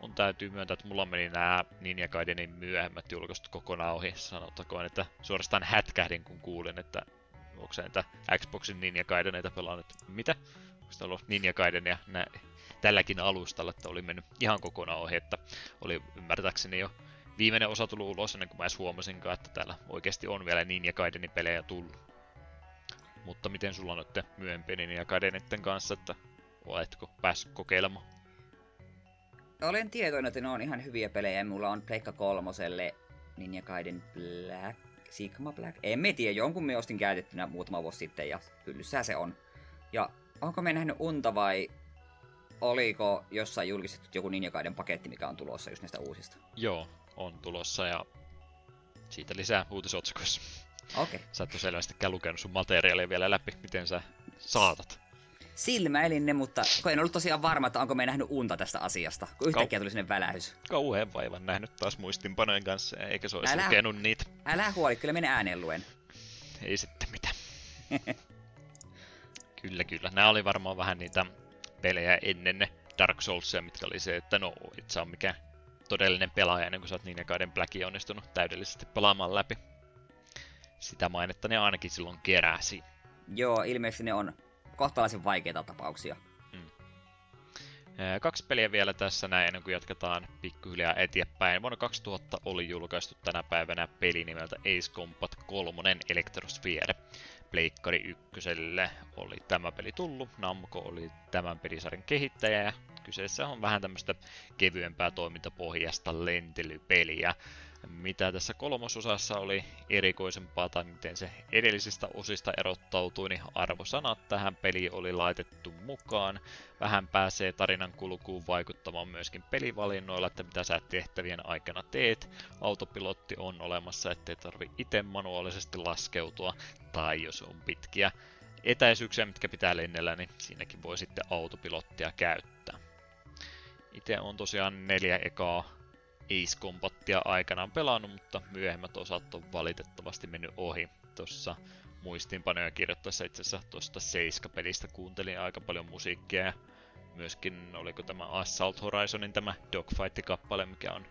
mun täytyy myöntää, että mulla meni nämä Ninja Gaidenin myöhemmät julkaistut kokonaan ohi. Sanottakoon, että suorastaan hätkähdin, kun kuulin, että onko se että Xboxin Ninja Gaideneita pelannut. Mitä? Onko se ollut Ninja Gaiden ja nä- tälläkin alustalla, että oli mennyt ihan kokonaan ohi, että oli ymmärtääkseni jo viimeinen osa tullut ulos ennen kuin mä edes huomasinkaan, että täällä oikeasti on vielä Ninja Gaidenin pelejä tullut. Mutta miten sulla on nyt myöhempi Ninja Gaidenitten kanssa, että oletko päässyt kokeilemaan? Olen tietoinen, että ne on ihan hyviä pelejä. Mulla on Pleikka kolmoselle Ninja Gaiden Black, Sigma Black. En mä tiedä, jonkun me ostin käytettynä muutama vuosi sitten ja hyllyssä se on. Ja onko me nähnyt unta vai oliko jossain julkistettu joku Ninja Gaiden paketti, mikä on tulossa just näistä uusista? Joo, on tulossa ja siitä lisää uutisotsikoissa. Okei. Okay. Sä et ole selvästikään lukenut sun materiaalia vielä läpi, miten sä saatat silmäilin ne, mutta kun en ollut tosiaan varma, että onko me nähnyt unta tästä asiasta, kun yhtäkkiä tuli sinne välähys. Kauhean vaivan nähnyt taas muistinpanojen kanssa, eikä se olisi älä, lukenut niitä. Älä huoli, kyllä minä ääneen luen. Ei sitten mitään. kyllä, kyllä. Nämä oli varmaan vähän niitä pelejä ennen ne Dark Soulsia, mitkä oli se, että no, et saa mikään todellinen pelaaja ennen kuin sä oot niin kaiden Blackin onnistunut täydellisesti pelaamaan läpi. Sitä mainetta ne ainakin silloin keräsi. Joo, ilmeisesti ne on kohtalaisen vaikeita tapauksia. Mm. Kaksi peliä vielä tässä näin ennen kuin jatketaan pikkuhiljaa eteenpäin. Vuonna 2000 oli julkaistu tänä päivänä peli nimeltä Ace Combat 3 Electrosphere. Pleikkari ykköselle oli tämä peli tullut. Namco oli tämän pelisarjan kehittäjä kyseessä on vähän tämmöistä kevyempää toimintapohjasta lentelypeliä. Mitä tässä kolmososassa oli erikoisempaa tai miten se edellisistä osista erottautui, niin arvosanat tähän peliin oli laitettu mukaan. Vähän pääsee tarinan kulkuun vaikuttamaan myöskin pelivalinnoilla, että mitä sä tehtävien aikana teet. Autopilotti on olemassa, ettei tarvi itse manuaalisesti laskeutua, tai jos on pitkiä etäisyyksiä, mitkä pitää lennellä, niin siinäkin voi sitten autopilottia käyttää. Itse on tosiaan neljä ekaa Ace Combatia aikanaan pelannut, mutta myöhemmät osat on valitettavasti mennyt ohi. Tuossa muistiinpanoja kirjoittaessa itse asiassa tuosta Seiska-pelistä kuuntelin aika paljon musiikkia ja myöskin oliko tämä Assault Horizonin tämä Dogfight-kappale, mikä on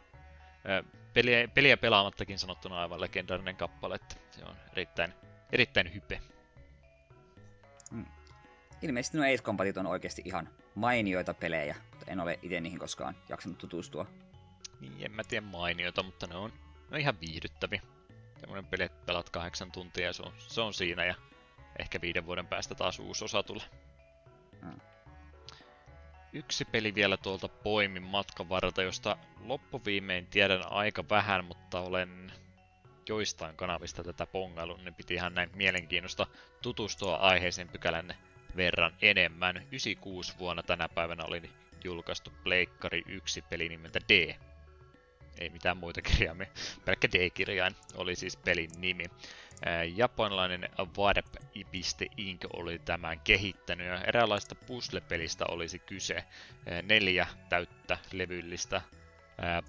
peliä, peliä pelaamattakin sanottuna aivan legendaarinen kappale, että se on erittäin, erittäin hype. Mm. Ilmeisesti nuo Ace Combatit on oikeasti ihan mainioita pelejä, mutta en ole itse niihin koskaan jaksanut tutustua. Niin, en mä tiedä mainioita, mutta ne on, ne on ihan viihdyttäviä. Semmoinen peli, että pelat kahdeksan tuntia ja se on, se on siinä ja ehkä viiden vuoden päästä taas uusi osa tulee. Hmm. Yksi peli vielä tuolta poimin matkan varrelta, josta loppuviimein tiedän aika vähän, mutta olen joistain kanavista tätä pongailun, niin piti ihan näin mielenkiinnosta tutustua aiheeseen pykälän verran enemmän. 96 vuonna tänä päivänä oli julkaistu Pleikkari 1 peli nimeltä D, ei mitään muita kirjaimia, pelkkä D-kirjain oli siis pelin nimi. Japanilainen Warp.inc. oli tämän kehittänyt ja eräänlaista puzzle-pelistä olisi kyse. Neljä täyttä levyllistä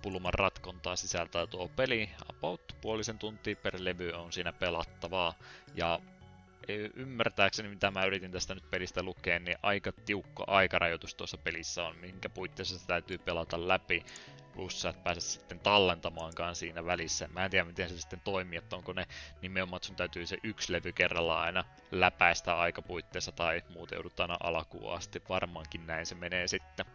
pulman ratkontaa sisältää tuo peli. About puolisen tuntia per levy on siinä pelattavaa. Ja ymmärtääkseni, mitä mä yritin tästä nyt pelistä lukea, niin aika tiukka aikarajoitus tuossa pelissä on, minkä puitteissa se täytyy pelata läpi. Plus sä et pääse sitten tallentamaankaan siinä välissä. Mä en tiedä, miten se sitten toimii, että onko ne nimenomaan, että sun täytyy se yksi levy kerrallaan aina läpäistä aikapuitteissa tai muuten joudut aina alakuun asti. Varmaankin näin se menee sitten.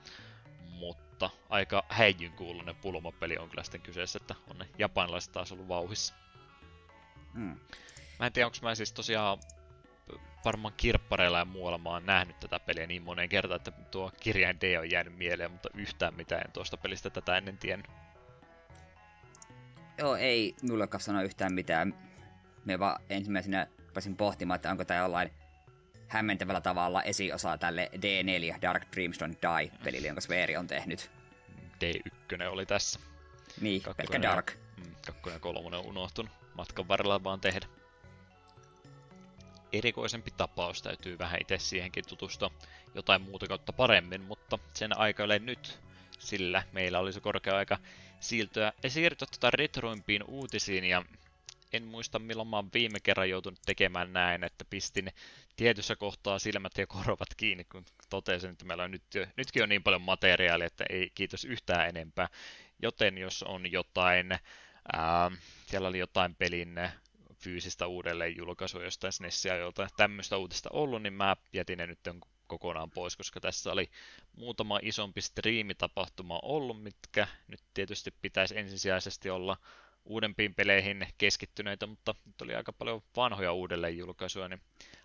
Mutta aika häijyn kuulunen pulmapeli on kyllä sitten kyseessä, että on ne japanilaiset taas ollut vauhissa. Hmm. Mä en tiedä, onko mä siis tosiaan varmaan kirppareilla ja muualla mä oon nähnyt tätä peliä niin moneen kertaan, että tuo kirjain D on jäänyt mieleen, mutta yhtään mitään en tuosta pelistä tätä ennen tiennyt. Joo, ei mullekaan sano yhtään mitään. Me vaan ensimmäisenä pääsin pohtimaan, että onko tämä jollain hämmentävällä tavalla esiosa tälle D4 Dark Dreamstone Die-pelille, jonka Sferi on tehnyt. D1 oli tässä. Niin, kakkonen pelkkä Dark. Mm, kakkonen ja kolmonen on unohtunut. Matkan varrella vaan tehdä erikoisempi tapaus, täytyy vähän itse siihenkin tutustua jotain muuta kautta paremmin, mutta sen aika ei nyt, sillä meillä olisi korkea aika siirtyä, siirtyä tuota retroimpiin uutisiin ja en muista milloin mä oon viime kerran joutunut tekemään näin, että pistin tietyssä kohtaa silmät ja korvat kiinni, kun totesin, että meillä on nyt, nytkin on niin paljon materiaalia, että ei kiitos yhtään enempää. Joten jos on jotain, ää, siellä oli jotain pelin fyysistä uudelleenjulkaisua jostain SNESia, jolta tämmöistä uutista ollut, niin mä jätin ne nyt kokonaan pois, koska tässä oli muutama isompi striimitapahtuma ollut, mitkä nyt tietysti pitäisi ensisijaisesti olla uudempiin peleihin keskittyneitä, mutta nyt oli aika paljon vanhoja uudelleenjulkaisuja, niin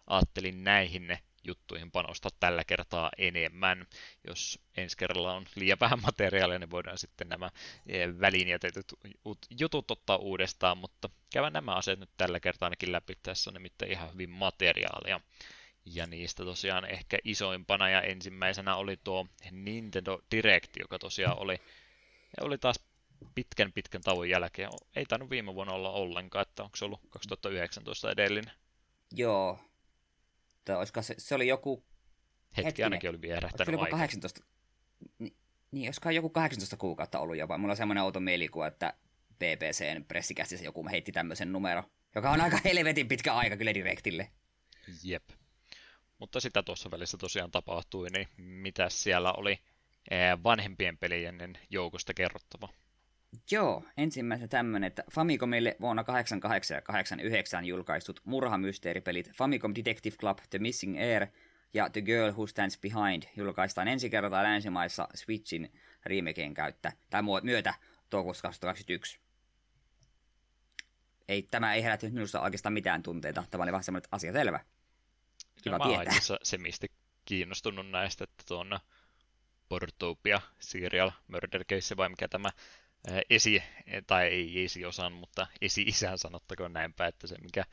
ajattelin näihin ne juttuihin panostaa tällä kertaa enemmän. Jos ensi kerralla on liian vähän materiaalia, niin voidaan sitten nämä eh, väliin jätetyt jutut ottaa uudestaan, mutta käydään nämä asiat nyt tällä kertaa ainakin läpi. Tässä on nimittäin ihan hyvin materiaalia. Ja niistä tosiaan ehkä isoimpana ja ensimmäisenä oli tuo Nintendo Direct, joka tosiaan oli, oli taas pitkän pitkän tauon jälkeen. Ei tainnut viime vuonna olla ollenkaan, että onko se ollut 2019 edellinen? Joo, että olisiko se, se oli joku... Hetki hetkinen, ainakin oli vierähtänyt joku 18... Niin, niin, olisiko joku 18 kuukautta ollut jopa. Mulla on semmoinen outo mielikuva, että BBCn pressikästissä joku heitti tämmöisen numero, joka on aika helvetin pitkä aika kyllä Directille. Jep. Mutta sitä tuossa välissä tosiaan tapahtui, niin mitä siellä oli vanhempien pelien joukosta kerrottava? Joo, ensimmäisenä tämmönen, että Famicomille vuonna 88 ja 89 julkaistut murhamysteeripelit Famicom Detective Club, The Missing Air ja The Girl Who Stands Behind julkaistaan ensi kertaa länsimaissa Switchin remakeen käyttä, tai myötä toukokuussa 2021. Ei, tämä ei herättänyt minusta oikeastaan mitään tunteita. Tämä oli vähän semmoinen asia selvä. Kiva no, mä tietää. se mistä kiinnostunut näistä, että tuon Portopia Serial Murder Case vai mikä tämä esi, tai ei esiosan, mutta esi-isän sanottakoon näinpä, että se mikä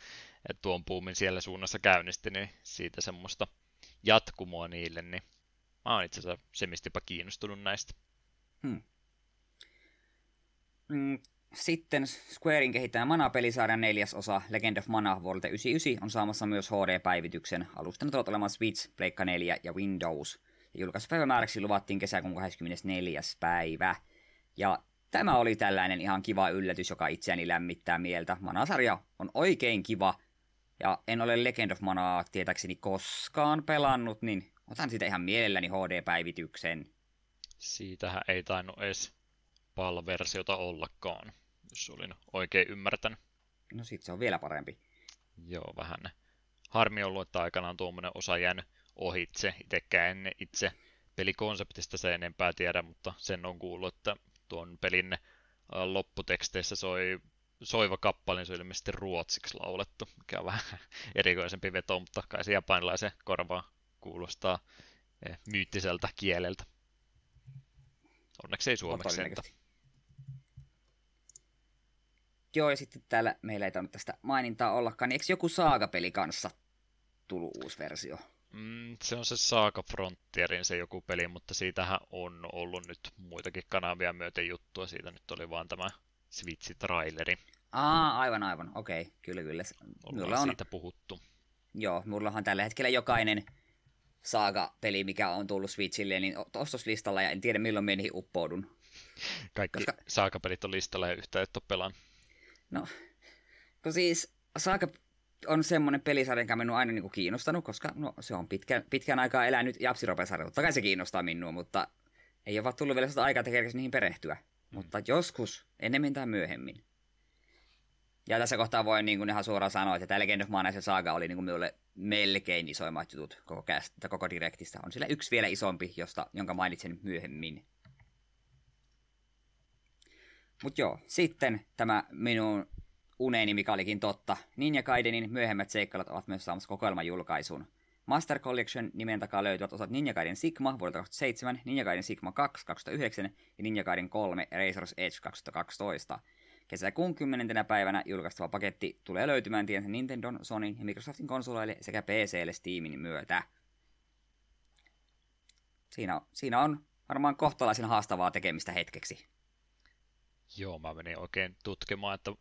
tuon puumin siellä suunnassa käynnisti, niin siitä semmoista jatkumoa niille, niin mä oon itse asiassa semistipä kiinnostunut näistä. Hmm. Mm, sitten Squarein kehittämä Mana-pelisarjan neljäs osa Legend of Mana vuodelta 99 on saamassa myös HD-päivityksen. Alustana tulevat olemaan Switch, Pleikka 4 ja Windows. Ja julkaisupäivämääräksi luvattiin kesäkuun 24. päivä. Ja tämä oli tällainen ihan kiva yllätys, joka itseäni lämmittää mieltä. Mana-sarja on oikein kiva. Ja en ole Legend of Manaa tietääkseni koskaan pelannut, niin otan sitä ihan mielelläni HD-päivityksen. Siitähän ei tainnut edes PAL-versiota ollakaan jos olin oikein ymmärtänyt. No sit se on vielä parempi. Joo, vähän. Harmi ollut, että aikanaan tuommoinen osa jäänyt ohitse. Itsekään en itse pelikonseptista se enempää tiedä, mutta sen on kuullut, että tuon pelin lopputeksteissä soi soiva kappale, niin se on ilmeisesti ruotsiksi laulettu, mikä on vähän erikoisempi veto, mutta kai se japanilaisen korvaa kuulostaa eh, myyttiseltä kieleltä. Onneksi ei suomeksi Joo, ja sitten täällä meillä ei tainnut tästä mainintaa ollakaan, niin eikö joku Saaga-peli kanssa tullut uusi versio? Mm, se on se Saaga Frontierin se joku peli, mutta siitähän on ollut nyt muitakin kanavia myöten juttua. Siitä nyt oli vaan tämä Switch-traileri. Aa, aivan, aivan. Okei, okay, kyllä, kyllä. Ollaan on... siitä puhuttu. Joo, mullahan tällä hetkellä jokainen Saaga-peli, mikä on tullut Switchille, niin ostoslistalla ja en tiedä milloin meni uppoudun. Kaikki Koska... Saaga-pelit on listalla ja yhtä et ole pelannut. No, kun siis Saaka on semmoinen pelisarja, joka minua aina niin kuin kiinnostanut, koska no, se on pitkän, pitkän aikaa elänyt Japsirope-sarja. Totta kai se kiinnostaa minua, mutta ei ole tullut vielä sitä aikaa, että kerkesi niihin perehtyä. Mm. Mutta joskus, ennemmin tai myöhemmin. Ja tässä kohtaa voin niin kuin ihan suoraan sanoa, että tämä Legend of Mana Saga oli niin kuin minulle melkein isoimmat jutut koko, cast, koko direktistä. On sillä yksi vielä isompi, josta, jonka mainitsen myöhemmin. Mutta joo, sitten tämä minun uneni, mikä olikin totta. Ninja Gaidenin myöhemmät seikkailut ovat myös saamassa kokoelman julkaisun. Master Collection nimen takaa löytyvät osat Ninja Gaiden Sigma vuodelta 2007, Ninja Gaiden Sigma 2 2009 ja Ninja Gaiden 3 Razor's Edge 2012. Kesäkuun 10. päivänä julkaistava paketti tulee löytymään tiensä Nintendo, Sony ja Microsoftin konsoleille sekä PClle Steamin myötä. Siinä, siinä on varmaan kohtalaisen haastavaa tekemistä hetkeksi. Joo, mä menin oikein tutkimaan, että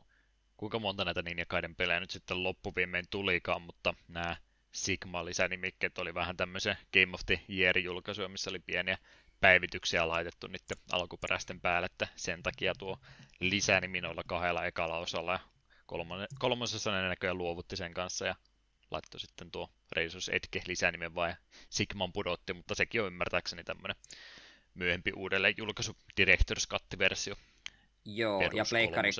kuinka monta näitä Ninja Gaiden pelejä nyt sitten loppuviimein tulikaan, mutta nämä Sigma-lisänimikkeet oli vähän tämmöisen Game of the Year-julkaisuja, missä oli pieniä päivityksiä laitettu niiden alkuperäisten päälle, että sen takia tuo lisänimi noilla kahdella ekalla osalla ja kolmosessa ne näköjään luovutti sen kanssa ja laittoi sitten tuo Reisus Etke lisänimen vai Sigman pudotti, mutta sekin on ymmärtääkseni tämmöinen myöhempi uudelleen julkaisu Director's Cut-versio Joo, ja pleikkari...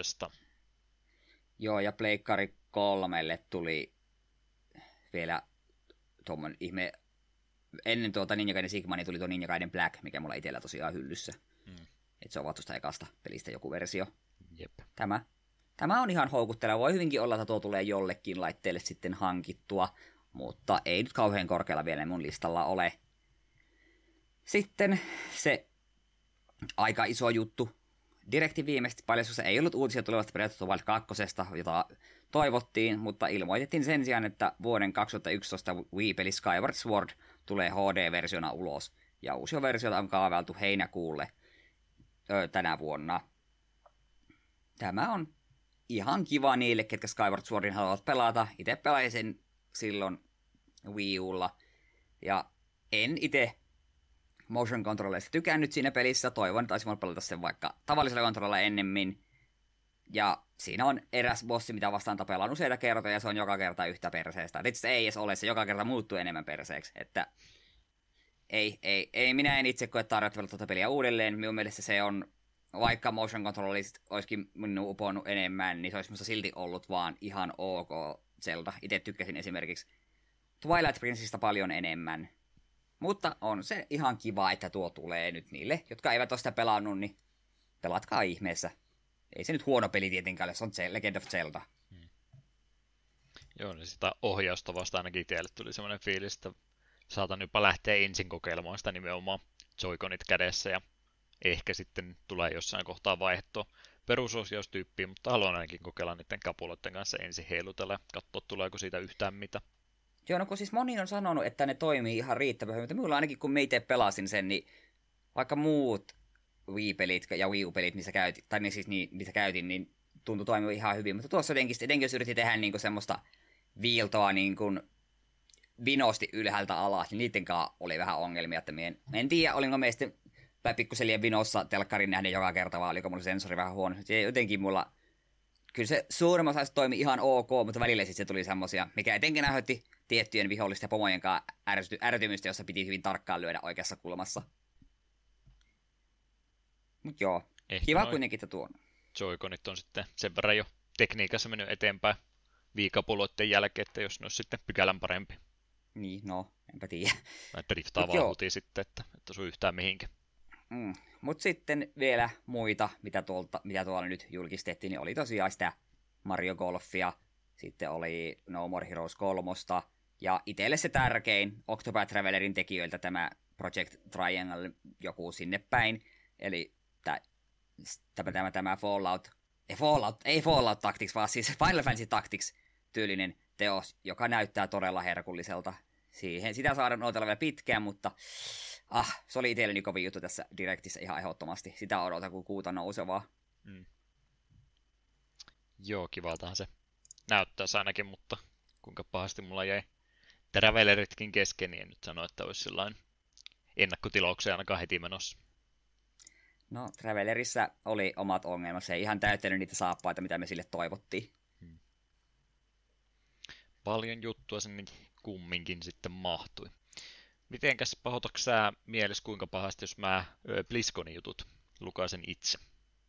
Joo, ja pleikkari kolmelle tuli vielä tuommoinen ihme... Ennen tuota Ninja Gaiden Sigma, niin tuli tuo Ninja Gaiden Black, mikä mulla itsellä tosiaan hyllyssä. Hmm. Että se on vaan tuosta ekasta pelistä joku versio. Jep. Tämä, tämä on ihan houkutteleva. Voi hyvinkin olla, että tuo tulee jollekin laitteelle sitten hankittua, mutta ei nyt kauhean korkealla vielä mun listalla ole. Sitten se aika iso juttu, Direkti viimeisesti paljastuksessa ei ollut uutisia tulevasta Breath of Wild 2, jota toivottiin, mutta ilmoitettiin sen sijaan, että vuoden 2011 Wii-peli Skyward Sword tulee HD-versiona ulos, ja uusia versioita on kaavailtu heinäkuulle ö, tänä vuonna. Tämä on ihan kiva niille, ketkä Skyward Swordin haluavat pelata. Itse pelasin sen silloin Wii Ulla, ja en itse motion controlleista tykännyt siinä pelissä. Toivon, että olisin pelata sen vaikka tavallisella kontrollilla ennemmin. Ja siinä on eräs bossi, mitä vastaan tapellaan useita kertoja, ja se on joka kerta yhtä perseestä. Itse ei edes ole, se joka kerta muuttuu enemmän perseeksi. Että ei, ei, ei minä en itse koe tarjottavilla tuota peliä uudelleen. Minun mielestä se on, vaikka motion controllit olisikin minun uponnut enemmän, niin se olisi minusta silti ollut vaan ihan ok Zelda. Itse tykkäsin esimerkiksi Twilight Princesista paljon enemmän. Mutta on se ihan kiva, että tuo tulee nyt niille, jotka eivät ole sitä pelannut, niin pelatkaa ihmeessä. Ei se nyt huono peli tietenkään ole, se on Legend of Zelda. Hmm. Joo, niin sitä ohjausta vasta ainakin itselle tuli semmoinen fiilis, että saatan jopa lähteä ensin kokeilemaan sitä nimenomaan Joy-Conit kädessä ja ehkä sitten tulee jossain kohtaa vaihdettua perusohjaustyyppiä, mutta haluan ainakin kokeilla niiden kapuloiden kanssa ensin heilutella ja katsoa, tuleeko siitä yhtään mitä. Joo, no kun siis moni on sanonut, että ne toimii ihan riittävän hyvin, mutta minulla ainakin kun me itse pelasin sen, niin vaikka muut Wii-pelit ja Wii U-pelit, missä käytin, tai ne siis niin, missä käytin, niin tuntui toimia ihan hyvin. Mutta tuossa jotenkin, etenkin jos yritti tehdä niin kuin semmoista viiltoa niin kuin vinosti ylhäältä alas, niin niiden kanssa oli vähän ongelmia. Että en, en tiedä, olinko me sitten pikkusen liian vinossa telkkarin nähden joka kerta, vai oliko mulla sensori vähän huono. Se jotenkin mulla, kyllä se suurimman osa toimi ihan ok, mutta välillä sitten se tuli semmosia, mikä etenkin aiheutti tiettyjen vihollisten pomojen kanssa ärty, ärtymystä, jossa piti hyvin tarkkaan lyödä oikeassa kulmassa. Mut joo, Ehkä kiva kuitenkin, että tuon. Joikonit on sitten sen verran jo tekniikassa mennyt eteenpäin viikapuloiden jälkeen, että jos ne olisi sitten pykälän parempi. Niin, no, enpä tiedä. Että driftaa vaan sitten, että, että sun yhtään mihinkään. Mm. Mutta sitten vielä muita, mitä, tuolta, mitä tuolla nyt julkistettiin, niin oli tosiaan sitä Mario Golfia, sitten oli No More Heroes 3, ja itselle se tärkein Octopath Travelerin tekijöiltä tämä Project Triangle joku sinne päin, eli tämä, tämä, tämä Fallout, ei Fallout, ei Fallout Tactics, vaan siis Final Fantasy Tactics tyylinen teos, joka näyttää todella herkulliselta. Siihen sitä saadaan odotella vielä pitkään, mutta ah, se oli itselleni kovin juttu tässä Directissä ihan ehdottomasti. Sitä odotan kuin kuuta nousevaa. Mm. Joo, kivaltahan se näyttää ainakin, mutta kuinka pahasti mulla jäi Traveleritkin kesken, niin en nyt sano, että olisi sellainen ennakkotilauksia ainakaan heti menossa. No, Travelerissa oli omat ongelmat. Se ei ihan täyttänyt niitä saappaita, mitä me sille toivottiin. Hmm. Paljon juttua sen kumminkin sitten mahtui. Mitenkäs pahoitatko sä mielessä kuinka pahasti, jos mä Bliskonin jutut lukaisen itse?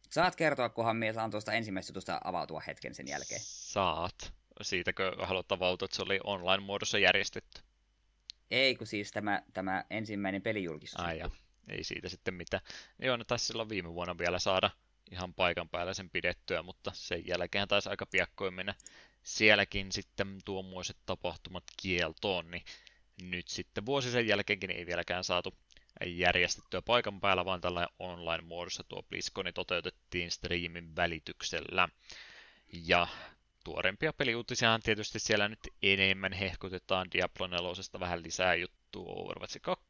Saat kertoa, kunhan mies saan tuosta ensimmäisestä jutusta avautua hetken sen jälkeen. Saat. Siitäkö haluat avautua, että se oli online-muodossa järjestetty? Ei, kun siis tämä, tämä ensimmäinen pelijulkistus. Ai ja. Ei siitä sitten mitään. Joo, ne taisi silloin viime vuonna vielä saada ihan paikan päällä sen pidettyä, mutta sen jälkeen taisi aika piakkoin mennä sielläkin sitten tuommoiset tapahtumat kieltoon, niin nyt sitten vuosi sen jälkeenkin ei vieläkään saatu järjestettyä paikan päällä, vaan tällainen online-muodossa tuo BlizzCon toteutettiin streamin välityksellä. Ja tuorempia peliuutisia tietysti siellä nyt enemmän hehkutetaan Diablo 4 vähän lisää juttua Overwatch 2.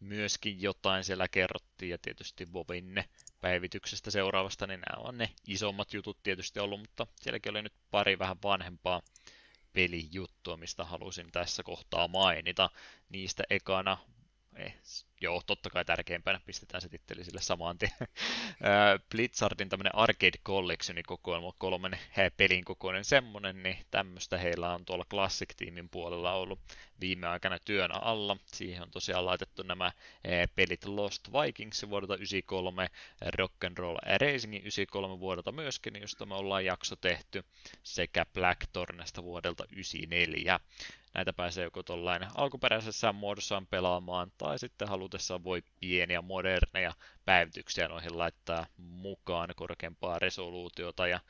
Myöskin jotain siellä kerrottiin ja tietysti Vovinne päivityksestä seuraavasta, niin nämä on ne isommat jutut tietysti ollut, mutta sielläkin oli nyt pari vähän vanhempaa pelijuttua, mistä halusin tässä kohtaa mainita. Niistä ekana eh, joo, totta kai tärkeimpänä pistetään se titteli sille samaan tien. Blitzardin tämmönen Arcade Collectioni kokoelma, kolmen pelin kokoinen semmonen, niin tämmöistä heillä on tuolla Classic-tiimin puolella ollut viime aikana työn alla. Siihen on tosiaan laitettu nämä pelit Lost Vikings vuodelta 93, Rock and Roll Racing 93 vuodelta myöskin, josta me ollaan jakso tehty, sekä Blackthornesta vuodelta 94 näitä pääsee joko tuollain alkuperäisessä muodossaan pelaamaan, tai sitten halutessaan voi pieniä moderneja päivityksiä noihin laittaa mukaan, korkeampaa resoluutiota ja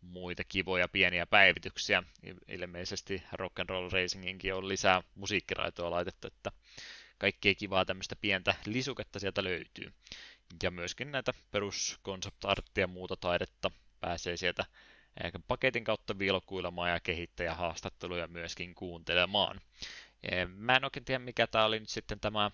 muita kivoja pieniä päivityksiä. Ilmeisesti Rock and Roll Racinginkin on lisää musiikkiraitoa laitettu, että kaikkea kivaa tämmöistä pientä lisuketta sieltä löytyy. Ja myöskin näitä perus concept arttia ja muuta taidetta pääsee sieltä paketin kautta vilkuilemaan ja kehittäjähaastatteluja myöskin kuuntelemaan. Mä en oikein tiedä, mikä tämä oli nyt sitten tämä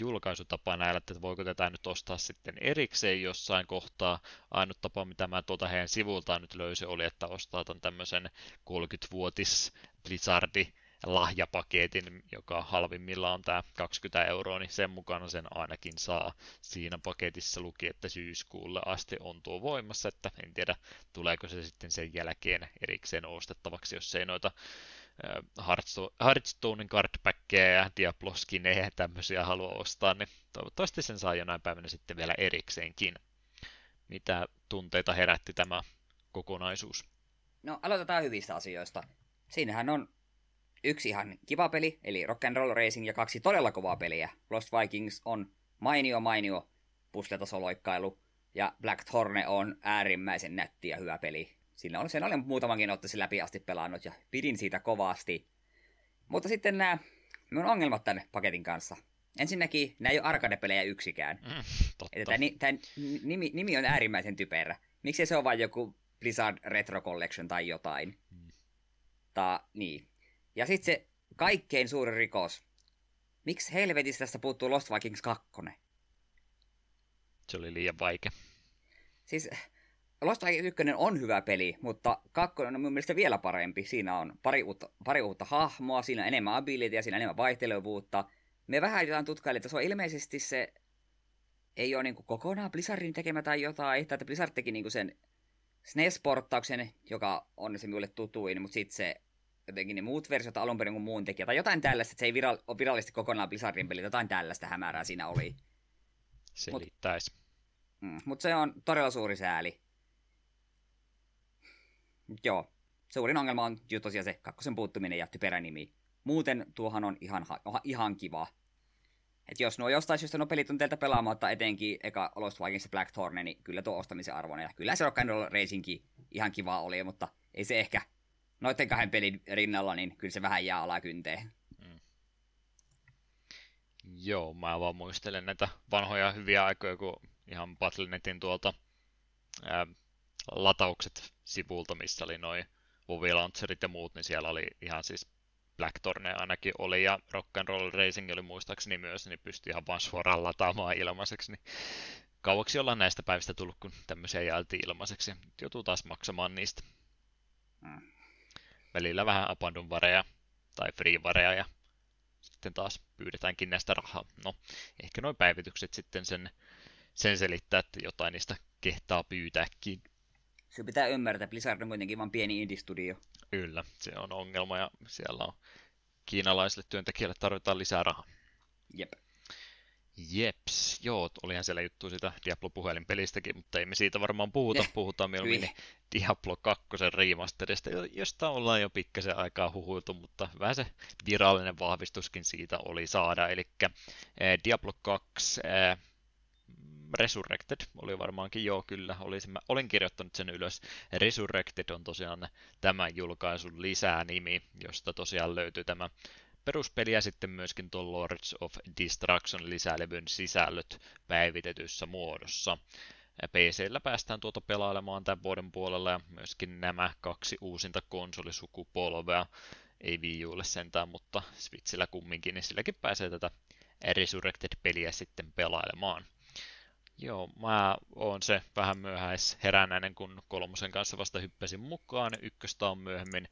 julkaisutapa näillä, että voiko tätä nyt ostaa sitten erikseen jossain kohtaa. Ainut tapa, mitä mä tuolta heidän sivultaan nyt löysin, oli, että ostaa tämän tämmöisen 30-vuotis Blizzardi lahjapaketin, joka halvimmilla on tämä 20 euroa, niin sen mukana sen ainakin saa. Siinä paketissa luki, että syyskuulle asti on tuo voimassa, että en tiedä tuleeko se sitten sen jälkeen erikseen ostettavaksi, jos ei noita Hearthstonein cardbackkejä ja Diablo-skinejä ja tämmöisiä halua ostaa, niin toivottavasti sen saa jonain päivänä sitten vielä erikseenkin. Mitä tunteita herätti tämä kokonaisuus? No aloitetaan hyvistä asioista. Siinähän on yksi ihan kiva peli, eli Rock and Roll Racing, ja kaksi todella kovaa peliä. Lost Vikings on mainio mainio pusletasoloikkailu, ja Black Thorne on äärimmäisen nätti ja hyvä peli. Siinä on, sen olen muutamankin ottaisin läpi asti pelannut, ja pidin siitä kovasti. Mutta sitten nämä minun ongelmat tämän paketin kanssa. Ensinnäkin, nämä ei ole arcade-pelejä yksikään. Mm, totta. Tämä, tämä nimi, nimi on äärimmäisen typerä. Miksi se on vain joku Blizzard Retro Collection tai jotain? Mm. Ta, niin. Ja sitten se kaikkein suurin rikos. Miksi helvetissä tästä puuttuu Lost Vikings 2? Se oli liian vaikea. Siis Lost Vikings 1 on hyvä peli, mutta kakkonen on mun mielestä vielä parempi. Siinä on pari uutta, pari uutta hahmoa, siinä on enemmän abilityä, siinä on enemmän vaihtelevuutta. Me vähän jotain tutkailin, että se on ilmeisesti se ei ole niin kokonaan Blizzardin tekemä tai jotain, että Blizzard teki niin sen SNES-porttauksen, joka on se minulle tutuin, mutta sitten se jotenkin ne muut versiot alun perin kuin muun tekijä, tai jotain tällaista, että se ei viral, ole virallisesti kokonaan Blizzardin peli, jotain tällaista hämärää siinä oli. Selittäisi. Mutta mm, mut se on todella suuri sääli. Joo, suurin ongelma on just tosiaan se kakkosen puuttuminen ja typerä nimi. Muuten tuohan on ihan, ihan kiva. Et jos nuo jostain syystä nuo pelit on teiltä pelaamatta, etenkin eka Lost Vikings Blackthorn, niin kyllä tuo ostamisen arvoinen. Ja kyllä se Rock and Roll Racingkin ihan kiva oli, mutta ei se ehkä noiden kahden pelin rinnalla, niin kyllä se vähän jää alakynteen. Mm. Joo, mä vaan muistelen näitä vanhoja hyviä aikoja, kun ihan Battlenetin tuolta ää, lataukset sivulta, missä oli noin Vovi Launcherit ja muut, niin siellä oli ihan siis Blackthorne ainakin oli ja Rock and Roll Racing oli muistaakseni myös, niin pystyi ihan vaan suoraan lataamaan ilmaiseksi. Niin kauaksi ollaan näistä päivistä tullut, kun tämmöisiä jaeltiin ilmaiseksi. Nyt joutuu taas maksamaan niistä. Mm. Välillä vähän abandon vareja tai free vareja ja sitten taas pyydetäänkin näistä rahaa. No, ehkä noin päivitykset sitten sen, sen selittää, että jotain niistä kehtaa pyytääkin. Se pitää ymmärtää, että Blizzard on kuitenkin vain pieni indie-studio. Kyllä, se on ongelma ja siellä on kiinalaisille työntekijälle tarvitaan lisää rahaa. Jep. Jeps, joo, olihan siellä juttu sitä Diablo-puhelinpelistäkin, mutta ei me siitä varmaan puhuta. Ne. Puhutaan mieluummin Diablo 2 remasterista, josta ollaan jo pikkasen aikaa huhuiltu, mutta vähän se virallinen vahvistuskin siitä oli saada. Eli eh, Diablo 2 eh, Resurrected oli varmaankin joo, kyllä. Olisin, mä olin kirjoittanut sen ylös. Resurrected on tosiaan tämän julkaisun lisää nimi, josta tosiaan löytyy tämä peruspeli ja sitten myöskin tuon Lords of Destruction lisälevyn sisällöt päivitetyssä muodossa. PCllä päästään tuota pelailemaan tämän vuoden puolella ja myöskin nämä kaksi uusinta konsolisukupolvea. Ei Wii Ulle sentään, mutta Switchillä kumminkin, niin silläkin pääsee tätä Resurrected-peliä sitten pelailemaan. Joo, mä oon se vähän myöhäis heränäinen, kun kolmosen kanssa vasta hyppäsin mukaan. Ykköstä on myöhemmin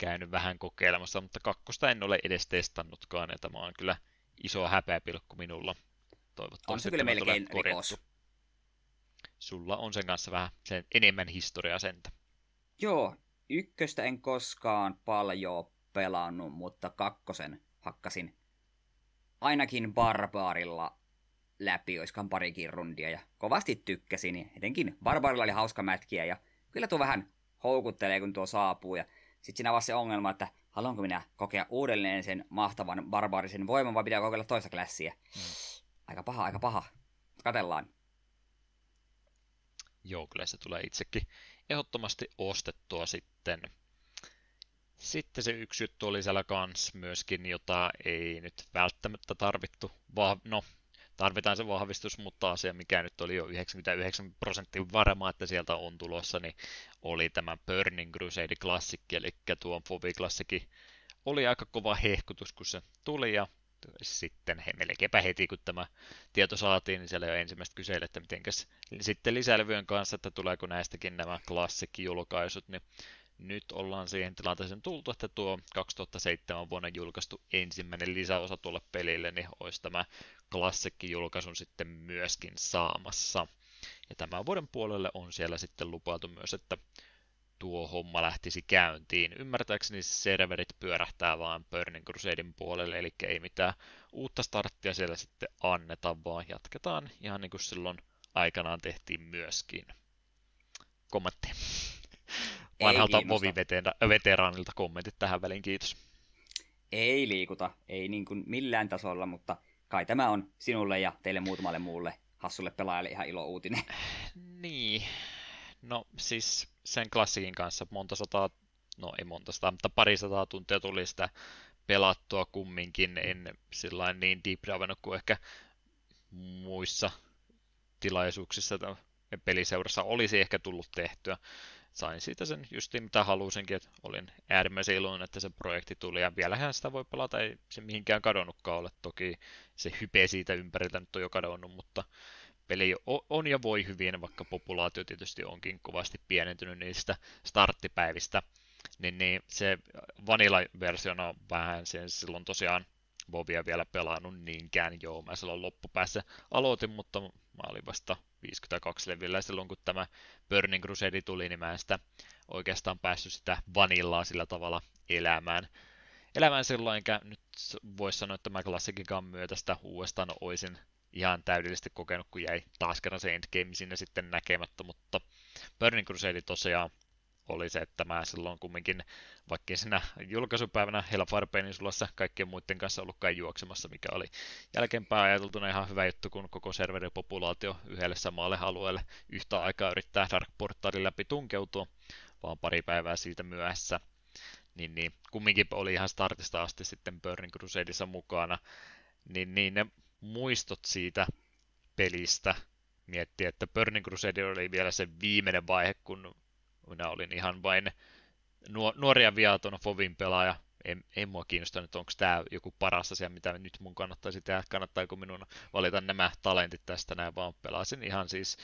käynyt vähän kokeilemassa, mutta kakkosta en ole edes testannutkaan, ja tämä on kyllä iso häpeäpilkku minulla. Toivottavasti on se kyllä melkein rikos. Sulla on sen kanssa vähän sen enemmän historiaa sentä. Joo, ykköstä en koskaan paljon pelannut, mutta kakkosen hakkasin ainakin barbaarilla läpi, oiskaan parikin rundia, ja kovasti tykkäsin, etenkin Barbarilla oli hauska mätkiä, ja kyllä tuo vähän houkuttelee, kun tuo saapuu, ja sitten siinä on se ongelma, että haluanko minä kokea uudelleen sen mahtavan barbaarisen voiman, vai pitää kokeilla toista klassia. Hmm. Aika paha, aika paha. Katellaan. Joo, kyllä se tulee itsekin ehdottomasti ostettua sitten. Sitten se yksi juttu oli siellä kans myöskin, jota ei nyt välttämättä tarvittu, vaan no tarvitaan se vahvistus, mutta asia, mikä nyt oli jo 99 prosenttia varma, että sieltä on tulossa, niin oli tämä Burning Crusade Classic, eli tuo Fobi Classic oli aika kova hehkutus, kun se tuli, ja sitten he, melkeinpä heti, kun tämä tieto saatiin, niin siellä jo ensimmäistä kyseli, että mitenkäs sitten lisälevyjen kanssa, että tuleeko näistäkin nämä klassikki-julkaisut, niin nyt ollaan siihen tilanteeseen tultu, että tuo 2007 vuonna julkaistu ensimmäinen lisäosa tuolle pelille, niin olisi tämä klassikki-julkaisun sitten myöskin saamassa. Ja tämän vuoden puolelle on siellä sitten lupailtu myös, että tuo homma lähtisi käyntiin. Ymmärtääkseni serverit pyörähtää vaan Burning Crusadein puolelle, eli ei mitään uutta starttia siellä sitten anneta, vaan jatketaan ihan niin kuin silloin aikanaan tehtiin myöskin. Kommentti vanhalta Movi-veteraanilta kommentit tähän väliin, kiitos. Ei liikuta, ei niin kuin millään tasolla, mutta kai tämä on sinulle ja teille muutamalle muulle hassulle pelaajalle ihan ilo uutinen. Niin, no siis sen klassikin kanssa monta sataa, no ei monta sataa, mutta pari sataa tuntia tuli sitä pelattua kumminkin, en sillä niin deep kuin ehkä muissa tilaisuuksissa peliseurassa olisi ehkä tullut tehtyä. Sain siitä sen justiin mitä halusinkin, että olin äärimmäisen iloinen, että se projekti tuli ja vielähän sitä voi pelata, ei se mihinkään kadonnutkaan ole. Toki se hype siitä ympäriltä nyt on jo kadonnut, mutta peli on ja voi hyvin, vaikka populaatio tietysti onkin kovasti pienentynyt niistä starttipäivistä. Niin, niin se vanilla-versiona vähän sen silloin tosiaan Bobia vielä pelannut niinkään. Joo, mä silloin loppupäässä aloitin, mutta mä olin vasta 52 levillä silloin, kun tämä Burning Crusade tuli, niin mä en sitä oikeastaan päässyt sitä vanillaa sillä tavalla elämään. Elämään silloin, enkä nyt voisi sanoa, että mä klassikikan myötä sitä uudestaan oisin ihan täydellisesti kokenut, kun jäi taas kerran se endgame sinne sitten näkemättä, mutta Burning Crusade tosiaan oli se, että mä silloin kumminkin, vaikka siinä julkaisupäivänä Hellfire Peninsulassa kaikkien muiden kanssa ollutkaan juoksemassa, mikä oli jälkeenpäin ajateltuna ihan hyvä juttu, kun koko serverin populaatio yhdelle samalle alueelle yhtä aikaa yrittää Dark Portalin läpi tunkeutua, vaan pari päivää siitä myöhässä. Niin, niin kumminkin oli ihan startista asti sitten Burning Crusadeissa mukana, niin, niin ne muistot siitä pelistä miettiä, että Burning Crusade oli vielä se viimeinen vaihe, kun minä olin ihan vain nuoria viaton Fovin pelaaja. En, en mua kiinnosta nyt, onko tämä joku paras asia, mitä nyt mun kannattaisi tehdä, kannattaako minun valita nämä talentit tästä näin, vaan pelasin ihan siis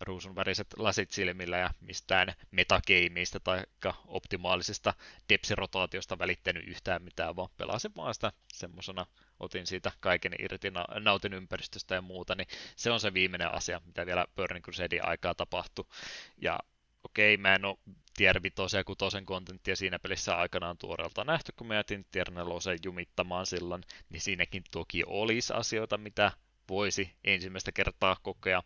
ruusun väriset lasit silmillä ja mistään metagameista tai optimaalisesta depsirotaatiosta välittänyt yhtään mitään, vaan pelasin vaan sitä semmosena, otin siitä kaiken irti, nautin ympäristöstä ja muuta, niin se on se viimeinen asia, mitä vielä Burning Crusade aikaa tapahtui. Ja okei, mä en ole tier 5 ja 6 kontenttia siinä pelissä aikanaan tuoreelta nähty, kun mä jätin tier 4 jumittamaan silloin, niin siinäkin toki olisi asioita, mitä voisi ensimmäistä kertaa kokea,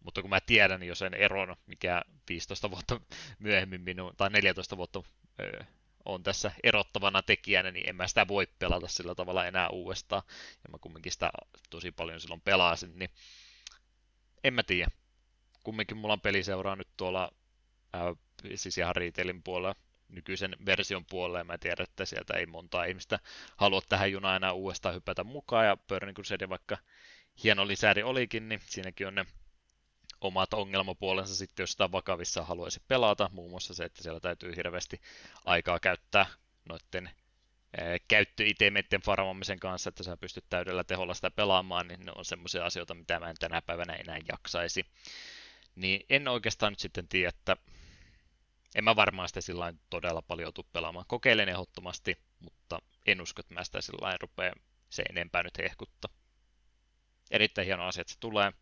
mutta kun mä tiedän jo sen eron, mikä 15 vuotta myöhemmin minun, tai 14 vuotta on tässä erottavana tekijänä, niin en mä sitä voi pelata sillä tavalla enää uudestaan. Ja mä kumminkin sitä tosi paljon silloin pelasin, niin en mä tiedä. Kumminkin mulla on peliseuraa nyt tuolla siis ihan retailin puolella nykyisen version puolella, ja mä tiedän, että sieltä ei monta ihmistä halua tähän junaan enää uudestaan hypätä mukaan, ja Burning Crusade vaikka hieno lisäri olikin, niin siinäkin on ne omat ongelmapuolensa sitten, jos sitä vakavissa haluaisi pelata, muun muassa se, että siellä täytyy hirveästi aikaa käyttää noiden käyttöitemeiden farmamisen kanssa, että sä pystyt täydellä teholla sitä pelaamaan, niin ne on semmoisia asioita, mitä mä en tänä päivänä enää jaksaisi. Niin en oikeastaan nyt sitten tiedä, että en mä varmaan sitä sillä todella paljon tule pelaamaan. Kokeilen ehdottomasti, mutta en usko, että mä sitä sillä rupea se enempää nyt hehkuttaa. Erittäin hieno asia, että se tulee.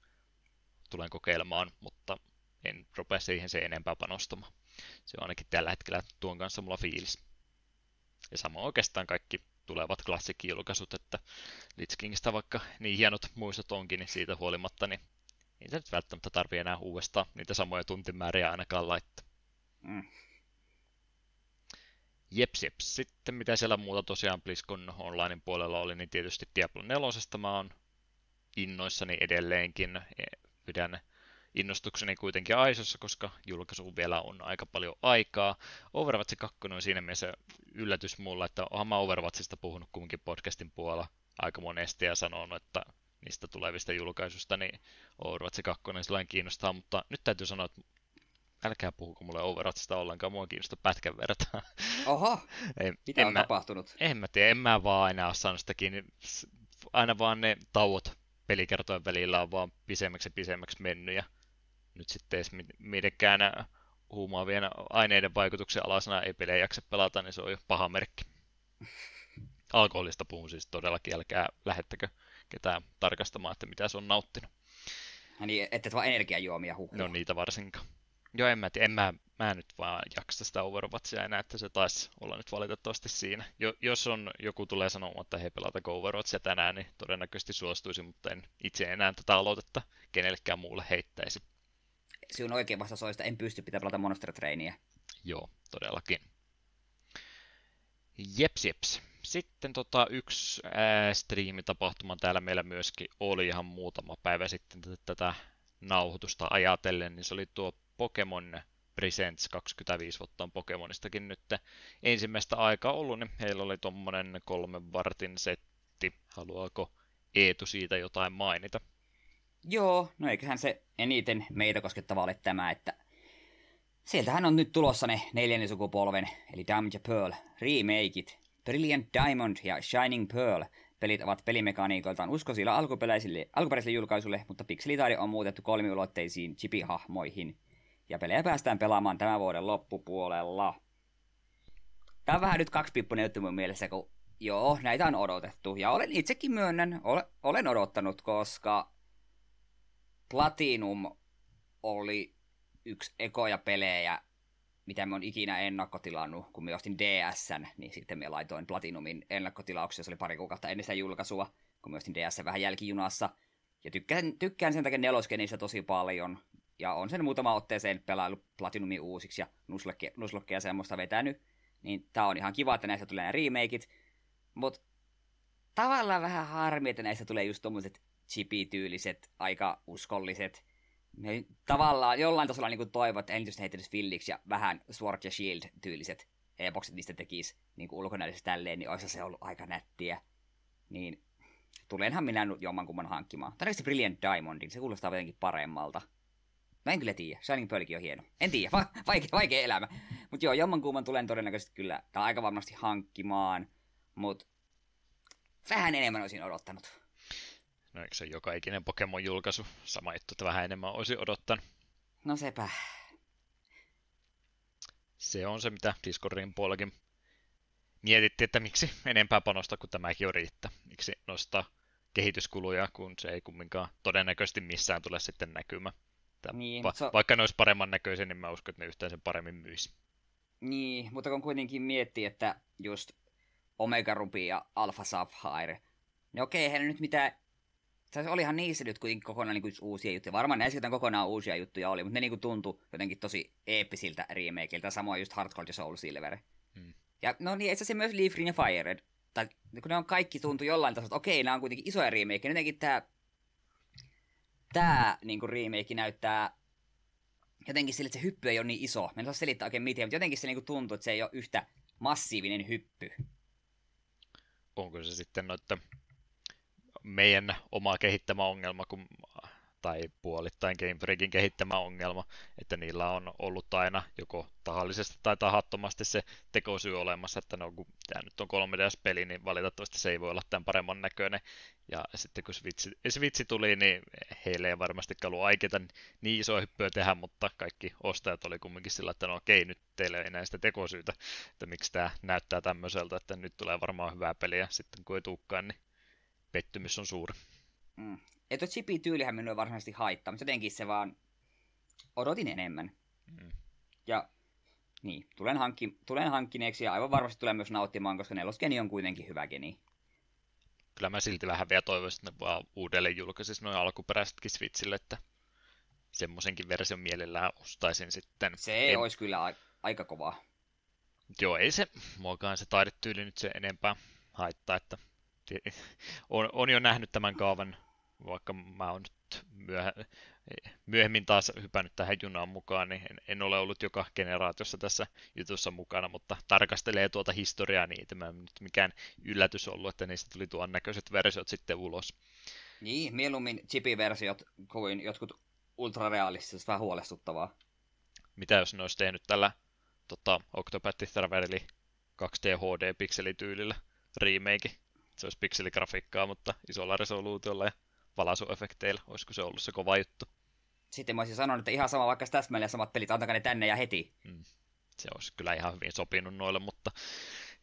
Tulen kokeilemaan, mutta en rupea siihen se enempää panostamaan. Se on ainakin tällä hetkellä tuon kanssa mulla fiilis. Ja sama oikeastaan kaikki tulevat klassikkijulkaisut, että Lich Kingistä vaikka niin hienot muistot onkin, niin siitä huolimatta, niin ei se nyt välttämättä tarvii enää uudestaan niitä samoja tuntimääriä ainakaan laittaa. Mm. Jeps, jeps. Sitten mitä siellä muuta tosiaan BlizzCon Onlinein puolella oli, niin tietysti Diablo 4 mä oon innoissani edelleenkin. E, pidän innostukseni kuitenkin aisossa, koska julkaisu vielä on aika paljon aikaa. Overwatch 2 on siinä mielessä yllätys mulla, että onhan mä Overwatchista puhunut kumminkin podcastin puolella aika monesti ja sanonut, että niistä tulevista julkaisusta, niin Overwatch 2 sellainen kiinnostaa, mutta nyt täytyy sanoa, että älkää puhuko mulle Overwatchista ollenkaan, mua kiinnostaa pätkän verran. Oho, ei, mitä on mä, tapahtunut? En mä tiedä, en mä vaan enää ole saanut sitä kiinni. Aina vaan ne tauot pelikertojen välillä on vaan pisemmäksi ja pisemmäksi mennyt, ja nyt sitten edes mitenkään huumaavien aineiden vaikutuksen alasena ei pelejä jaksa pelata, niin se on jo paha merkki. Alkoholista puhun siis todellakin, älkää lähettäkö ketään tarkastamaan, että mitä se on nauttinut. Niin, ette vaan energiajuomia huhua. No niitä varsinkaan. Joo, en mä tiedä, en mä, mä nyt vaan jaksa sitä Overwatchia enää, että se taisi olla nyt valitettavasti siinä. Jo, jos on joku tulee sanomaan, että he pelata Overwatchia tänään, niin todennäköisesti suostuisin, mutta en itse enää tätä aloitetta kenellekään muulle heittäisi. Sinun oikein vastaus että en pysty pitää pelata Monster Trainia. Joo, todellakin. Jeps, jeps. Sitten tota, yksi ää, striimitapahtuma täällä meillä myöskin oli ihan muutama päivä sitten tätä nauhoitusta ajatellen, niin se oli tuo Pokemon Presents 25 vuotta on Pokemonistakin nyt ensimmäistä aikaa ollut, niin heillä oli tuommoinen kolmen vartin setti. Haluaako Eetu siitä jotain mainita? Joo, no eiköhän se eniten meitä koskettava ole tämä, että sieltähän on nyt tulossa ne neljännen sukupolven, eli Diamond ja Pearl, remakeit. Brilliant Diamond ja Shining Pearl pelit ovat pelimekaniikoiltaan uskoisilla alkuperäisille, alkuperäisille julkaisuille, mutta pikselitaide on muutettu kolmiulotteisiin chipihahmoihin. Ja pelejä päästään pelaamaan tämän vuoden loppupuolella. Tämä on vähän nyt kaksipippunen juttu mun mielessä, kun joo, näitä on odotettu. Ja olen itsekin myönnän, ole, olen odottanut, koska Platinum oli yksi ekoja pelejä, mitä mä oon ikinä ennakkotilannut, kun mä ostin DSn, niin sitten mä laitoin Platinumin ennakkotilauksia, se oli pari kuukautta ennen sitä julkaisua, kun mä ostin DS vähän jälkijunassa. Ja tykkään, tykkään sen takia neloskenistä tosi paljon, ja on sen muutama otteeseen pelailu Platinumin uusiksi ja nuslokkeja semmoista vetänyt. Niin tää on ihan kiva, että näistä tulee nämä remakeit, mutta tavallaan vähän harmi, että näistä tulee just tommoset chipi-tyyliset, aika uskolliset. Me tavallaan jollain tasolla niin toivon, että Entityst heittäisi filliksi ja vähän Sword ja Shield-tyyliset e-bokset niistä tekisi niin ulkonäöllisesti tälleen, niin olisi se ollut aika nättiä. Niin tulenhan minä jommankumman hankkimaan. Todennäköisesti Brilliant Diamondin, se kuulostaa jotenkin paremmalta. Mä en kyllä tiedä. Shining Pearlkin on hieno. En tiedä, va- vaikea, vaikea elämä. Mutta joo, jommankumman tulen todennäköisesti kyllä, tai aika varmasti hankkimaan. Mutta vähän enemmän olisin odottanut. No eikö se joka ikinen Pokemon-julkaisu? Sama juttu, että vähän enemmän olisi odottanut. No sepä. Se on se, mitä Discordin puolellakin mietittiin, että miksi enempää panosta, kun tämäkin on riittää. Miksi nostaa kehityskuluja, kun se ei kumminkaan todennäköisesti missään tule sitten näkymään. Niin, va- so... Vaikka ne olisi paremman näköisiä, niin mä uskon, että ne yhtään sen paremmin myisi. Niin, mutta kun kuitenkin miettii, että just Omega Ruby ja Alpha Sapphire, niin okei, eihän nyt mitään se olihan niissä nyt kuitenkin kokonaan niin kuin uusia juttuja. Varmaan näissä jotain kokonaan uusia juttuja oli, mutta ne niin tuntui jotenkin tosi eeppisiltä remakeilta. Samoin just Hardcore ja Soul Silver. Hmm. Ja no niin, itse asiassa myös Leaf Green ja Fire Red. Tai kun ne on kaikki tuntu jollain tasolla, että okei, nämä on kuitenkin isoja remake. Jotenkin tämä tää niin remake näyttää jotenkin sille, että se hyppy ei ole niin iso. Mä en saa selittää oikein miten, mutta jotenkin se niin tuntuu, että se ei ole yhtä massiivinen hyppy. Onko se sitten noita meidän oma kehittämä ongelma, kun, tai puolittain Game Freakin kehittämä ongelma, että niillä on ollut aina joko tahallisesti tai tahattomasti se tekosyy olemassa, että no, kun tämä nyt on 3DS-peli, niin valitettavasti se ei voi olla tämän paremman näköinen. Ja sitten kun Switch, Switch tuli, niin heille ei varmasti ollut aikeita niin iso hyppyä tehdä, mutta kaikki ostajat oli kumminkin sillä, että no okei, nyt teille ei enää sitä tekosyytä, että miksi tämä näyttää tämmöiseltä, että nyt tulee varmaan hyvää peliä, sitten kun ei tulekaan, niin pettymys on suuri. Mm. Ja tuo chipi-tyylihän minua varsinaisesti haittaa, mutta jotenkin se vaan odotin enemmän. Mm. Ja niin, tulen, hankki, tulen hankkineeksi ja aivan varmasti tulen myös nauttimaan, koska nelosgeni on kuitenkin hyvä geni. Kyllä mä silti vähän vielä toivoisin, että ne vaan uudelleen julkaisis noin alkuperäisetkin Switchille, että semmoisenkin version mielellään ostaisin sitten. Se en... olisi kyllä a- aika kovaa. Joo, ei se muokaan se taidetyyli nyt se enempää haittaa, että on, on jo nähnyt tämän kaavan, vaikka mä oon nyt myöhä, myöhemmin taas hypännyt tähän junaan mukaan, niin en, en ole ollut joka generaatiossa tässä jutussa mukana, mutta tarkastelee tuota historiaa, niin tämä nyt mikään yllätys ollut, että niistä tuli tuon näköiset versiot sitten ulos. Niin, mieluummin chipi-versiot kuin jotkut ultrarealistiset, vähän huolestuttavaa. Mitä jos ne olisi tehnyt tällä tota, Octopath Traveler 2D HD-pikselityylillä remake? se olisi pikseligrafiikkaa, mutta isolla resoluutiolla ja valaisuefekteillä. Olisiko se ollut se kova juttu? Sitten mä olisin sanonut, että ihan sama vaikka täsmälleen samat pelit, antakaa ne tänne ja heti. Mm. Se olisi kyllä ihan hyvin sopinut noille, mutta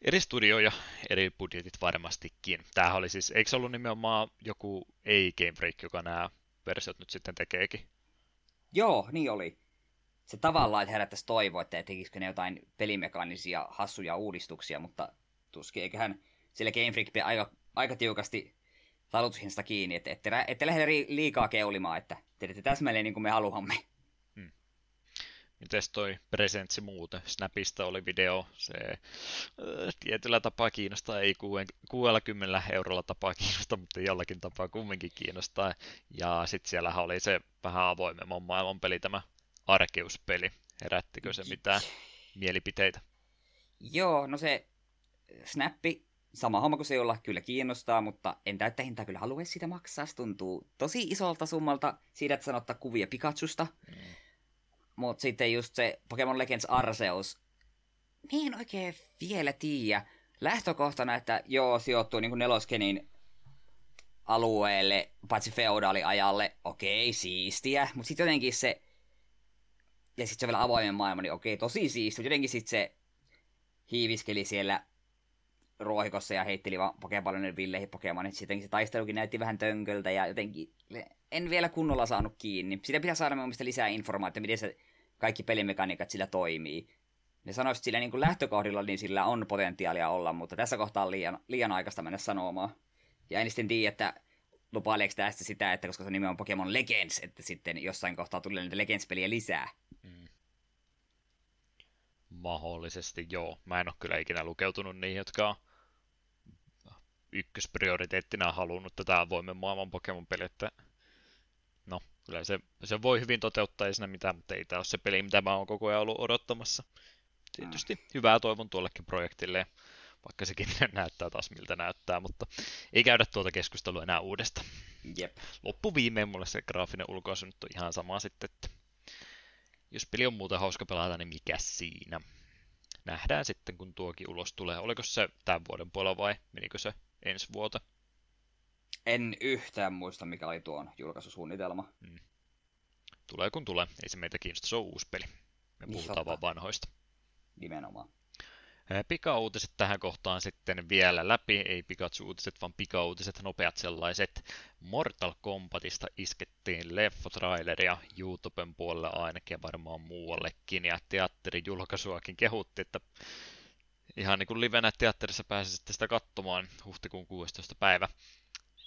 eri studio ja eri budjetit varmastikin. Tämähän oli siis, eikö se ollut nimenomaan joku ei Game Freak, joka nämä versiot nyt sitten tekeekin? Joo, niin oli. Se tavallaan herättäisi toivoa, että tekisikö ne jotain pelimekaanisia hassuja uudistuksia, mutta tuskin eiköhän sillä Game Freak aika, aika tiukasti talutushinnasta kiinni, että ette, ette lähde liikaa keulimaan, että teette täsmälleen niin kuin me haluamme. Hmm. Mites toi presentsi muuten? Snapista oli video, se äh, tietyllä tapaa kiinnostaa, ei 60 eurolla tapaa kiinnostaa, mutta jollakin tapaa kumminkin kiinnostaa. Ja sitten siellä oli se vähän avoimemman maailman peli, tämä Arkeus-peli. Herättikö se mitään mielipiteitä? Joo, no se snappi, sama homma kuin se jolla kyllä kiinnostaa, mutta en täyttä hintaa kyllä halua sitä maksaa. Se tuntuu tosi isolta summalta siitä, että sanottaa kuvia Pikachusta. Mm. Mutta sitten just se Pokemon Legends Arceus, niin en oikein vielä tiedä. Lähtökohtana, että joo, sijoittuu niin kuin neloskenin alueelle, paitsi feudaaliajalle, okei, siistiä, mutta sitten jotenkin se, ja sitten se on vielä avoimen maailma, niin okei, tosi siistiä, mutta jotenkin sitten se hiiviskeli siellä ruohikossa ja heitteli vaan Pokeballonin villeihin Pokemonit. Sitten se taistelukin näytti vähän tönköltä ja jotenkin en vielä kunnolla saanut kiinni. Sitä pitää saada mun lisää informaatiota, miten se kaikki pelimekaniikat sillä toimii. Ne sanoisit sillä niin kuin lähtökohdilla, niin sillä on potentiaalia olla, mutta tässä kohtaa on liian, liian aikaista mennä sanomaan. Ja en sitten tiedä, että lupaileeko tästä sitä, että koska se nimi on Pokemon Legends, että sitten jossain kohtaa tulee niitä Legends-peliä lisää. Mm. Mahdollisesti joo. Mä en ole kyllä ikinä lukeutunut niihin, jotka on ykkösprioriteettina halunnut tätä avoimen maailman Pokemon-peli, että no, kyllä se, se voi hyvin toteuttaa ei siinä mitään, mutta ei tämä ole se peli, mitä mä oon koko ajan ollut odottamassa. Tietysti mm. hyvää toivon tuollekin projektille, vaikka sekin näyttää taas miltä näyttää, mutta ei käydä tuota keskustelua enää uudesta. Jep. Loppu viimein mulle se graafinen ulkoasu nyt on ihan sama sitten, että jos peli on muuten hauska pelata, niin mikä siinä? Nähdään sitten, kun tuokin ulos tulee. Oliko se tämän vuoden puolella vai menikö se ensi vuotta? En yhtään muista, mikä oli tuon julkaisusuunnitelma. Hmm. Tulee kun tulee. Ei se meitä kiinnosta, se on uusi peli. Me niin puhutaan vaan vanhoista. Nimenomaan. Pika-uutiset tähän kohtaan sitten vielä läpi, ei Pikachu-uutiset, vaan pika-uutiset, nopeat sellaiset. Mortal Kombatista iskettiin leffotraileria YouTuben puolelle ainakin ja varmaan muuallekin, ja teatterijulkaisuakin kehutti, että ihan niin kuin livenä teatterissa pääsi sitten sitä katsomaan huhtikuun 16. päivä.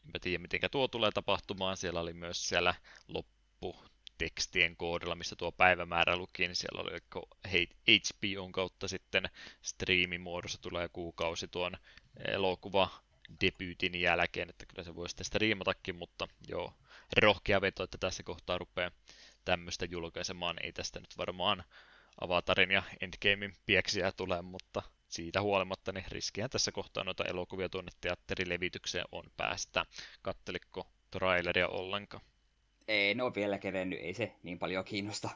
Enpä tiedä, miten tuo tulee tapahtumaan. Siellä oli myös siellä loppu tekstien koodilla, missä tuo päivämäärä luki, niin siellä oli HBOn kautta sitten striimimuodossa tulee kuukausi tuon elokuva debyytin jälkeen, että kyllä se voi sitten striimatakin, mutta joo, rohkea veto, että tässä kohtaa rupeaa tämmöistä julkaisemaan. Ei tästä nyt varmaan Avatarin ja Endgamein pieksiä tule, mutta siitä huolimatta niin riskihän tässä kohtaa noita elokuvia tuonne teatterilevitykseen on päästä. Katteliko traileria ollenkaan? Ei, ne on vielä kevennyt, ei se niin paljon kiinnosta.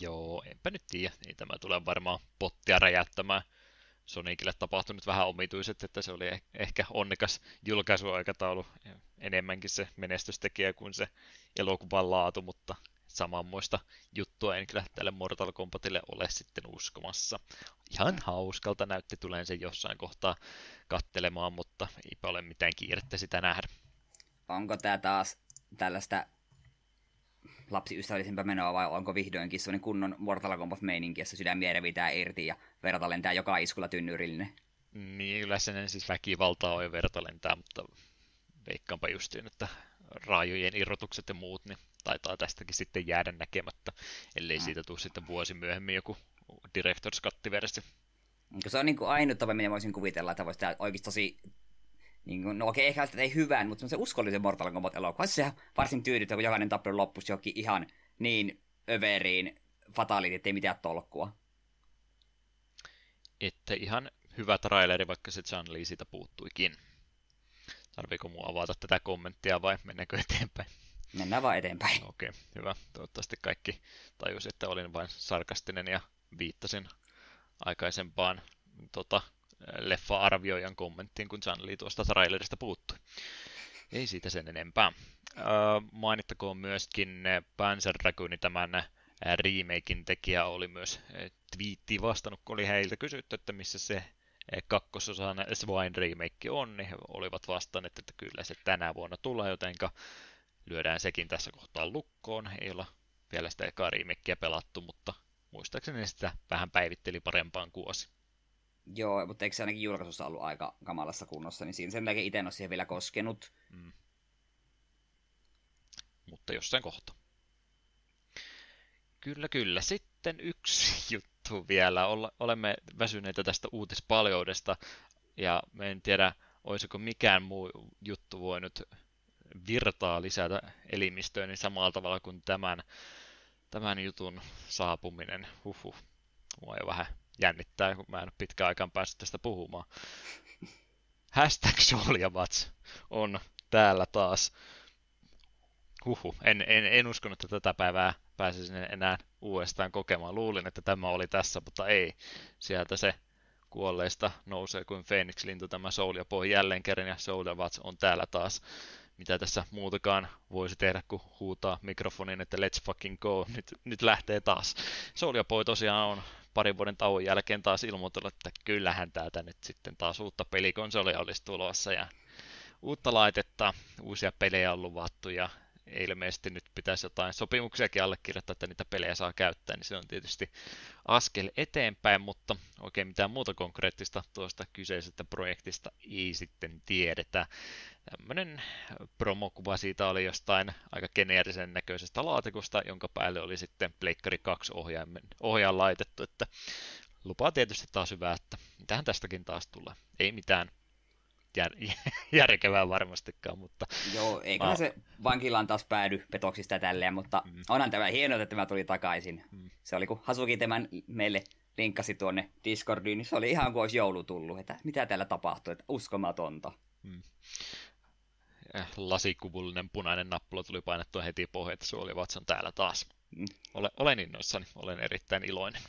Joo, enpä nyt tiedä. Ei tämä tule varmaan pottia räjäyttämään. Sonicille tapahtui nyt vähän omituiset, että se oli eh- ehkä onnekas julkaisuaikataulu. Enemmänkin se menestystekijä kuin se elokuvan laatu, mutta samanmoista juttua en kyllä tälle Mortal Kombatille ole sitten uskomassa. Ihan hauskalta näytti tulen sen jossain kohtaa kattelemaan, mutta eipä ole mitään kiirettä sitä nähdä. Onko tämä taas tällaista lapsiystävällisempää menoa vai onko vihdoinkin sellainen kunnon Mortal Kombat-meininki, jossa sydämiä revitään irti ja verta lentää joka iskulla tynnyrillinen? Niin, yleensä siis väkivaltaa on ja verta lentää, mutta veikkaanpa justiin, että raajojen irrotukset ja muut, niin taitaa tästäkin sitten jäädä näkemättä, ellei mm. siitä tule sitten vuosi myöhemmin joku Director's Cut-versio. Se on niin kuin ainut tapa, minä voisin kuvitella, että voisi tehdä oikeasti tosi niin kuin, no okei, ehkä ei hyvän, mutta se uskollisen Mortal Kombat elokuva. Se varsin tyydyttävä, kun jokainen tappelu loppuisi johonkin ihan niin överiin fatality, ettei mitään tolkkua. Että ihan hyvä traileri, vaikka se John Lee siitä puuttuikin. Tarviiko mua avata tätä kommenttia vai mennäänkö eteenpäin? Mennään vaan eteenpäin. Okei, okay, hyvä. Toivottavasti kaikki tajusi, että olin vain sarkastinen ja viittasin aikaisempaan tota, leffa-arvioijan kommenttiin, kun John Lee tuosta trailerista puuttui. Ei siitä sen enempää. Öö, mainittakoon myöskin Panzer Dragoni tämän remakein tekijä oli myös twiittiin vastannut, kun oli heiltä kysytty, että missä se kakkososan Swine remake on, niin he olivat vastanneet, että kyllä se tänä vuonna tulee, jotenka lyödään sekin tässä kohtaa lukkoon. Ei olla vielä sitä ekaa remakea pelattu, mutta muistaakseni sitä vähän päivitteli parempaan kuosi. Joo, mutta eikö se ainakin julkaisussa ollut aika kamalassa kunnossa, niin siinä sen takia itse en ole siihen vielä koskenut. Mm. Mutta jossain kohta. Kyllä, kyllä. Sitten yksi juttu vielä. Olemme väsyneitä tästä uutispaljoudesta, ja me en tiedä, olisiko mikään muu juttu voinut virtaa lisätä elimistöön niin samalla tavalla kuin tämän tämän jutun saapuminen, huhu, mua jo vähän jännittää, kun mä en ole pitkään aikaan päässyt tästä puhumaan. Hashtag Mats on täällä taas. Huhu, en, en, en uskonut, että tätä päivää pääsisin enää uudestaan kokemaan. Luulin, että tämä oli tässä, mutta ei. Sieltä se kuolleista nousee kuin Phoenix-lintu tämä Soul ja jälleen kerran ja Soul on täällä taas. Mitä tässä muutakaan voisi tehdä, kun huutaa mikrofonin, että let's fucking go, nyt, nyt lähtee taas. Soul ja Boy tosiaan on parin vuoden tauon jälkeen taas ilmoitellut, että kyllähän täältä nyt sitten taas uutta pelikonsolia olisi tulossa ja uutta laitetta, uusia pelejä on luvattu ja ilmeisesti nyt pitäisi jotain sopimuksiakin allekirjoittaa, että niitä pelejä saa käyttää, niin se on tietysti askel eteenpäin, mutta oikein mitään muuta konkreettista tuosta kyseisestä projektista ei sitten tiedetä. Tämmöinen promokuva siitä oli jostain aika geneerisen näköisestä laatikosta, jonka päälle oli sitten Pleikkari 2 ohjaimen, ohjaan laitettu, että lupaa tietysti taas hyvää, että mitähän tästäkin taas tulee. Ei mitään jär, järkevää varmastikaan, mutta... Joo, eikä mä... se vankilaan taas päädy petoksista tälleen, mutta mm. onhan tämä hienoa, että tämä tuli takaisin. Mm. Se oli, kun Hasuki tämän meille linkkasi tuonne Discordiin, niin se oli ihan kuin olisi joulu tullut, että mitä täällä tapahtui, että uskomatonta. Mm. Eh, lasikuvullinen punainen nappula tuli painettua heti pohjaan, että suoli vatsan täällä taas. Mm. Olen, olen innoissani, olen erittäin iloinen.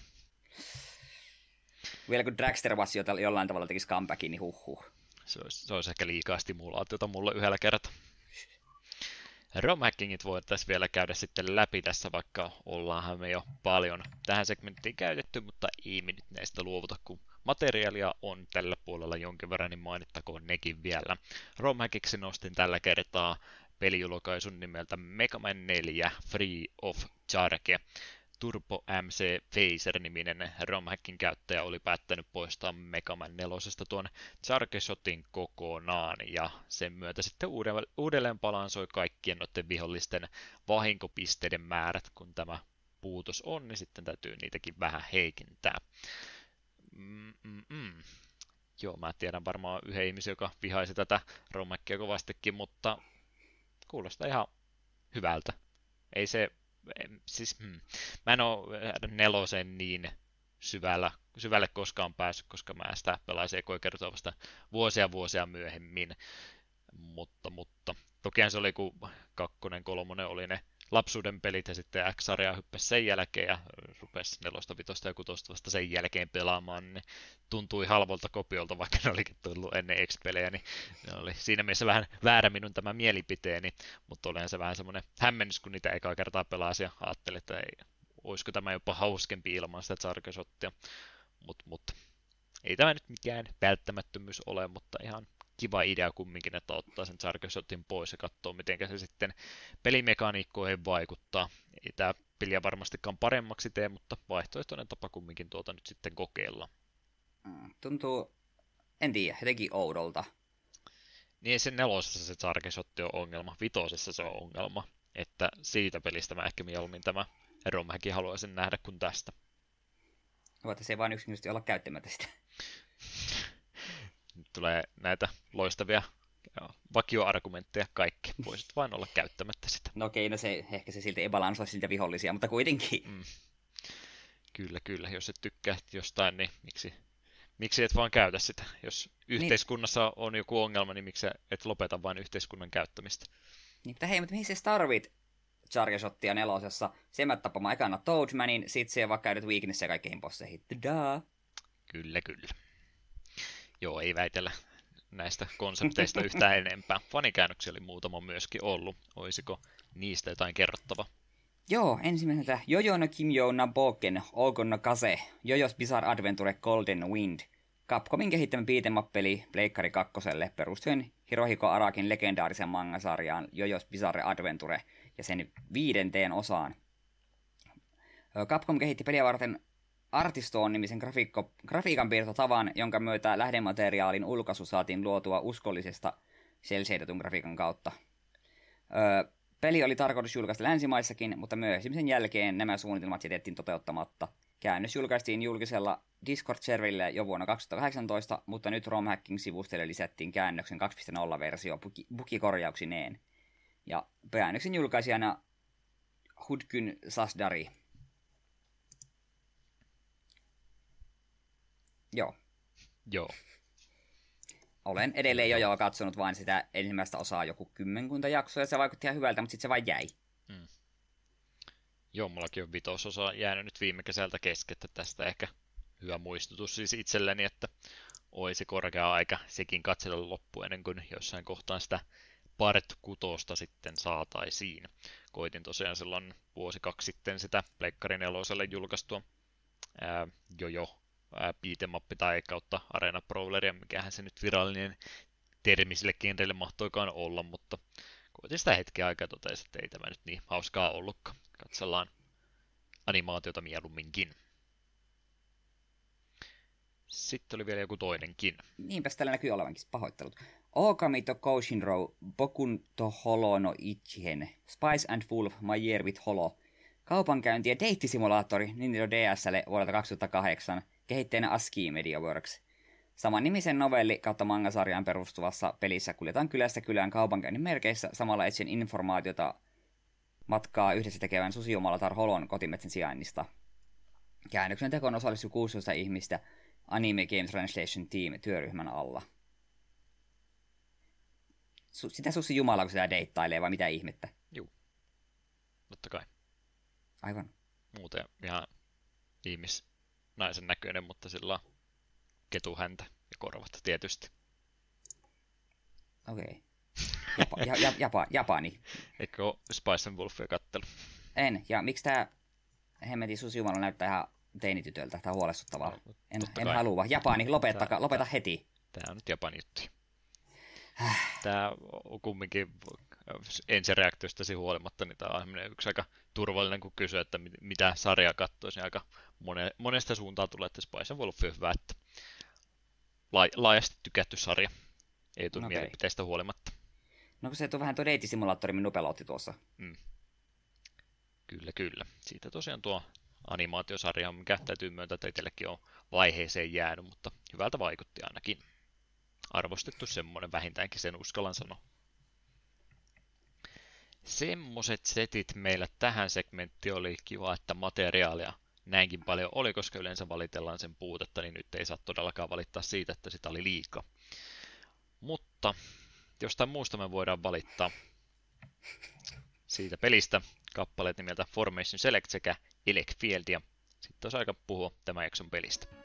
Vielä kun Dragster jollain tavalla tekisi comebackin, niin huh. Se olisi, se olisi ehkä liikaa stimulaatiota mulle yhdellä kertaa. Romhackingit voitaisiin vielä käydä sitten läpi tässä, vaikka ollaanhan me jo paljon tähän segmenttiin käytetty, mutta ei me nyt näistä luovuta, kun materiaalia on tällä puolella jonkin verran, niin mainittakoon nekin vielä. Romhackiksi nostin tällä kertaa pelijulokaisun nimeltä Mega Man 4 Free of Charge. Turbo MC Phaser-niminen romhackin käyttäjä oli päättänyt poistaa Megaman 4 tuon Chargeshotin kokonaan, ja sen myötä sitten uudelleen balansoi kaikkien noiden vihollisten vahinkopisteiden määrät, kun tämä puutos on, niin sitten täytyy niitäkin vähän heikentää. Mm-mm. Joo, mä tiedän varmaan yhden ihmisen, joka vihaisi tätä romhackia kovastikin, mutta kuulostaa ihan hyvältä. Ei se siis, hmm, mä en ole nelosen niin syvällä, syvälle koskaan päässyt, koska mä sitä pelaisin ekoikertoa vasta vuosia vuosia myöhemmin. Mutta, mutta tokihan se oli, kun kakkonen, kolmonen oli ne lapsuuden pelit ja sitten X-sarja hyppäsi sen jälkeen ja rupesi nelosta, vitosta ja kutosta vasta sen jälkeen pelaamaan, niin tuntui halvolta kopiolta, vaikka ne olikin tullut ennen X-pelejä, niin ne oli siinä mielessä vähän väärä minun tämä mielipiteeni, mutta olihan se vähän semmoinen hämmennys, kun niitä ekaa kertaa pelasi ja ajattelin, että ei, olisiko tämä jopa hauskempi ilman sitä Chargesottia, mutta mut, ei tämä nyt mikään välttämättömyys ole, mutta ihan kiva idea kumminkin, että ottaa sen Chargeshotin pois ja katsoo, miten se sitten pelimekaniikkoihin vaikuttaa. Ei tämä peliä varmastikaan paremmaksi tee, mutta vaihtoehtoinen tapa kumminkin tuota nyt sitten kokeilla. Mm, tuntuu, en tiedä, jotenkin oudolta. Niin sen nelosessa se Chargeshotti on ongelma, vitosessa se on ongelma. Että siitä pelistä mä ehkä mieluummin tämä Romhäkin haluaisin nähdä kuin tästä. Voitaisiin vain yksinkertaisesti olla käyttämättä sitä. Nyt tulee näitä loistavia vakioargumentteja kaikki. Voisit vain olla käyttämättä sitä. No okei, no se, ehkä se silti ebalansoi siltä vihollisia, mutta kuitenkin. Mm. Kyllä, kyllä. Jos et tykkää jostain, niin miksi, miksi et vaan käytä sitä? Jos niin. yhteiskunnassa niin. on joku ongelma, niin miksi et lopeta vain yhteiskunnan käyttämistä? Niin, mutta hei, mutta mihin se tarvit Chargeshottia nelosessa? Sen mä tapamaan ekana Toadmanin, sit se vaikka käydet Weakness ja kaikkiin bosseihin. Kyllä, kyllä. Joo, ei väitellä näistä konsepteista yhtään enempää. Fanikäännöksiä oli muutama myöskin ollut. Olisiko niistä jotain kerrottava? Joo, ensimmäisenä Jojo no Kimyo Naboken Ogon no Kase, Jojos Bizarre Adventure Golden Wind. Capcomin kehittämä beat'em Pleikkari 2. perustuen Hirohiko Arakin legendaarisen mangasarjaan Jojos Bizarre Adventure ja sen viidenteen osaan. Capcom kehitti peliä varten Artistoon-nimisen grafiikko, grafiikan piirtotavan, jonka myötä lähdemateriaalin ulkaisu saatiin luotua uskollisesta selseidetun grafiikan kautta. Öö, peli oli tarkoitus julkaista länsimaissakin, mutta myöhemmin jälkeen nämä suunnitelmat jätettiin toteuttamatta. Käännös julkaistiin julkisella Discord-serverille jo vuonna 2018, mutta nyt RomHacking-sivustolle lisättiin käännöksen 2.0-versio bukikorjauksineen. Ja käännöksen julkaisijana Hudkyn Sasdari. Joo. Joo. Olen edelleen jo jo katsonut vain sitä ensimmäistä osaa joku kymmenkunta jaksoa ja se vaikutti ihan hyvältä, mutta sitten se vain jäi. Mm. Joo, mullakin on vitososa jäänyt nyt viime kesältä keskettä tästä ehkä hyvä muistutus siis itselleni, että olisi korkea aika sekin katsella loppu ennen kuin jossain kohtaan sitä part kutosta sitten saataisiin. Koitin tosiaan silloin vuosi kaksi sitten sitä Pleikkarin eloselle julkaistua ää, jo jo beatemappi tai kautta Arena Brawleria, mikähän se nyt virallinen termi sille genrelle mahtoikaan olla, mutta koitin sitä hetken aikaa totesi, että ei tämä nyt niin hauskaa ollutkaan. Katsellaan animaatiota mieluumminkin. Sitten oli vielä joku toinenkin. Niinpäs täällä näkyy olevankin pahoittelut. Okami to Koushinro, Bokun to Holo no Ichihen, Spice and Wolf, My Year with Holo, kaupankäynti ja deittisimulaattori Nintendo DSlle vuodelta 2008, kehittäjänä ASCII MediaWorks. Saman nimisen novelli kautta mangasarjaan perustuvassa pelissä kuljetaan kylästä kylään kaupankäynnin merkeissä samalla etsin informaatiota matkaa yhdessä tekevän susijumalatar Holon kotimetsän sijainnista. Käännöksen tekoon osallistui 16 ihmistä Anime Games Translation Team työryhmän alla. Su- sitä Susi Jumala, kun sitä deittailee, vai mitä ihmettä? Juu. Totta kai. Aivan. Muuten ihan ihmis naisen näköinen, mutta sillä on ketuhäntä ja korvat tietysti. Okei. Okay. Japa, ja, ja, Japa, Japani. Eikö ole Spice and Wolfia kattelu? En. Ja miksi tämä hemmetin Susi Jumala näyttää ihan teinitytöltä? Tämä on huolestuttavaa. No, en, en halua. Japani, lopeta, tää, lopeta heti. Tämä on nyt Japani juttu. Tämä on kumminkin ensireaktiostasi huolimatta, niin tämä on yksi aika turvallinen, kun kysyy, että mitä sarjaa katsoisi, niin aika mone, monesta suuntaan tulee, että Spice Wolf on hyvä, että laajasti tykätty sarja. Ei tule okay. mielipiteistä huolimatta. No kun se on vähän tuo deittisimulaattori minun pelotti tuossa. Mm. Kyllä, kyllä. Siitä tosiaan tuo animaatiosarja, mikä täytyy myöntää, että itsellekin on vaiheeseen jäänyt, mutta hyvältä vaikutti ainakin. Arvostettu semmoinen vähintäänkin, sen uskallan sanoa. Semmoset setit meillä tähän segmenttiin oli kiva, että materiaalia näinkin paljon oli, koska yleensä valitellaan sen puutetta, niin nyt ei saa todellakaan valittaa siitä, että sitä oli liikaa. Mutta jostain muusta me voidaan valittaa siitä pelistä kappaleet nimeltä Formation Select sekä Elec Field, ja sitten olisi aika puhua tämän jakson pelistä.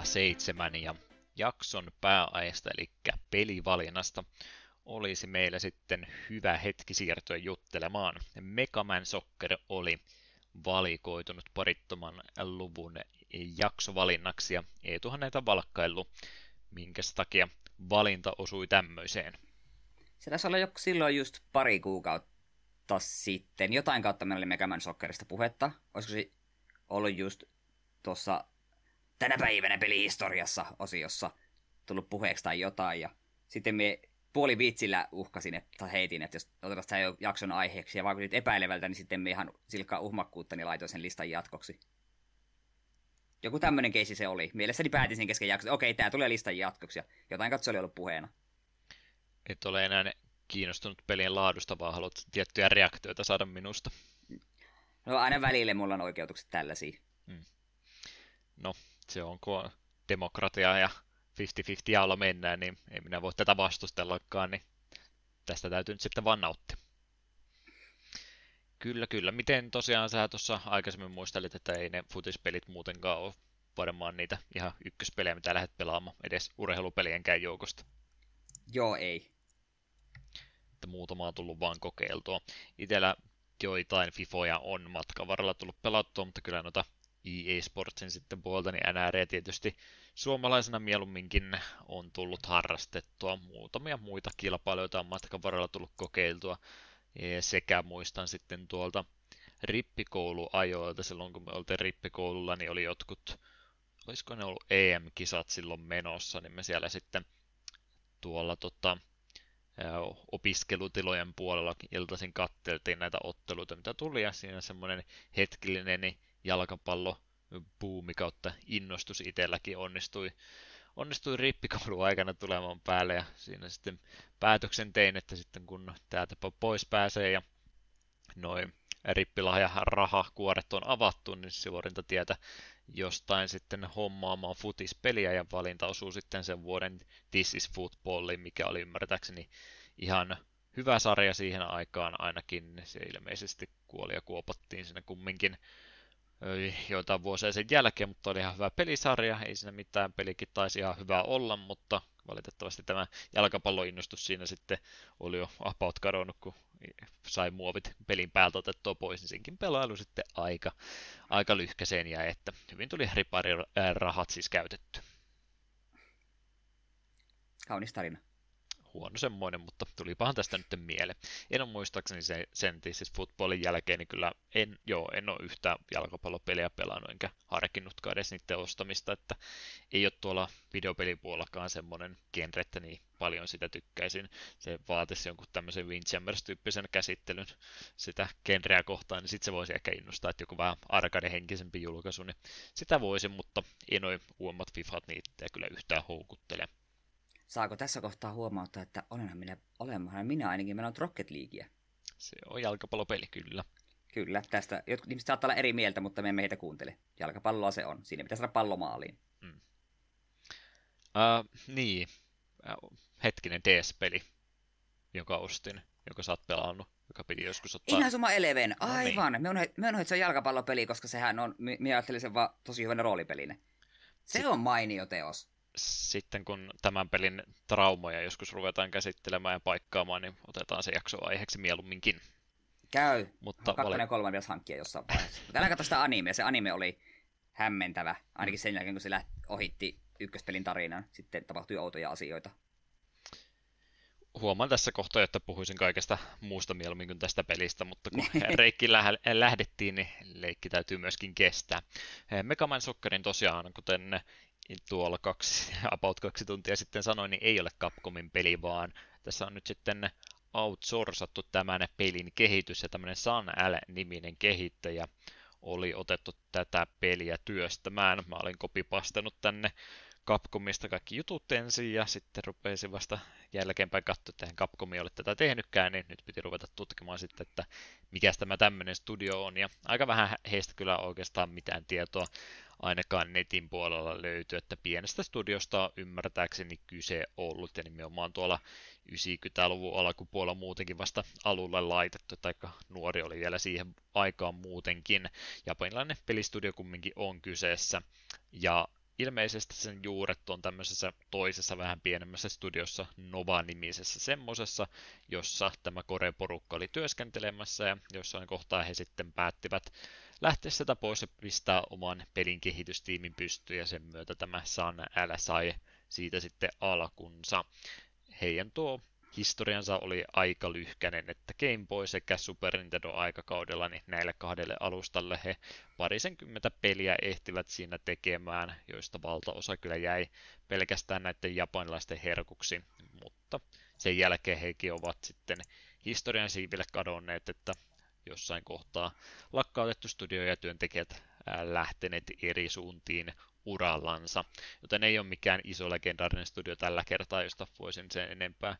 Numero 107 ja jakson pääaiheesta eli pelivalinnasta olisi meillä sitten hyvä hetki siirtyä juttelemaan. Megaman Soccer oli valikoitunut parittoman luvun jaksovalinnaksi ja Eetuhan näitä valkkaillut, minkä takia valinta osui tämmöiseen. Se tässä oli jo silloin just pari kuukautta sitten. Jotain kautta meillä oli Megaman Soccerista puhetta. Olisiko se ollut just tuossa tänä päivänä pelihistoriassa osiossa tullut puheeksi tai jotain. Ja sitten me puoli viitsillä uhkasin, että heitin, että jos otetaan tämä jakson aiheeksi ja vaikutit epäilevältä, niin sitten me ihan silkkaa uhmakkuutta niin laitoin sen listan jatkoksi. Joku tämmöinen keisi se oli. Mielestäni päätin sen kesken jaksossa. Okei, tämä tulee listan jatkoksi. Ja jotain katsoa oli ollut puheena. Et ole enää kiinnostunut pelien laadusta, vaan haluat tiettyjä reaktioita saada minusta. No aina välille mulla on oikeutukset tällaisia. Hmm. No, se on kun demokratia ja 50-50 jaolla mennään, niin ei minä voi tätä vastustellakaan, niin tästä täytyy nyt sitten vaan nauttia. Kyllä, kyllä. Miten tosiaan sä tuossa aikaisemmin muistelit, että ei ne futispelit muutenkaan ole varmaan niitä ihan ykköspelejä, mitä lähdet pelaamaan edes urheilupelienkään joukosta? Joo, ei. Että muutama on tullut vaan kokeiltua. Itellä joitain FIFOja on matkan varrella tullut pelattua, mutta kyllä noita EA Sportsin sitten puolta, niin NR tietysti suomalaisena mieluumminkin on tullut harrastettua. Muutamia muita kilpailijoita on matkan varrella tullut kokeiltua. Sekä muistan sitten tuolta rippikouluajoilta, silloin kun me oltiin rippikoululla, niin oli jotkut, olisiko ne ollut EM-kisat silloin menossa, niin me siellä sitten tuolla tota, opiskelutilojen puolella iltaisin katteltiin näitä otteluita, mitä tuli, ja siinä semmoinen hetkellinen jalkapallo buumi kautta innostus itselläkin onnistui, onnistui rippikoulun aikana tulemaan päälle ja siinä sitten päätöksen tein, että sitten kun täältä pois pääsee ja noin rippilahja rahakuoret on avattu, niin suorinta tietä jostain sitten hommaamaan futispeliä ja valinta osuu sitten sen vuoden This is Footballiin, mikä oli ymmärtääkseni ihan hyvä sarja siihen aikaan ainakin. Se ilmeisesti kuoli ja kuopattiin siinä kumminkin joitain vuosia sen jälkeen, mutta oli ihan hyvä pelisarja, ei siinä mitään, pelikin taisi ihan hyvä olla, mutta valitettavasti tämä jalkapalloinnostus siinä sitten oli jo about kadonnut, kun sai muovit pelin päältä otettua pois, niin senkin pelailu sitten aika, aika lyhkäseen jäi, että hyvin tuli rahat siis käytetty. Kaunis tarina huono semmoinen, mutta tulipahan tästä nyt mieleen. En ole muistaakseni se, sen siis footballin jälkeen, niin kyllä en, joo, en ole yhtään jalkapallopeliä pelannut, enkä harkinnutkaan edes niiden ostamista, että ei ole tuolla videopelipuolellakaan semmoinen genre, että niin paljon sitä tykkäisin. Se vaatisi jonkun tämmöisen Windjammers-tyyppisen käsittelyn sitä genreä kohtaan, niin sitten se voisi ehkä innostaa, että joku vähän arcade-henkisempi julkaisu, niin sitä voisi, mutta ei noin uudemmat Fifat niitä kyllä yhtään houkuttele. Saako tässä kohtaa huomauttaa, että olenhan minä, olenhan minä ainakin mennyt Rocket Leaguea. Se on jalkapallopeli, kyllä. Kyllä, tästä jotkut ihmiset saattaa olla eri mieltä, mutta me emme heitä kuuntele. Jalkapalloa se on. Siinä pitää saada pallo maaliin. Mm. Uh, niin. Uh, hetkinen DS-peli, jonka ostin, jonka sä oot pelannut, joka piti joskus ottaa... Inazuma Eleven, aivan. No niin. Me on, me on, että se on jalkapallopeli, koska sehän on, minä ajattelin sen vaan tosi hyvänä roolipelinä. Se Sitten... on mainio teos sitten kun tämän pelin traumoja joskus ruvetaan käsittelemään ja paikkaamaan, niin otetaan se jakso aiheeksi mieluumminkin. Käy. Mutta Kakkonen vale... ja kolme pitäisi hankkia jossain vaiheessa. Mutta älä katso sitä animea. Se anime oli hämmentävä. Ainakin sen jälkeen, kun se lähti, ohitti ykköspelin tarinan. Sitten tapahtui outoja asioita. Huomaan tässä kohtaa, että puhuisin kaikesta muusta mieluummin kuin tästä pelistä, mutta kun reikki lähdettiin, niin leikki täytyy myöskin kestää. Megaman Soccerin tosiaan, kuten tuolla kaksi, about kaksi tuntia sitten sanoin, niin ei ole Capcomin peli, vaan tässä on nyt sitten outsourcattu tämän pelin kehitys ja tämmöinen Sun L-niminen kehittäjä oli otettu tätä peliä työstämään. Mä olin kopipastanut tänne Capcomista kaikki jutut ensin ja sitten rupesin vasta jälkeenpäin katsoa, että Capcom ei ole tätä tehnytkään, niin nyt piti ruveta tutkimaan sitten, että mikä tämä tämmöinen studio on. Ja aika vähän heistä kyllä oikeastaan mitään tietoa ainakaan netin puolella löytyy, että pienestä studiosta on ymmärtääkseni kyse ollut ja nimenomaan tuolla 90-luvun alkupuolella muutenkin vasta alulle laitettu, tai nuori oli vielä siihen aikaan muutenkin. Japanilainen pelistudio kumminkin on kyseessä ja ilmeisesti sen juuret on tämmöisessä toisessa vähän pienemmässä studiossa Nova-nimisessä semmosessa, jossa tämä Kore-porukka oli työskentelemässä ja jossain kohtaa he sitten päättivät lähteä sieltä pois ja pistää oman pelin kehitystiimin pystyyn ja sen myötä tämä Sun L sai siitä sitten alkunsa. Heidän tuo historiansa oli aika lyhkäinen, että Game Boy sekä Super Nintendo aikakaudella, niin näille kahdelle alustalle he parisenkymmentä peliä ehtivät siinä tekemään, joista valtaosa kyllä jäi pelkästään näiden japanilaisten herkuksi, mutta sen jälkeen hekin ovat sitten historian siiville kadonneet, että jossain kohtaa lakkautettu studio ja työntekijät lähteneet eri suuntiin urallansa, joten ei ole mikään iso legendaarinen studio tällä kertaa, josta voisin sen enempää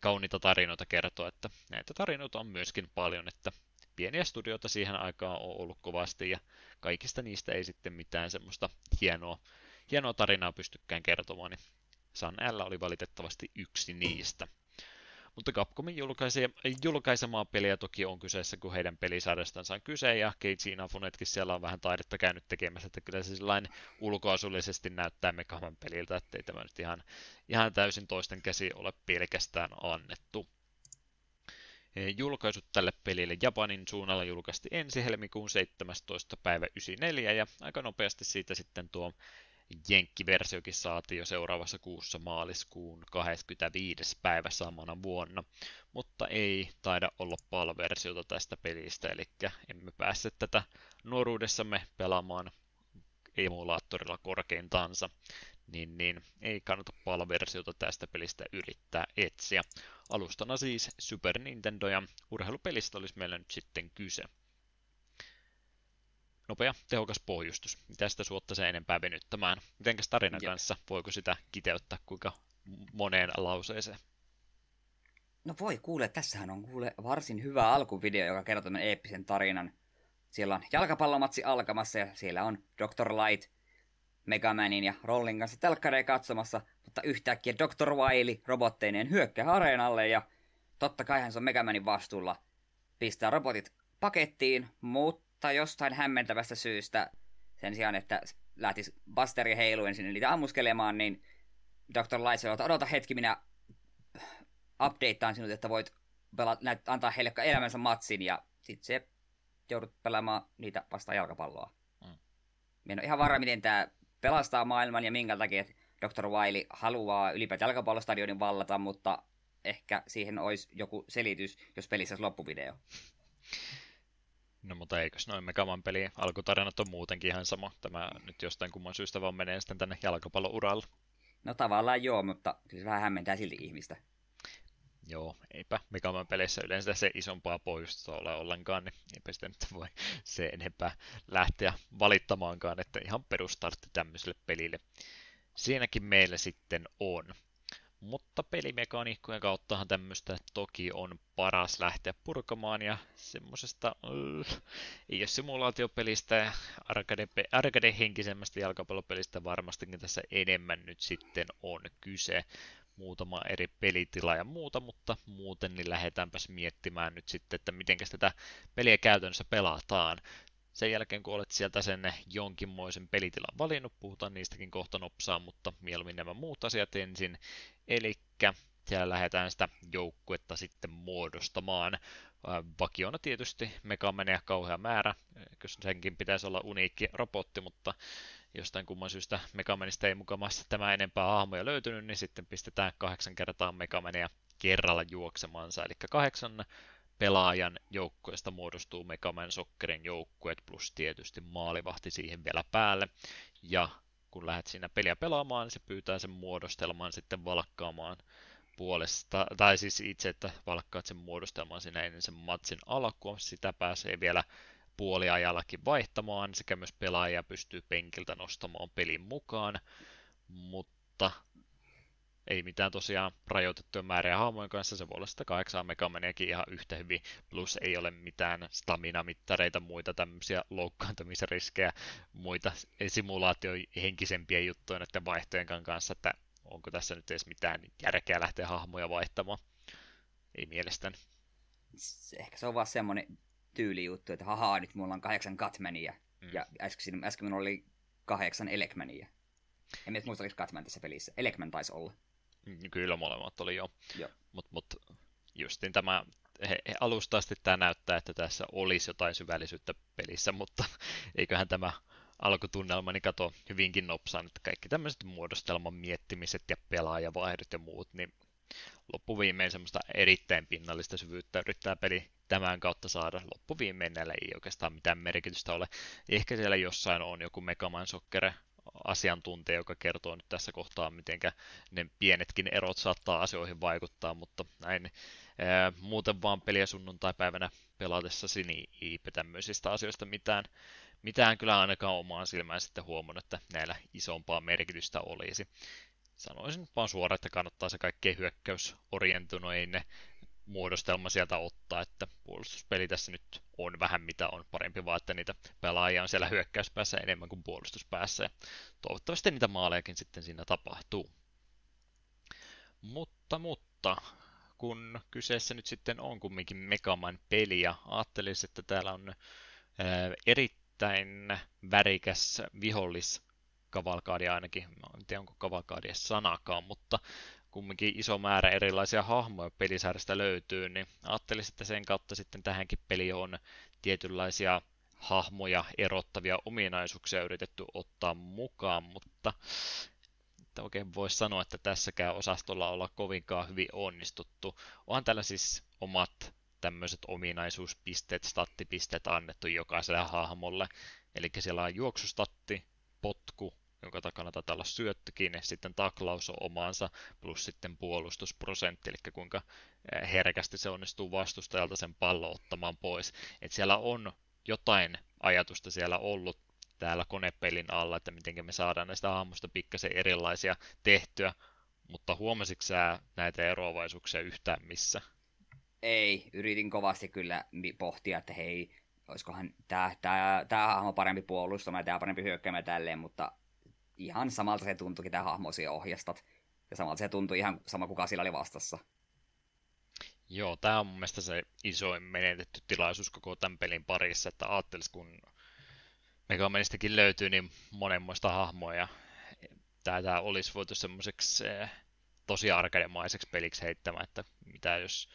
kauniita tarinoita kertoa, että näitä tarinoita on myöskin paljon, että pieniä studioita siihen aikaan on ollut kovasti ja kaikista niistä ei sitten mitään semmoista hienoa, hienoa tarinaa pystykään kertomaan, niin Sun L oli valitettavasti yksi niistä. Mutta Capcomin julkaisemaa peliä toki on kyseessä, kun heidän pelisarjastansa on kyse, ja Keiji Inafunetkin siellä on vähän taidetta käynyt tekemässä, että kyllä se sellainen ulkoasullisesti näyttää Megaman peliltä, ettei tämä nyt ihan, ihan täysin toisten käsi ole pelkästään annettu. Julkaisut tälle pelille Japanin suunnalla julkaisti ensi helmikuun 17. päivä 94 ja aika nopeasti siitä sitten tuo Jenkki-versiokin saatiin jo seuraavassa kuussa maaliskuun 25. päivä samana vuonna, mutta ei taida olla PAL-versiota tästä pelistä, eli emme pääse tätä nuoruudessamme pelaamaan emulaattorilla korkeintaansa, niin, niin ei kannata PAL-versiota tästä pelistä yrittää etsiä. Alustana siis Super Nintendo ja urheilupelistä olisi meillä nyt sitten kyse nopea, tehokas pohjustus. Mitä sitä suotta se enempää venyttämään? Mitenkäs tarinan Jep. kanssa? Voiko sitä kiteyttää kuinka moneen lauseeseen? No voi kuule, tässähän on kuule varsin hyvä alkuvideo, joka kertoo tämän eeppisen tarinan. Siellä on jalkapallomatsi alkamassa ja siellä on Dr. Light Megamanin ja Rollin kanssa telkkareen katsomassa, mutta yhtäkkiä Dr. Wily robotteineen hyökkää areenalle ja totta kai hän se on Megamanin vastuulla pistää robotit pakettiin, mutta tai jostain hämmentävästä syystä sen sijaan, että lähtisi Basteri heiluen sinne niitä ammuskelemaan, niin Dr. Light sanoo, että odota hetki, minä updateaan sinut, että voit pelata, näyt, antaa heille elämänsä matsin, ja sitten se joudut pelaamaan niitä vasta jalkapalloa. Mm. Minä en ole ihan varma, miten tämä pelastaa maailman ja minkä takia että Dr. Wiley haluaa ylipäätään jalkapallostadionin vallata, mutta ehkä siihen olisi joku selitys, jos pelissä olisi loppuvideo. No mutta eikös noin Megaman peli alkutarinat on muutenkin ihan sama. Tämä nyt jostain kumman syystä vaan menee sitten tänne jalkapallouralle. No tavallaan joo, mutta kyllä se vähän hämmentää silti ihmistä. Joo, eipä Megaman peleissä yleensä se isompaa pohjustusta ole ollenkaan, niin eipä sitä nyt voi se enempää lähteä valittamaankaan, että ihan perustartti tämmöiselle pelille. Siinäkin meillä sitten on. Mutta pelimekaniikkojen kauttahan tämmöistä toki on paras lähteä purkamaan ja semmosesta uh, ei ole simulaatiopelistä ja arcade, arcade-henkisemmästä jalkapallopelistä varmastikin tässä enemmän nyt sitten on kyse. Muutama eri pelitila ja muuta, mutta muuten niin lähdetäänpäs miettimään nyt sitten, että miten tätä peliä käytännössä pelataan sen jälkeen, kun olet sieltä sen jonkinmoisen pelitilan valinnut, puhutaan niistäkin kohta nopsaan, mutta mieluummin nämä muut asiat ensin. Eli siellä lähdetään sitä joukkuetta sitten muodostamaan. Vakiona tietysti Megamania kauhea määrä, koska senkin pitäisi olla uniikki robotti, mutta jostain kumman syystä Megamanista ei mukamassa tämä enempää hahmoja löytynyt, niin sitten pistetään kahdeksan kertaa Megamania kerralla juoksemansa, eli kahdeksan pelaajan joukkueesta muodostuu Megaman Soccerin joukkueet plus tietysti maalivahti siihen vielä päälle. Ja kun lähdet siinä peliä pelaamaan, niin se pyytää sen muodostelman sitten valkkaamaan puolesta, tai siis itse, että valkkaat sen muodostelman siinä ennen sen matsin alkua. Sitä pääsee vielä puoliajallakin vaihtamaan, sekä myös pelaaja pystyy penkiltä nostamaan pelin mukaan, mutta ei mitään tosiaan rajoitettuja määriä hahmojen kanssa, se voi olla sitä kahdeksan megamaniakin ihan yhtä hyvin, plus ei ole mitään stamina-mittareita, muita tämmöisiä loukkaantumisriskejä, muita simulaatiohenkisempiä juttuja näiden vaihtojen kanssa, että onko tässä nyt edes mitään järkeä lähteä hahmoja vaihtamaan. Ei mielestäni. Ehkä se on vaan semmoinen tyylijuttu, että hahaa, nyt mulla on kahdeksan Catmania, mm. ja äsken, äsken minulla oli kahdeksan Elekmania. En muista, oliko Catman tässä pelissä. Elekman taisi olla. Kyllä molemmat oli jo. jo. Mutta mut, justin tämä he, he alusta asti tämä näyttää, että tässä olisi jotain syvällisyyttä pelissä, mutta eiköhän tämä alkutunnelma niin kato hyvinkin nopsaan, että kaikki tämmöiset muodostelman miettimiset ja pelaajavaihdot ja muut, niin loppuviimein semmoista erittäin pinnallista syvyyttä yrittää peli tämän kautta saada. Loppuviimein näillä ei oikeastaan mitään merkitystä ole. Ehkä siellä jossain on joku Megaman Soccer asiantuntija, joka kertoo nyt tässä kohtaa, miten ne pienetkin erot saattaa asioihin vaikuttaa, mutta näin ää, muuten vaan peliä sunnuntai-päivänä pelatessasi, niin eipä tämmöisistä asioista mitään, mitään kyllä ainakaan omaan silmään sitten huomannut, että näillä isompaa merkitystä olisi. Sanoisin vaan suoraan, että kannattaa se kaikkein hyökkäysorientunein muodostelma sieltä ottaa, että puolustuspeli tässä nyt on vähän mitä on parempi, vaan että niitä pelaajia on siellä hyökkäyspäässä enemmän kuin puolustuspäässä. Ja toivottavasti niitä maalejakin sitten siinä tapahtuu. Mutta, mutta, kun kyseessä nyt sitten on kumminkin Megaman peli ja ajattelisin, että täällä on erittäin värikäs vihollis kavalkaadi ainakin, en tiedä onko kavalkaadi sanakaan, mutta kumminkin iso määrä erilaisia hahmoja pelisarjasta löytyy, niin ajattelisin, että sen kautta sitten tähänkin peli on tietynlaisia hahmoja erottavia ominaisuuksia yritetty ottaa mukaan, mutta että oikein voisi sanoa, että tässäkään osastolla olla kovinkaan hyvin onnistuttu. Onhan tällä siis omat tämmöiset ominaisuuspisteet, stattipisteet annettu jokaiselle hahmolle. Eli siellä on juoksustatti, potku, jonka takana taitaa olla syöttökin, sitten taklaus on omaansa, plus sitten puolustusprosentti, eli kuinka eh, herkästi se onnistuu vastustajalta sen pallon ottamaan pois. Et siellä on jotain ajatusta siellä ollut täällä konepelin alla, että miten me saadaan näistä hahmoista pikkasen erilaisia tehtyä, mutta huomasitko sä näitä eroavaisuuksia yhtään missä? Ei, yritin kovasti kyllä pohtia, että hei, olisikohan tämä, tämä, tämä hahmo parempi puolustamaan ja tämä parempi hyökkäämään tälleen, mutta ihan samalta se tuntuikin tämä hahmo ohjastat. Ja samalta se tuntui ihan sama, kuka sillä oli vastassa. Joo, tämä on mun mielestä se isoin menetetty tilaisuus koko tämän pelin parissa, että ajattelis, kun Megamanistakin löytyy niin monenmoista hahmoja. Tämä, tämä olisi voitu semmoiseksi eh, tosi arkademaiseksi peliksi heittämään, että mitä jos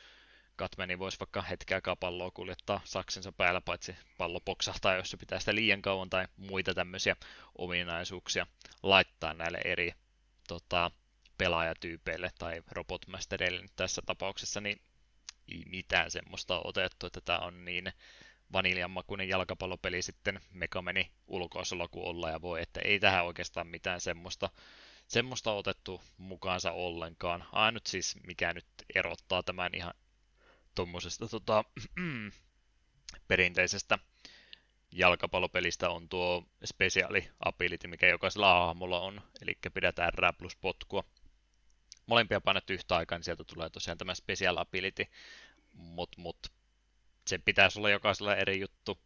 Katmeni voisi vaikka hetken aikaa palloa kuljettaa saksensa päällä, paitsi pallo poksahtaa, jos se pitää sitä liian kauan tai muita tämmöisiä ominaisuuksia laittaa näille eri tota, pelaajatyypeille tai robotmastereille tässä tapauksessa, niin ei mitään semmoista otettu, että tämä on niin vaniljanmakuinen jalkapallopeli sitten Megameni ulkoisella kuin olla ja voi, että ei tähän oikeastaan mitään semmoista, semmoista otettu mukaansa ollenkaan. Ainut siis, mikä nyt erottaa tämän ihan tuommoisesta tota, perinteisestä jalkapallopelistä on tuo speciali ability, mikä jokaisella hahmolla on, eli pidetään R plus potkua. Molempia painat yhtä aikaa, niin sieltä tulee tosiaan tämä special ability, mutta mut, se pitäisi olla jokaisella eri juttu,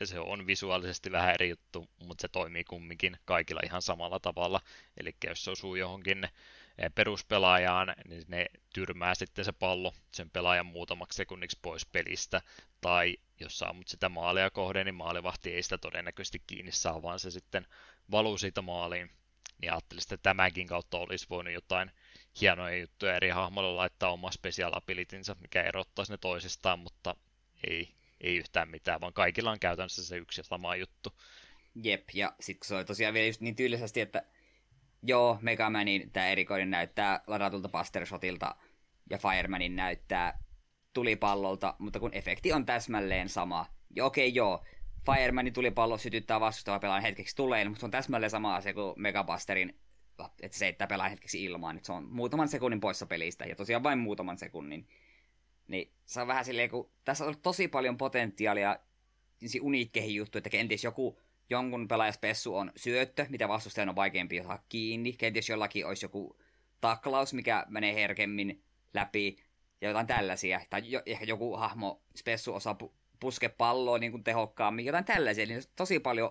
ja se on visuaalisesti vähän eri juttu, mutta se toimii kumminkin kaikilla ihan samalla tavalla. Eli jos se osuu johonkin peruspelaajaan, niin ne tyrmää sitten se pallo sen pelaajan muutamaksi sekunniksi pois pelistä. Tai jos saamut sitä maalia kohden, niin maalivahti ei sitä todennäköisesti kiinni saa, vaan se sitten valuu siitä maaliin. Niin ajattelin, että tämänkin kautta olisi voinut jotain hienoja juttuja eri hahmoille laittaa oma special abilitynsä, mikä erottaisi ne toisistaan, mutta ei, ei yhtään mitään, vaan kaikilla on käytännössä se yksi ja sama juttu. Jep, ja sitten se oli tosiaan vielä just niin tyylisesti, että joo, Megamanin tämä erikoinen näyttää ladatulta Buster Shotilta ja Firemanin näyttää tulipallolta, mutta kun efekti on täsmälleen sama. Ja okei, joo, Firemanin tulipallo sytyttää vastustava pelaajan hetkeksi tuleen, mutta se on täsmälleen sama asia kuin Megabusterin, että se heittää pelaajan hetkeksi ilmaan. Että se on muutaman sekunnin poissa pelistä, ja tosiaan vain muutaman sekunnin. Niin se on vähän silleen, kun tässä on tosi paljon potentiaalia uniikkeihin juttuja, että kenties joku jonkun pelaajaspessu on syöttö, mitä vastustajan on vaikeampi ottaa kiinni. Kenties jollakin olisi joku taklaus, mikä menee herkemmin läpi ja jotain tällaisia. Tai jo, ehkä joku hahmo spessu osaa pu- puske palloa niin kuin tehokkaammin, jotain tällaisia. Niin tosi paljon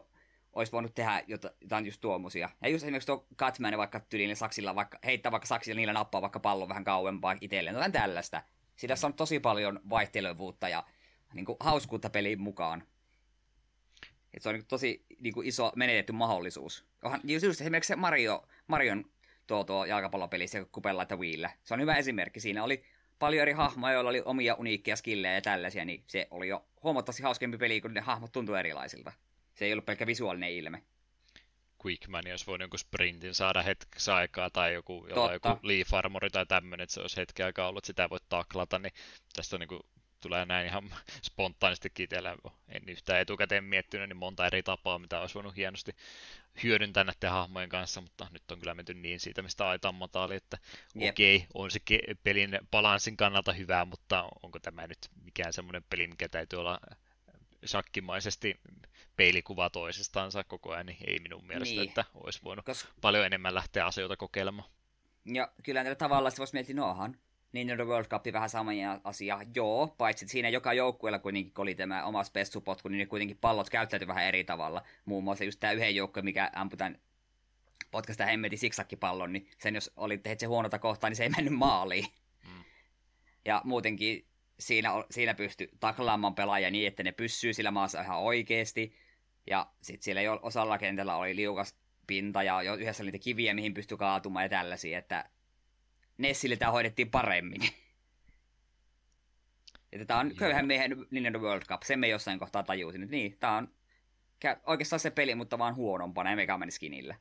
olisi voinut tehdä jotain just tuommoisia. Ja just esimerkiksi tuo Catman vaikka tyylinen saksilla, vaikka, heittää vaikka saksilla niillä nappaa vaikka pallon vähän kauempaa itselleen, jotain tällaista. Siinä on tosi paljon vaihtelevuutta ja niin kuin, hauskuutta peliin mukaan. Et se on niin tosi niin kuin iso menetetty mahdollisuus. Onhan, just esimerkiksi se Mario, Marion tuo, tuo jalkapallopelissä kupella että Wiillä. Se on hyvä esimerkki. Siinä oli paljon eri hahmoja, joilla oli omia uniikkia skillejä ja tällaisia, niin se oli jo huomattavasti hauskempi peli, kun ne hahmot tuntuu erilaisilta. Se ei ollut pelkkä visuaalinen ilme. Quickman, jos voi jonkun sprintin saada hetkeksi aikaa, tai joku, joku Leaf Armori tai tämmöinen, että se olisi hetken aikaa ollut, että sitä voi taklata, niin tästä on niin kuin tulee näin ihan spontaanisti itsellä, en yhtään etukäteen miettinyt, niin monta eri tapaa, mitä olisi voinut hienosti hyödyntää näiden hahmojen kanssa, mutta nyt on kyllä menty niin siitä, mistä aitaan mataali, että yep. okei, okay, on se pelin balanssin kannalta hyvää, mutta onko tämä nyt mikään semmoinen peli, mikä täytyy olla shakkimaisesti peilikuva toisistansa koko ajan, niin ei minun mielestä, niin. että olisi voinut Kos... paljon enemmän lähteä asioita kokeilemaan. Ja kyllä näillä tavalla sitten voisi miettiä, nohan, Nintendo World Cup vähän sama asia, joo, paitsi että siinä joka joukkueella kuitenkin oli tämä oma spessupotku, niin ne kuitenkin pallot käyttäytyi vähän eri tavalla. Muun muassa just tämä yhden joukko, mikä ampui tämän potkasta hemmetin siksakkipallon, niin sen jos oli tehnyt se huonota kohtaa, niin se ei mennyt maaliin. Mm. Ja muutenkin siinä, siinä pystyi taklaamaan pelaajia niin, että ne pysyy sillä maassa ihan oikeasti. Ja sitten siellä jo osalla kentällä oli liukas pinta ja jo yhdessä oli niitä kiviä, mihin pystyi kaatumaan ja tällaisia, että Nessille tämä hoidettiin paremmin. Että tämä on köyhän miehen Nintendo World Cup, sen me jossain kohtaa tajusin, että niin, tämä on oikeastaan se peli, mutta vaan huonompana ja Mega Man Skinillä.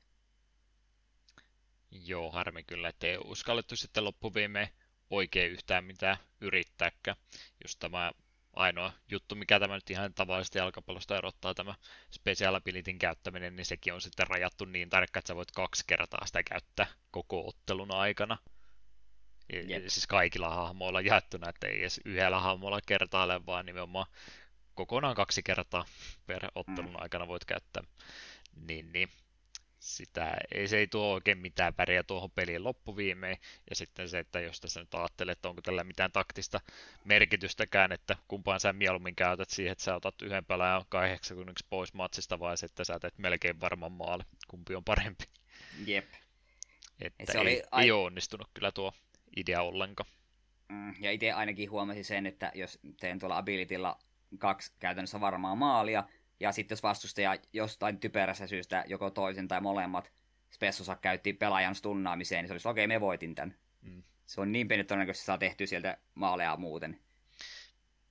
Joo, harmi kyllä, ettei uskallettu sitten loppuviimeen oikein yhtään mitään yrittääkään. Just tämä ainoa juttu, mikä tämä nyt ihan tavallisesti jalkapallosta erottaa tämä special abilityn käyttäminen, niin sekin on sitten rajattu niin tarkkaan, että sä voit kaksi kertaa sitä käyttää koko ottelun aikana. Jep. Siis kaikilla hahmoilla jaettuna, että ei edes yhdellä hahmolla kertaile, vaan nimenomaan kokonaan kaksi kertaa per ottelun mm. aikana voit käyttää. Niin, niin sitä ei, se ei tuo oikein mitään väriä tuohon peliin loppuviimeen. Ja sitten se, että jos tässä nyt ajattelee, että onko tällä mitään taktista merkitystäkään, että kumpaan sä mieluummin käytät siihen, että sä otat yhden pelaajan 80 pois matsista, vai sitten sä teet melkein varman maalle, kumpi on parempi. Jep. Että se ei, oli ai... ei ole onnistunut kyllä tuo idea ollenkaan. Mm, ja itse ainakin huomasin sen, että jos teen tuolla abilitilla kaksi käytännössä varmaa maalia, ja sitten jos vastustaja jostain typerässä syystä joko toisen tai molemmat spessosa käytti pelaajan stunnaamiseen, niin se olisi okei, okay, me voitin tämän. Mm. Se on niin pieni todennäköisesti saa tehty sieltä maaleja muuten.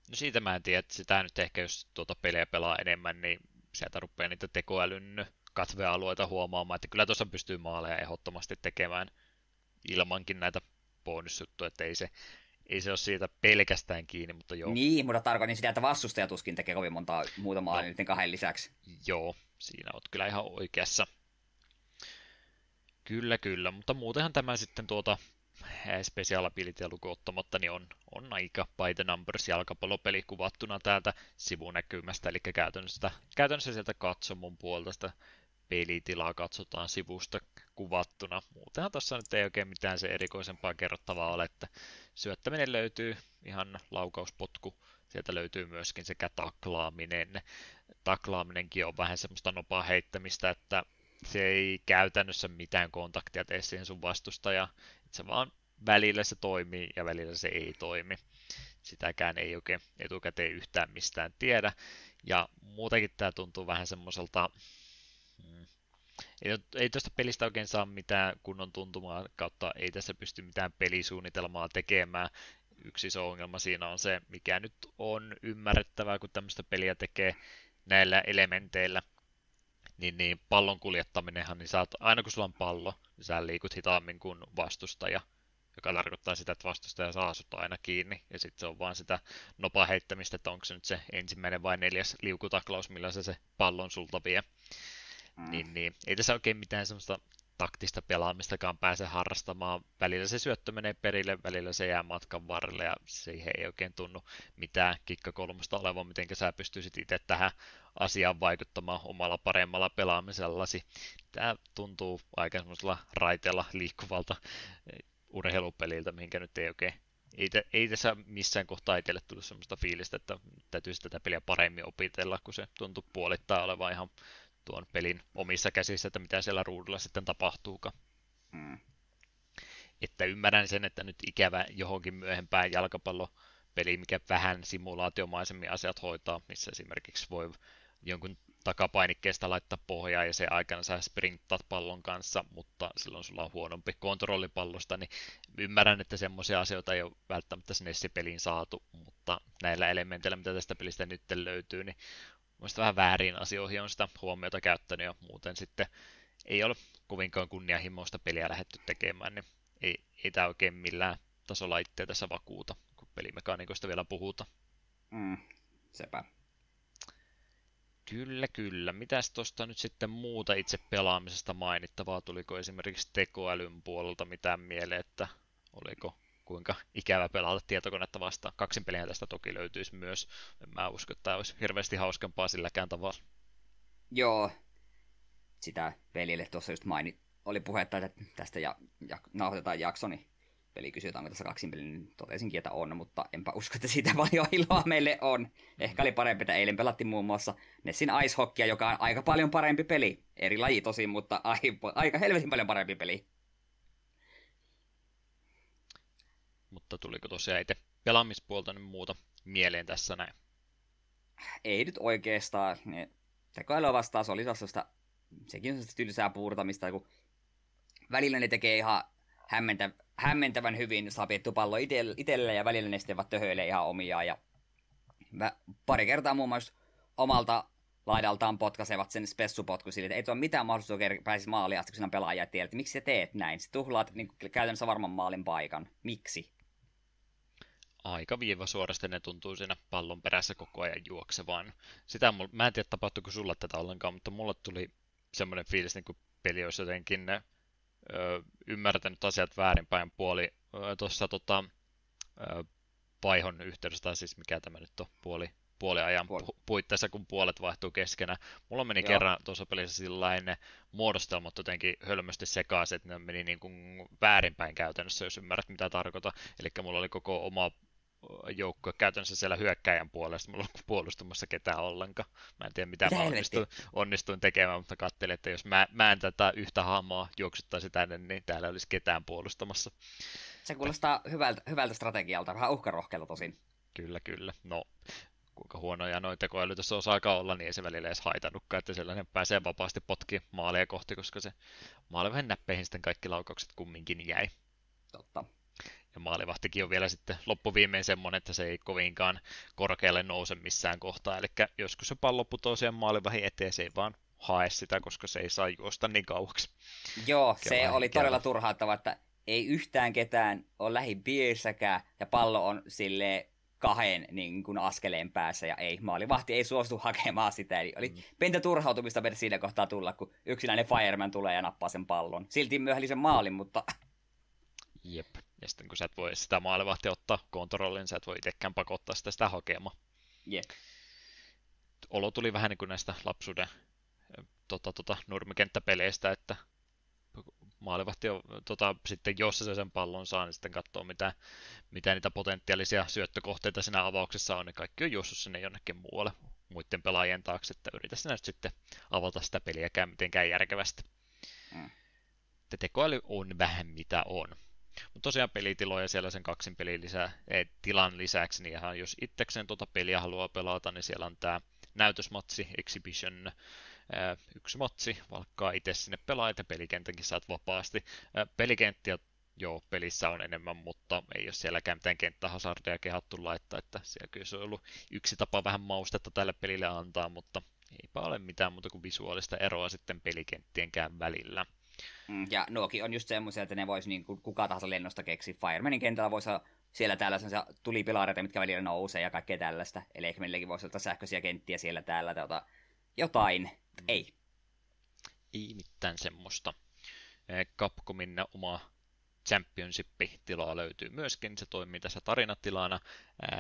No siitä mä en tiedä, että sitä nyt ehkä jos tuota peliä pelaa enemmän, niin sieltä rupeaa niitä tekoälyn katvealueita huomaamaan, että kyllä tuossa pystyy maaleja ehdottomasti tekemään ilmankin näitä bonusjuttuja, että ei se ei se ole siitä pelkästään kiinni, mutta joo. Niin, mutta tarkoitin sitä, että vastustaja tuskin tekee kovin montaa muuta no, niiden kahden lisäksi. Joo, siinä olet kyllä ihan oikeassa. Kyllä, kyllä, mutta muutenhan tämä sitten tuota special ability ottamatta, niin on, on aika by the numbers jalkapallopeli kuvattuna täältä sivunäkymästä, eli käytännössä, käytännössä sieltä katsomon puolta sitä pelitilaa katsotaan sivusta kuvattuna. Muutenhan tuossa nyt ei oikein mitään se erikoisempaa kerrottavaa ole, että syöttäminen löytyy, ihan laukauspotku, sieltä löytyy myöskin sekä taklaaminen. Taklaaminenkin on vähän semmoista nopaa heittämistä, että se ei käytännössä mitään kontaktia tee siihen sun vastustaja, se vaan välillä se toimii ja välillä se ei toimi. Sitäkään ei oikein etukäteen yhtään mistään tiedä. Ja muutenkin tämä tuntuu vähän semmoiselta Ei, ei tuosta pelistä oikein saa mitään kunnon tuntumaa kautta, ei tässä pysty mitään pelisuunnitelmaa tekemään. Yksi iso ongelma siinä on se, mikä nyt on ymmärrettävää, kun tämmöistä peliä tekee näillä elementeillä. Niin, niin pallon kuljettaminenhan, niin saat, aina kun sulla on pallo, niin sä liikut hitaammin kuin vastustaja joka tarkoittaa sitä, että vastustaja saa sut aina kiinni, ja sitten se on vaan sitä nopaa heittämistä, että onko se nyt se ensimmäinen vai neljäs liukutaklaus, millä se se pallon sulta vie. Mm. Niin, niin, ei tässä oikein mitään semmoista taktista pelaamistakaan pääse harrastamaan. Välillä se syöttö menee perille, välillä se jää matkan varrelle ja siihen ei oikein tunnu mitään kikka kolmosta olevan, miten sä pystyisit itse tähän asiaan vaikuttamaan omalla paremmalla pelaamisellasi. Tämä tuntuu aika semmoisella raiteella liikkuvalta urheilupeliltä, mihinkä nyt ei oikein ei, ei tässä missään kohtaa itselle tullut semmoista fiilistä, että täytyisi tätä peliä paremmin opitella, kun se tuntuu puolittaa olevan ihan tuon pelin omissa käsissä, että mitä siellä ruudulla sitten tapahtuukaan. Mm. Että ymmärrän sen, että nyt ikävä johonkin myöhempään jalkapallopeliin, mikä vähän simulaatiomaisemmin asiat hoitaa, missä esimerkiksi voi jonkun takapainikkeesta laittaa pohjaa ja se aikana sä sprinttaat pallon kanssa, mutta silloin sulla on huonompi kontrolli pallosta, niin ymmärrän, että semmoisia asioita ei ole välttämättä sinne peliin saatu, mutta näillä elementeillä, mitä tästä pelistä nyt löytyy, niin Mielestäni vähän väärin asioihin on sitä huomiota käyttänyt ja muuten sitten ei ole kovinkaan kunnianhimoista peliä lähdetty tekemään, niin ei, ei tämä oikein millään tasolla itseä tässä vakuuta, kun pelimekaanikoista vielä puhutaan. Mm, sepä. Kyllä, kyllä. Mitäs tuosta nyt sitten muuta itse pelaamisesta mainittavaa? Tuliko esimerkiksi tekoälyn puolelta mitään mieleen, että oliko kuinka ikävä pelata tietokonetta vastaan. Kaksin peliä tästä toki löytyisi myös. En mä usko, että tämä olisi hirveästi hauskempaa silläkään tavalla. Joo, sitä pelille tuossa just mainit, oli puhetta, että tästä ja, ja nauhoitetaan jakso, niin peli kysyy, onko tässä kaksin peli, niin totesinkin, että on, mutta enpä usko, että siitä paljon iloa meille on. Ehkä oli parempi, että eilen pelattiin muun muassa Nessin Ice Hockeya, joka on aika paljon parempi peli. Eri laji tosin, mutta aika helvetin paljon parempi peli. Mutta tuliko tosiaan itse pelaamispuolta nyt muuta mieleen tässä näin? Ei nyt oikeastaan. Ne tekoälyä vastaan se oli sellaista, sekin on sellaista tylsää puurtamista, kun välillä ne tekee ihan hämmentä, hämmentävän hyvin, saa pietty pallo itselle ja välillä ne sitten töhöilee ihan omiaan. Ja pari kertaa muun muassa omalta laidaltaan potkasevat sen spessupotku sille, että ei tuo mitään mahdollisuutta pääsisi maaliin asti, kun sinä pelaaja tiedät, että miksi sä teet näin. Sä tuhlaat niin käytännössä varman maalin paikan. Miksi? Aika viiva suorasti ne tuntuu siinä pallon perässä koko ajan juoksevaan. Sitä mulla, mä en tiedä tapahtuiko sulla tätä ollenkaan, mutta mulle tuli semmoinen fiilis, niin kuin peli olisi jotenkin ö, ymmärtänyt asiat väärinpäin puoli tuossa tota, vaihon yhteydessä, tai siis mikä tämä nyt on, puoli, puoliajan Puoli. puitteissa, kun puolet vaihtuu keskenään. Mulla meni Joo. kerran tuossa pelissä sillä ne muodostelmat jotenkin hölmösti sekaisin, että ne meni niin kuin väärinpäin käytännössä, jos ymmärrät mitä tarkoitan. Eli mulla oli koko oma joukkue käytännössä siellä hyökkäjän puolesta, mulla on puolustumassa ketään ollenkaan. Mä en tiedä mitä, mitä mä onnistuin, onnistuin tekemään, mutta katselin, että jos mä, mä en tätä yhtä hahmoa juoksuttaisi tänne, niin täällä olisi ketään puolustamassa. Se kuulostaa hyvältä, hyvältä strategialta, vähän uhkarohkealta tosin. Kyllä, kyllä. No, kuinka huonoja noita tekoäly tässä osaa olla, niin ei se välillä edes haitannutkaan, että sellainen pääsee vapaasti potki maaleja kohti, koska se maali näppeihin sitten kaikki laukaukset kumminkin jäi. Totta. Ja maalivahtikin on vielä sitten loppuviimein semmoinen, että se ei kovinkaan korkealle nouse missään kohtaa. Eli joskus se pallo putoo siihen maalivahin eteen, se ei vaan hae sitä, koska se ei saa juosta niin kauaksi. Joo, se Kela, oli todella turhauttava, että ei yhtään ketään ole lähi piirissäkään, ja pallo on sille kahden niin kuin askeleen päässä, ja ei, maalivahti ei suostu hakemaan sitä, eli oli mm. pientä turhautumista per siinä kohtaa tulla, kun yksinäinen fireman tulee ja nappaa sen pallon. Silti myöhäli sen maalin, mutta... Jep. Ja sitten kun sä et voi sitä maalivahtia ottaa kontrollin, sä et voi itsekään pakottaa sitä, sitä hakemaan. Jep. Olo tuli vähän niin kuin näistä lapsuuden tota, tota, nurmikenttäpeleistä, että maalivahti on, tota, sitten jos se sen pallon saa, niin sitten katsoo mitä, mitä niitä potentiaalisia syöttökohteita siinä avauksessa on, niin kaikki on juossut sinne jonnekin muualle muiden pelaajien taakse, että yritä sinä nyt sitten avata sitä peliäkään mitenkään järkevästi. Mm. Tekoäly on vähän mitä on. Mutta tosiaan pelitiloja siellä sen kaksin pelin lisää, ei, tilan lisäksi, niin ihan jos itsekseen tuota peliä haluaa pelata, niin siellä on tämä näytösmatsi, exhibition, yksi matsi, valkkaa itse sinne pelaajat ja pelikentänkin saat vapaasti. Pelikenttiä joo, pelissä on enemmän, mutta ei ole sielläkään mitään kenttähasardeja kehattu laittaa, että siellä kyllä se on ollut yksi tapa vähän maustetta tälle pelille antaa, mutta eipä ole mitään muuta kuin visuaalista eroa sitten pelikenttienkään välillä. Mm, ja nuokin on just semmoisia, että ne voisi niin kuin kuka tahansa lennosta keksi. Firemanin kentällä voisi siellä täällä sellaisia tulipilareita, mitkä välillä nousee ja kaikkea tällaista. Eli ehkä meilläkin voisi olla sähköisiä kenttiä siellä täällä tuota, jotain. Mm. Ei. Ei mitään semmoista. Capcomin oma Championship-tilaa löytyy myöskin, se toimii tässä tarinatilana.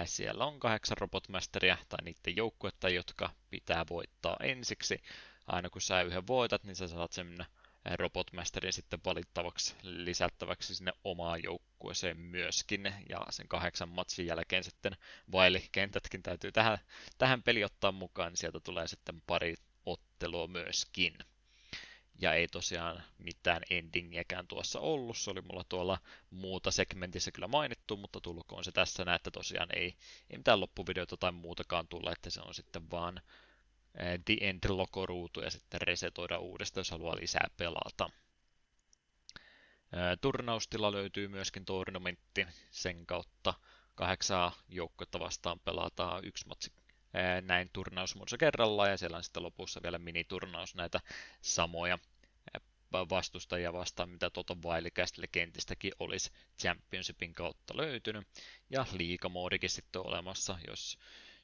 Siellä on kahdeksan robotmasteria tai niiden joukkuetta, jotka pitää voittaa ensiksi. Aina kun sä yhden voitat, niin sä saat sen Robotmasterin sitten valittavaksi lisättäväksi sinne omaan joukkueeseen myöskin. Ja sen kahdeksan matsin jälkeen sitten vailikentätkin täytyy tähän, tähän peli ottaa mukaan, niin sieltä tulee sitten pari ottelua myöskin. Ja ei tosiaan mitään endingiäkään tuossa ollut. Se oli mulla tuolla muuta segmentissä kyllä mainittu, mutta tulkoon se tässä näin, että tosiaan ei, ei mitään loppuvideota tai muutakaan tulla, että se on sitten vaan The End-logoruutu ja sitten resetoida uudestaan, jos haluaa lisää pelata. Turnaustila löytyy myöskin tournamentti, sen kautta kahdeksaa joukkuetta vastaan pelataan yksi matsi näin turnausmuodossa kerrallaan ja siellä on sitten lopussa vielä miniturnaus näitä samoja vastustajia vastaan, mitä tuota Wildcastille kentistäkin olisi Championshipin kautta löytynyt. Ja liikamoodikin sitten on olemassa, jos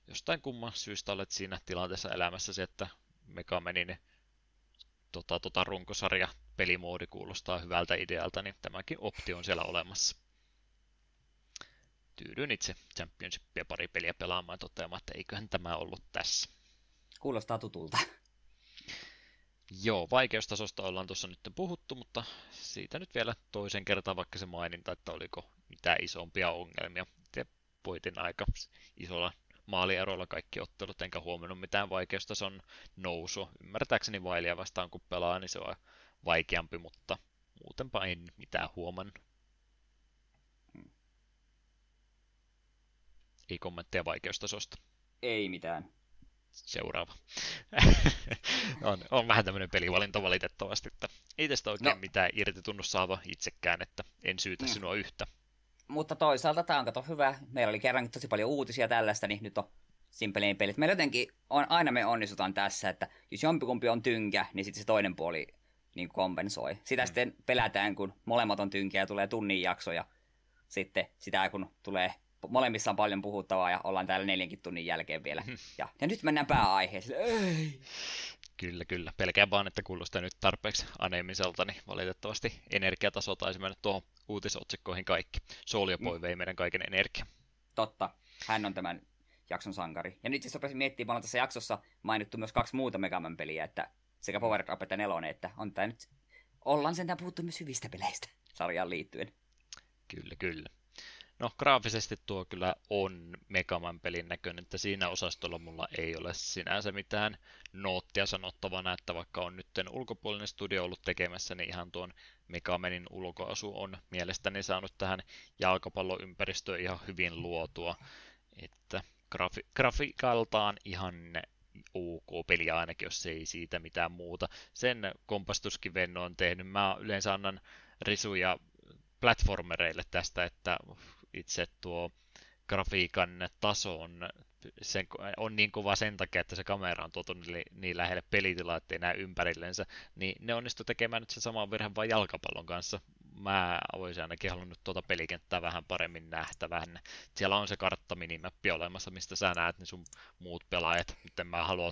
jostain kumman syystä olet siinä tilanteessa elämässäsi, että Megamenin tota, tota runkosarja pelimoodi kuulostaa hyvältä idealta, niin tämäkin optio on siellä olemassa. tyydyin itse Championshipia pari peliä pelaamaan toteamaan, että eiköhän tämä ollut tässä. Kuulostaa tutulta. Joo, vaikeustasosta ollaan tuossa nyt puhuttu, mutta siitä nyt vielä toisen kertaan vaikka se maininta, että oliko mitään isompia ongelmia. Ja voitin aika isolla maalieroilla kaikki ottelut, enkä huomannut mitään vaikeustason nousua. Ymmärtääkseni Vailia vastaan kun pelaa, niin se on vaikeampi, mutta muutenpa en mitään huomannut. Ei kommentteja vaikeustasosta. Ei mitään. Seuraava. on, on vähän tämmöinen pelivalinta valitettavasti, että ei tästä oikein no. mitään irti tunnu saava itsekään, että en syytä mm. sinua yhtä. Mutta toisaalta tämä on kato hyvä. Meillä oli kerran tosi paljon uutisia tällaista, niin nyt on simpelein pelit. Meillä jotenkin on, aina me onnistutaan tässä, että jos jompikumpi on tynkä, niin sitten se toinen puoli niin kompensoi. Sitä mm. sitten pelätään, kun molemmat on tynkiä ja tulee tunnin jakso ja sitten sitä kun tulee molemmissa on paljon puhuttavaa ja ollaan täällä neljänkin tunnin jälkeen vielä. Hmm. Ja, ja nyt mennään pääaiheeseen. Ei. Kyllä, kyllä. Pelkään vaan, että kuulostaa nyt tarpeeksi aneemiselta, niin valitettavasti energiataso taisi mennä tuohon uutisotsikkoihin kaikki. Soulja-poi mm. vei meidän kaiken energia. Totta. Hän on tämän jakson sankari. Ja nyt siis rupesin miettimään, on tässä jaksossa mainittu myös kaksi muuta Megaman peliä, että sekä Power Up että Nelonen, että on tämä nyt, ollaan sentään puhuttu myös hyvistä peleistä sarjaan liittyen. Kyllä, kyllä. No graafisesti tuo kyllä on Megaman pelin näköinen, että siinä osastolla mulla ei ole sinänsä mitään noottia sanottavana, että vaikka on nyt ulkopuolinen studio ollut tekemässä, niin ihan tuon Megamanin ulkoasu on mielestäni saanut tähän jalkapalloympäristöön ihan hyvin luotua, että grafi- grafiikaltaan ihan ok peli ainakin, jos ei siitä mitään muuta. Sen kompastuskin on tehnyt. Mä yleensä annan risuja platformereille tästä, että itse tuo grafiikan taso on, sen, on niin kova sen takia, että se kamera on tuotu niin, niin lähelle pelitilaa, ettei näe ympärillensä, niin ne onnistu tekemään nyt se sama virhe vain jalkapallon kanssa. Mä olisin ainakin halunnut tuota pelikenttää vähän paremmin nähtävän. Siellä on se karttaminimappi olemassa, mistä sä näet ne sun muut pelaajat. Nyt en mä halua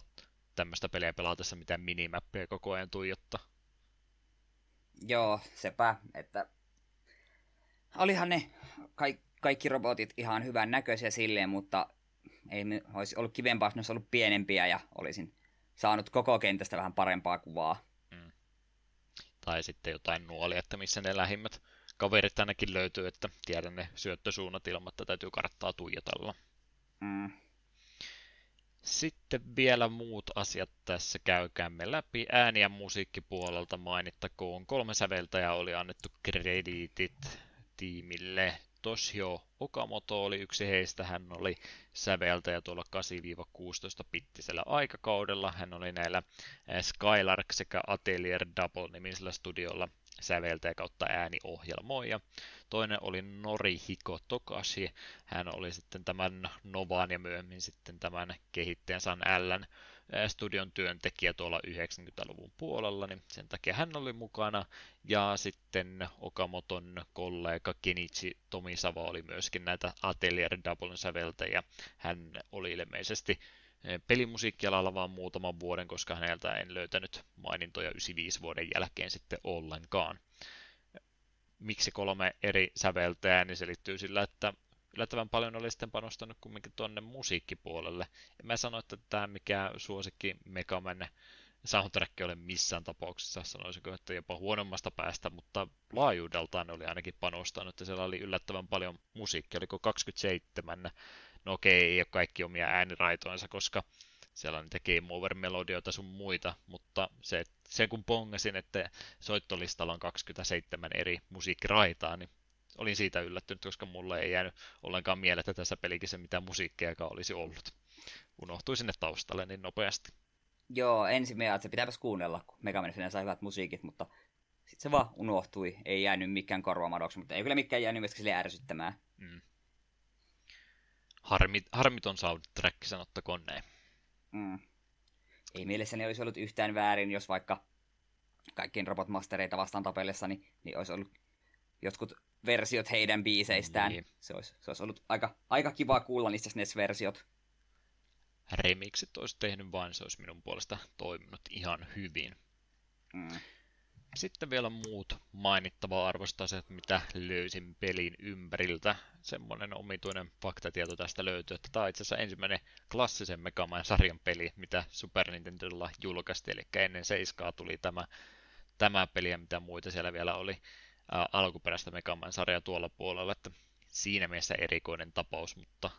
tämmöistä peliä pelatessa mitään minimappia koko ajan tuijottaa. Joo, sepä, että olihan ne kaikki kaikki robotit ihan hyvän näköisiä silleen, mutta ei olisi ollut kivempaa, jos ne olisi ollut pienempiä ja olisin saanut koko kentästä vähän parempaa kuvaa. Mm. Tai sitten jotain nuolia, että missä ne lähimmät kaverit ainakin löytyy, että tiedän ne syöttösuunnat ilman, että täytyy karttaa tuijotella. Mm. Sitten vielä muut asiat tässä käykäämme läpi. Ääni- ja musiikkipuolelta mainittakoon. Kolme säveltäjää oli annettu krediitit tiimille. Toshio Okamoto oli yksi heistä. Hän oli säveltäjä tuolla 8-16 pittisellä aikakaudella. Hän oli näillä eh, Skylark sekä Atelier Double-nimisellä studiolla säveltäjä kautta ääniohjelmoija. Toinen oli Norihiko Tokashi. Hän oli sitten tämän Novan ja myöhemmin sitten tämän kehittäjän San Ln studion työntekijä tuolla 90-luvun puolella, niin sen takia hän oli mukana. Ja sitten Okamoton kollega Kenichi Tomisawa oli myöskin näitä Atelier Double säveltäjiä. Hän oli ilmeisesti pelimusiikkialalla vaan muutaman vuoden, koska häneltä en löytänyt mainintoja 95 vuoden jälkeen sitten ollenkaan. Miksi kolme eri säveltäjää, niin selittyy sillä, että yllättävän paljon oli sitten panostanut kumminkin tuonne musiikkipuolelle. En mä sano, että tämä mikä suosikki Megaman soundtrack ole missään tapauksessa, sanoisinko, että jopa huonommasta päästä, mutta laajuudeltaan ne oli ainakin panostanut, että siellä oli yllättävän paljon musiikkia, oliko 27, no okei, ei ole kaikki omia ääniraitoinsa, koska siellä niitä Game Over-melodioita sun muita, mutta se, sen kun pongasin, että soittolistalla on 27 eri musiikkiraitaa, niin olin siitä yllättynyt, koska mulle ei jäänyt ollenkaan mieleen, että tässä pelikissä mitään musiikkia olisi ollut. Unohtui sinne taustalle niin nopeasti. Joo, ensin me että se pitääpäs kuunnella, kun Megamanissa sai hyvät musiikit, mutta sitten se vaan unohtui. Ei jäänyt mikään korvamadoksi, mutta ei kyllä mikään jäänyt myöskään sille ärsyttämään. Mm. Harmit, harmiton soundtrack, sanottakoon näin. Mm. Ei mielessäni olisi ollut yhtään väärin, jos vaikka kaikkien robotmastereita vastaan tapellessa, niin, niin olisi ollut jotkut versiot heidän biiseistään. Niin. Se, olisi, se olisi ollut aika, aika kiva kuulla niistä SNES-versiot. Remixit olisi tehnyt vain, se olisi minun puolesta toiminut ihan hyvin. Mm. sitten vielä muut mainittava arvosta asiat, mitä löysin pelin ympäriltä. Semmoinen omituinen faktatieto tästä löytyy, että tämä on itse asiassa ensimmäinen klassisen Mega Man-sarjan peli, mitä Super Nintendolla julkaistiin, eli ennen Seiskaa tuli tämä, tämä peli ja mitä muita siellä vielä oli alkuperäistä Mega Man-sarjaa tuolla puolella, että siinä mielessä erikoinen tapaus, mutta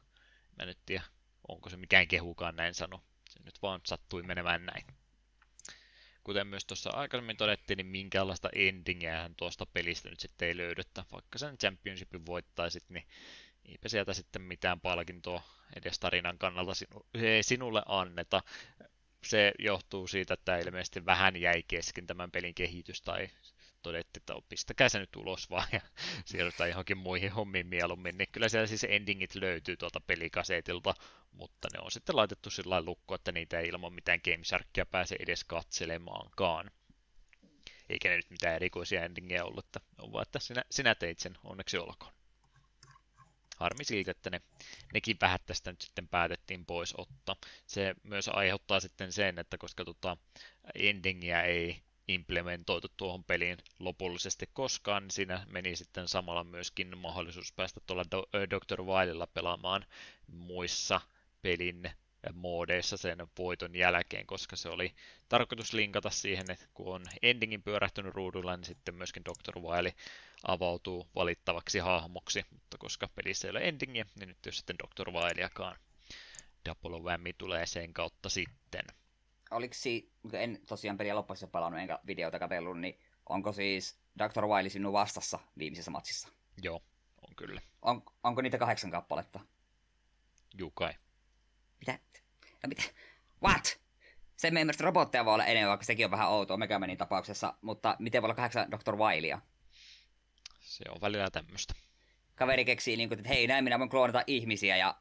mä nyt tiedä, onko se mikään kehukaan näin sano. Se nyt vaan sattui menemään näin kuten myös tuossa aikaisemmin todettiin, niin minkäänlaista endingiä tuosta pelistä nyt sitten ei löydetä. Vaikka sen championshipin voittaisit, niin eipä sieltä sitten mitään palkintoa edes tarinan kannalta sinu, sinulle anneta. Se johtuu siitä, että ilmeisesti vähän jäi kesken tämän pelin kehitys tai todettiin, että pistäkää se nyt ulos vaan ja siirrytään johonkin muihin hommiin mieluummin, niin kyllä siellä siis endingit löytyy tuolta pelikasetilta, mutta ne on sitten laitettu sillä lukko, että niitä ei ilman mitään GameSharkia pääse edes katselemaankaan. Eikä ne nyt mitään erikoisia endingeja ollut, että on vaan, että sinä, sinä teit sen, onneksi olkoon. Harmi siitä, että ne, nekin vähät tästä nyt sitten päätettiin pois ottaa. Se myös aiheuttaa sitten sen, että koska tota endingiä ei implementoitu tuohon peliin lopullisesti koskaan, niin siinä meni sitten samalla myöskin mahdollisuus päästä tuolla Dr. Wilella pelaamaan muissa pelin moodeissa sen voiton jälkeen, koska se oli tarkoitus linkata siihen, että kun on endingin pyörähtynyt ruudulla, niin sitten myöskin Dr. Wily avautuu valittavaksi hahmoksi, mutta koska pelissä ei ole endingiä, niin nyt jos sitten Dr. Wilyakaan Double Whammy tulee sen kautta sitten oliko si, en tosiaan peliä loppuissa pelannut enkä videota katsellut, niin onko siis Dr. Wily sinun vastassa viimeisessä matsissa? Joo, on kyllä. On, onko niitä kahdeksan kappaletta? Juu kai. Mitä? No mitä? What? Se me mielestä robotteja voi olla enemmän, vaikka sekin on vähän outoa Megamanin tapauksessa, mutta miten voi olla kahdeksan Dr. Wilea? Se on välillä tämmöistä. Kaveri keksii, niin kuin, että hei, näin minä voin kloonata ihmisiä ja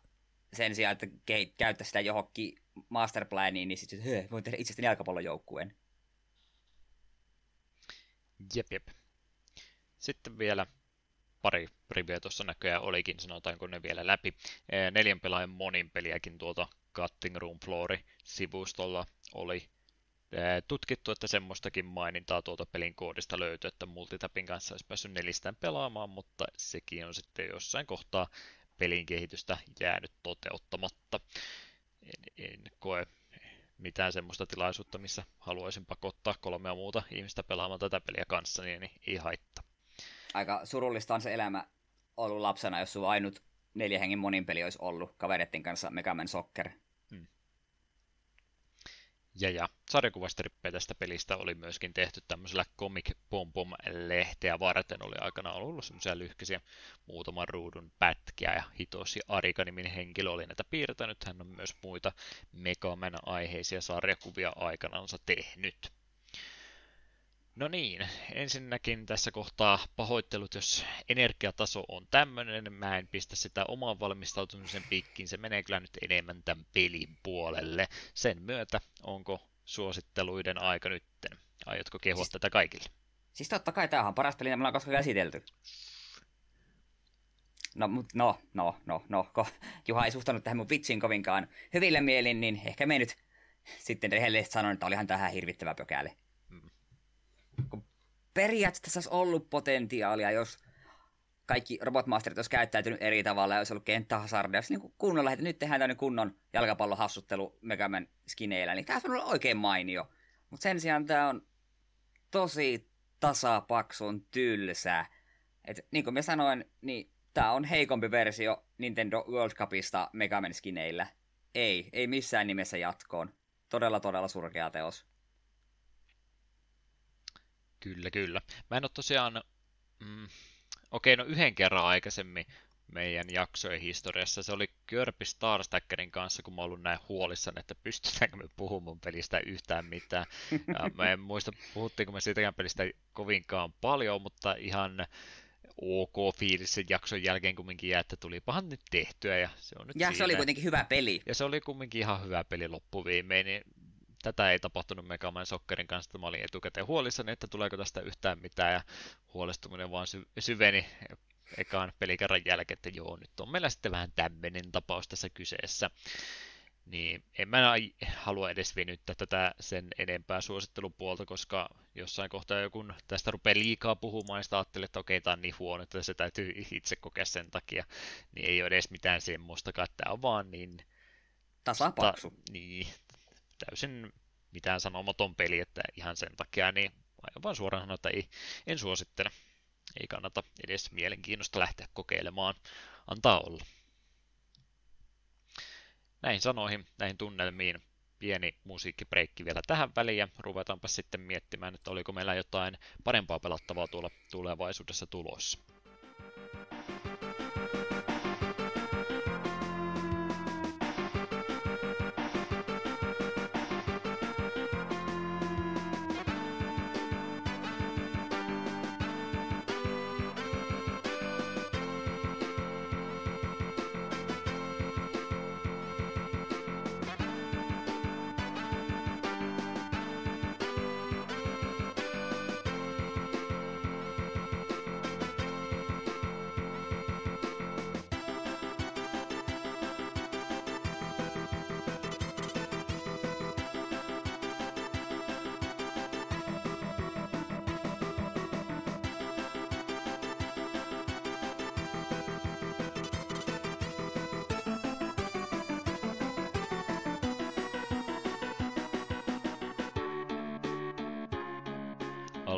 sen sijaan, että käyttää sitä johonkin masterplaniin, niin sitten hö, voin tehdä itsestäni jalkapallojoukkueen. Jep, jep. Sitten vielä pari riviä tuossa näköjään olikin, sanotaanko ne vielä läpi. Neljän pelaajan monin peliäkin tuolta Cutting Room Floor-sivustolla oli tutkittu, että semmoistakin mainintaa tuolta pelin koodista löytyy, että multitapin kanssa olisi päässyt nelistään pelaamaan, mutta sekin on sitten jossain kohtaa pelin kehitystä jäänyt toteuttamatta. En, en koe mitään semmoista tilaisuutta, missä haluaisin pakottaa kolmea muuta ihmistä pelaamaan tätä peliä kanssa, niin ei haittaa. Aika surullista on se elämä ollut lapsena, jos sun ainut neljä hengen monin peli olisi ollut kavereiden kanssa Mega Man Soccer. Ja, ja sarjakuvastrippejä tästä pelistä oli myöskin tehty tämmöisellä Comic Pom Pom lehteä varten. Oli aikana ollut semmoisia lyhkäisiä muutaman ruudun pätkiä ja Hitoshi Arika-niminen henkilö oli näitä piirtänyt. Hän on myös muita Megaman aiheisia sarjakuvia aikanansa tehnyt. No niin, ensinnäkin tässä kohtaa pahoittelut, jos energiataso on tämmöinen, mä en pistä sitä oman valmistautumisen piikkiin, se menee kyllä nyt enemmän tämän pelin puolelle. Sen myötä, onko suositteluiden aika nytten? Aiotko kehua siis, tätä kaikille? Siis totta kai tämähän on paras peli, mitä me koskaan käsitelty. No, mut, no, no, no, no, ko, Juha ei suhtanut tähän mun vitsiin kovinkaan hyville mielin, niin ehkä me nyt sitten rehellisesti sanon, että olihan tähän hirvittävä pökäle kun periaatteessa tässä olisi ollut potentiaalia, jos kaikki robotmasterit olisi käyttäytynyt eri tavalla ja olisi ollut kenttähasardia, jos niin kunnolla, että nyt tehdään tämmöinen kunnon jalkapallohassuttelu Megaman skineillä, niin tämä on ollut oikein mainio. Mutta sen sijaan tämä on tosi tasapaksun tylsää. Et, niin kuin mä sanoin, niin tämä on heikompi versio Nintendo World Cupista Megaman skineillä. Ei, ei missään nimessä jatkoon. Todella, todella surkea teos. Kyllä, kyllä. Mä en ole tosiaan... Mm, Okei, no yhden kerran aikaisemmin meidän jaksojen historiassa. Se oli Körpi Starstackerin kanssa, kun mä ollut näin huolissani, että pystytäänkö me puhumaan mun pelistä yhtään mitään. Ja mä en muista, puhuttiinko me siitäkään pelistä kovinkaan paljon, mutta ihan ok fiilis sen jakson jälkeen kumminkin jää, että tulipahan nyt tehtyä. Ja se, on nyt ja siinä. se oli kuitenkin hyvä peli. Ja se oli kumminkin ihan hyvä peli loppuviimein. Niin tätä ei tapahtunut Mega Man Soccerin kanssa, mä olin etukäteen huolissani, että tuleeko tästä yhtään mitään, ja huolestuminen vaan sy- syveni ekaan pelikerran jälkeen, että joo, nyt on meillä sitten vähän tämmöinen tapaus tässä kyseessä. niin en mä halua edes venyttää tätä sen enempää suosittelupuolta, koska jossain kohtaa joku tästä rupeaa liikaa puhumaan, ja ajattelee, että okei, tämä on niin huono, että se täytyy itse kokea sen takia, niin ei ole edes mitään semmoista, että tämä on vaan niin... Tasapaksu. Ta, niin, täysin mitään sanomaton peli, että ihan sen takia, niin aivan vaan suoraan sanoa, että ei, en suosittele. Ei kannata edes mielenkiinnosta lähteä kokeilemaan. Antaa olla näihin sanoihin, näihin tunnelmiin pieni musiikkibreikki vielä tähän väliin ja ruvetaanpa sitten miettimään, että oliko meillä jotain parempaa pelattavaa tuolla tulevaisuudessa tulossa.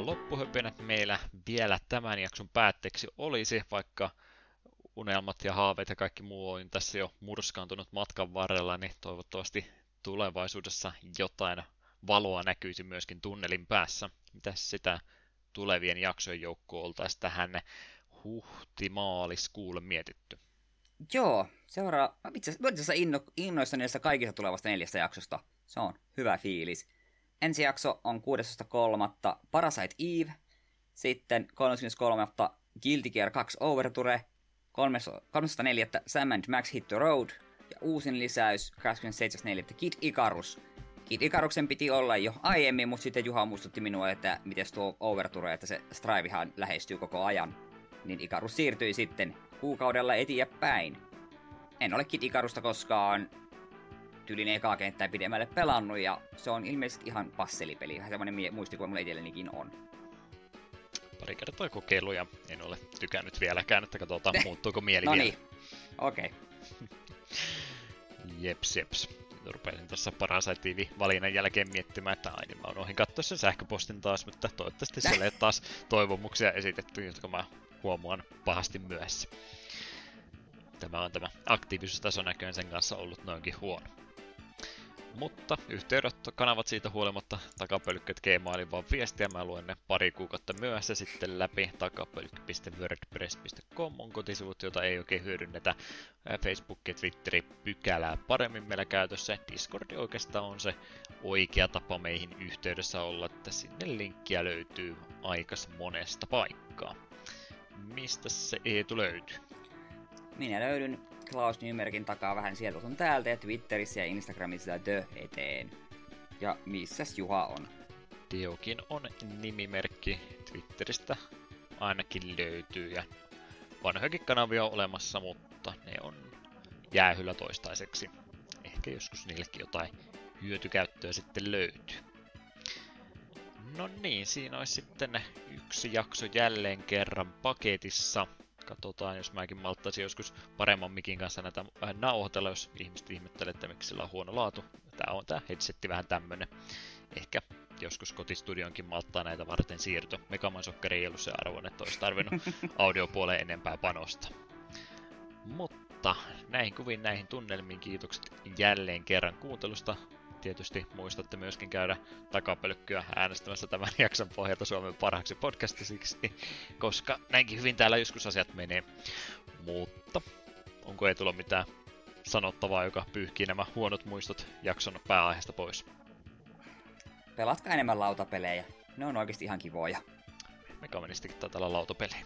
Loppuhöpinät meillä vielä tämän jakson päätteeksi olisi, vaikka unelmat ja haaveet ja kaikki muu on tässä jo murskaantunut matkan varrella, niin toivottavasti tulevaisuudessa jotain valoa näkyisi myöskin tunnelin päässä. Mitä sitä tulevien jaksojen joukko oltaisiin tähän huhti-maaliskuulle mietitty? Joo, seuraa. Mä itse asiassa inno, innoissani näistä kaikista tulevasta neljästä jaksosta. Se on hyvä fiilis. Ensi jakso on 16.3. Parasite Eve, sitten 33. Guilty Gear 2 Overture, 304. Sam and Max Hit the Road, ja uusin lisäys 27.4. Kid Icarus. Kid Icaruksen piti olla jo aiemmin, mutta sitten Juha muistutti minua, että miten tuo Overture, että se Strivehan lähestyy koko ajan. Niin Icarus siirtyi sitten kuukaudella eteenpäin. En ole Kid Icarusta koskaan tyylin ekaa kenttää pidemmälle pelannut, ja se on ilmeisesti ihan passelipeli, vähän semmoinen muistikuva mulla itsellenikin on. Pari kertaa kokeiluja, en ole tykännyt vieläkään, että katsotaan muuttuuko mieli no niin, okei. Okay. jeps, jeps. Rupesin tuossa Parasitiivi valinnan jälkeen miettimään, että aina niin mä unohdin katsoa sen sähköpostin taas, mutta toivottavasti siellä ei taas toivomuksia esitetty, jotka mä huomaan pahasti myöhässä. Tämä on tämä aktiivisuustaso näköjään sen kanssa ollut noinkin huono. Mutta yhteydenottokanavat siitä huolimatta takapölkköt Gmailin vaan viestiä. Mä luen ne pari kuukautta myöhässä sitten läpi. Takapölkky.wordpress.com on kotisivut, joita ei oikein hyödynnetä. Facebook ja Twitteri pykälää paremmin meillä käytössä. Discord oikeastaan on se oikea tapa meihin yhteydessä olla, että sinne linkkiä löytyy aikas monesta paikkaa. Mistä se Eetu löytyy? Minä löydyn Klaus Nymerkin takaa vähän sieltä sun täältä ja Twitterissä ja Instagramissa The eteen. Ja missäs Juha on? Teokin on nimimerkki Twitteristä ainakin löytyy ja vanhojakin kanavia on olemassa, mutta ne on jäähyllä toistaiseksi. Ehkä joskus niillekin jotain hyötykäyttöä sitten löytyy. No niin, siinä olisi sitten yksi jakso jälleen kerran paketissa katsotaan, jos mäkin malttaisin joskus paremman mikin kanssa näitä vähän nauhoitella, jos ihmiset ihmettelee, että miksi sillä on huono laatu. Tää on tää headsetti vähän tämmönen. Ehkä joskus kotistudionkin malttaa näitä varten siirto. Megaman Sokkeri ei ollut se arvon, että olisi tarvinnut audiopuoleen enempää panosta. Mutta näihin kuviin, näihin tunnelmiin kiitokset jälleen kerran kuuntelusta tietysti muistatte myöskin käydä takapölkkyä äänestämässä tämän jakson pohjalta Suomen parhaaksi podcastiksi, koska näinkin hyvin täällä joskus asiat menee. Mutta onko ei tulla mitään sanottavaa, joka pyyhkii nämä huonot muistot jakson pääaiheesta pois? Pelatkaa enemmän lautapelejä. Ne on oikeasti ihan kivoja. Megamanistikin taitaa olla lautapelejä.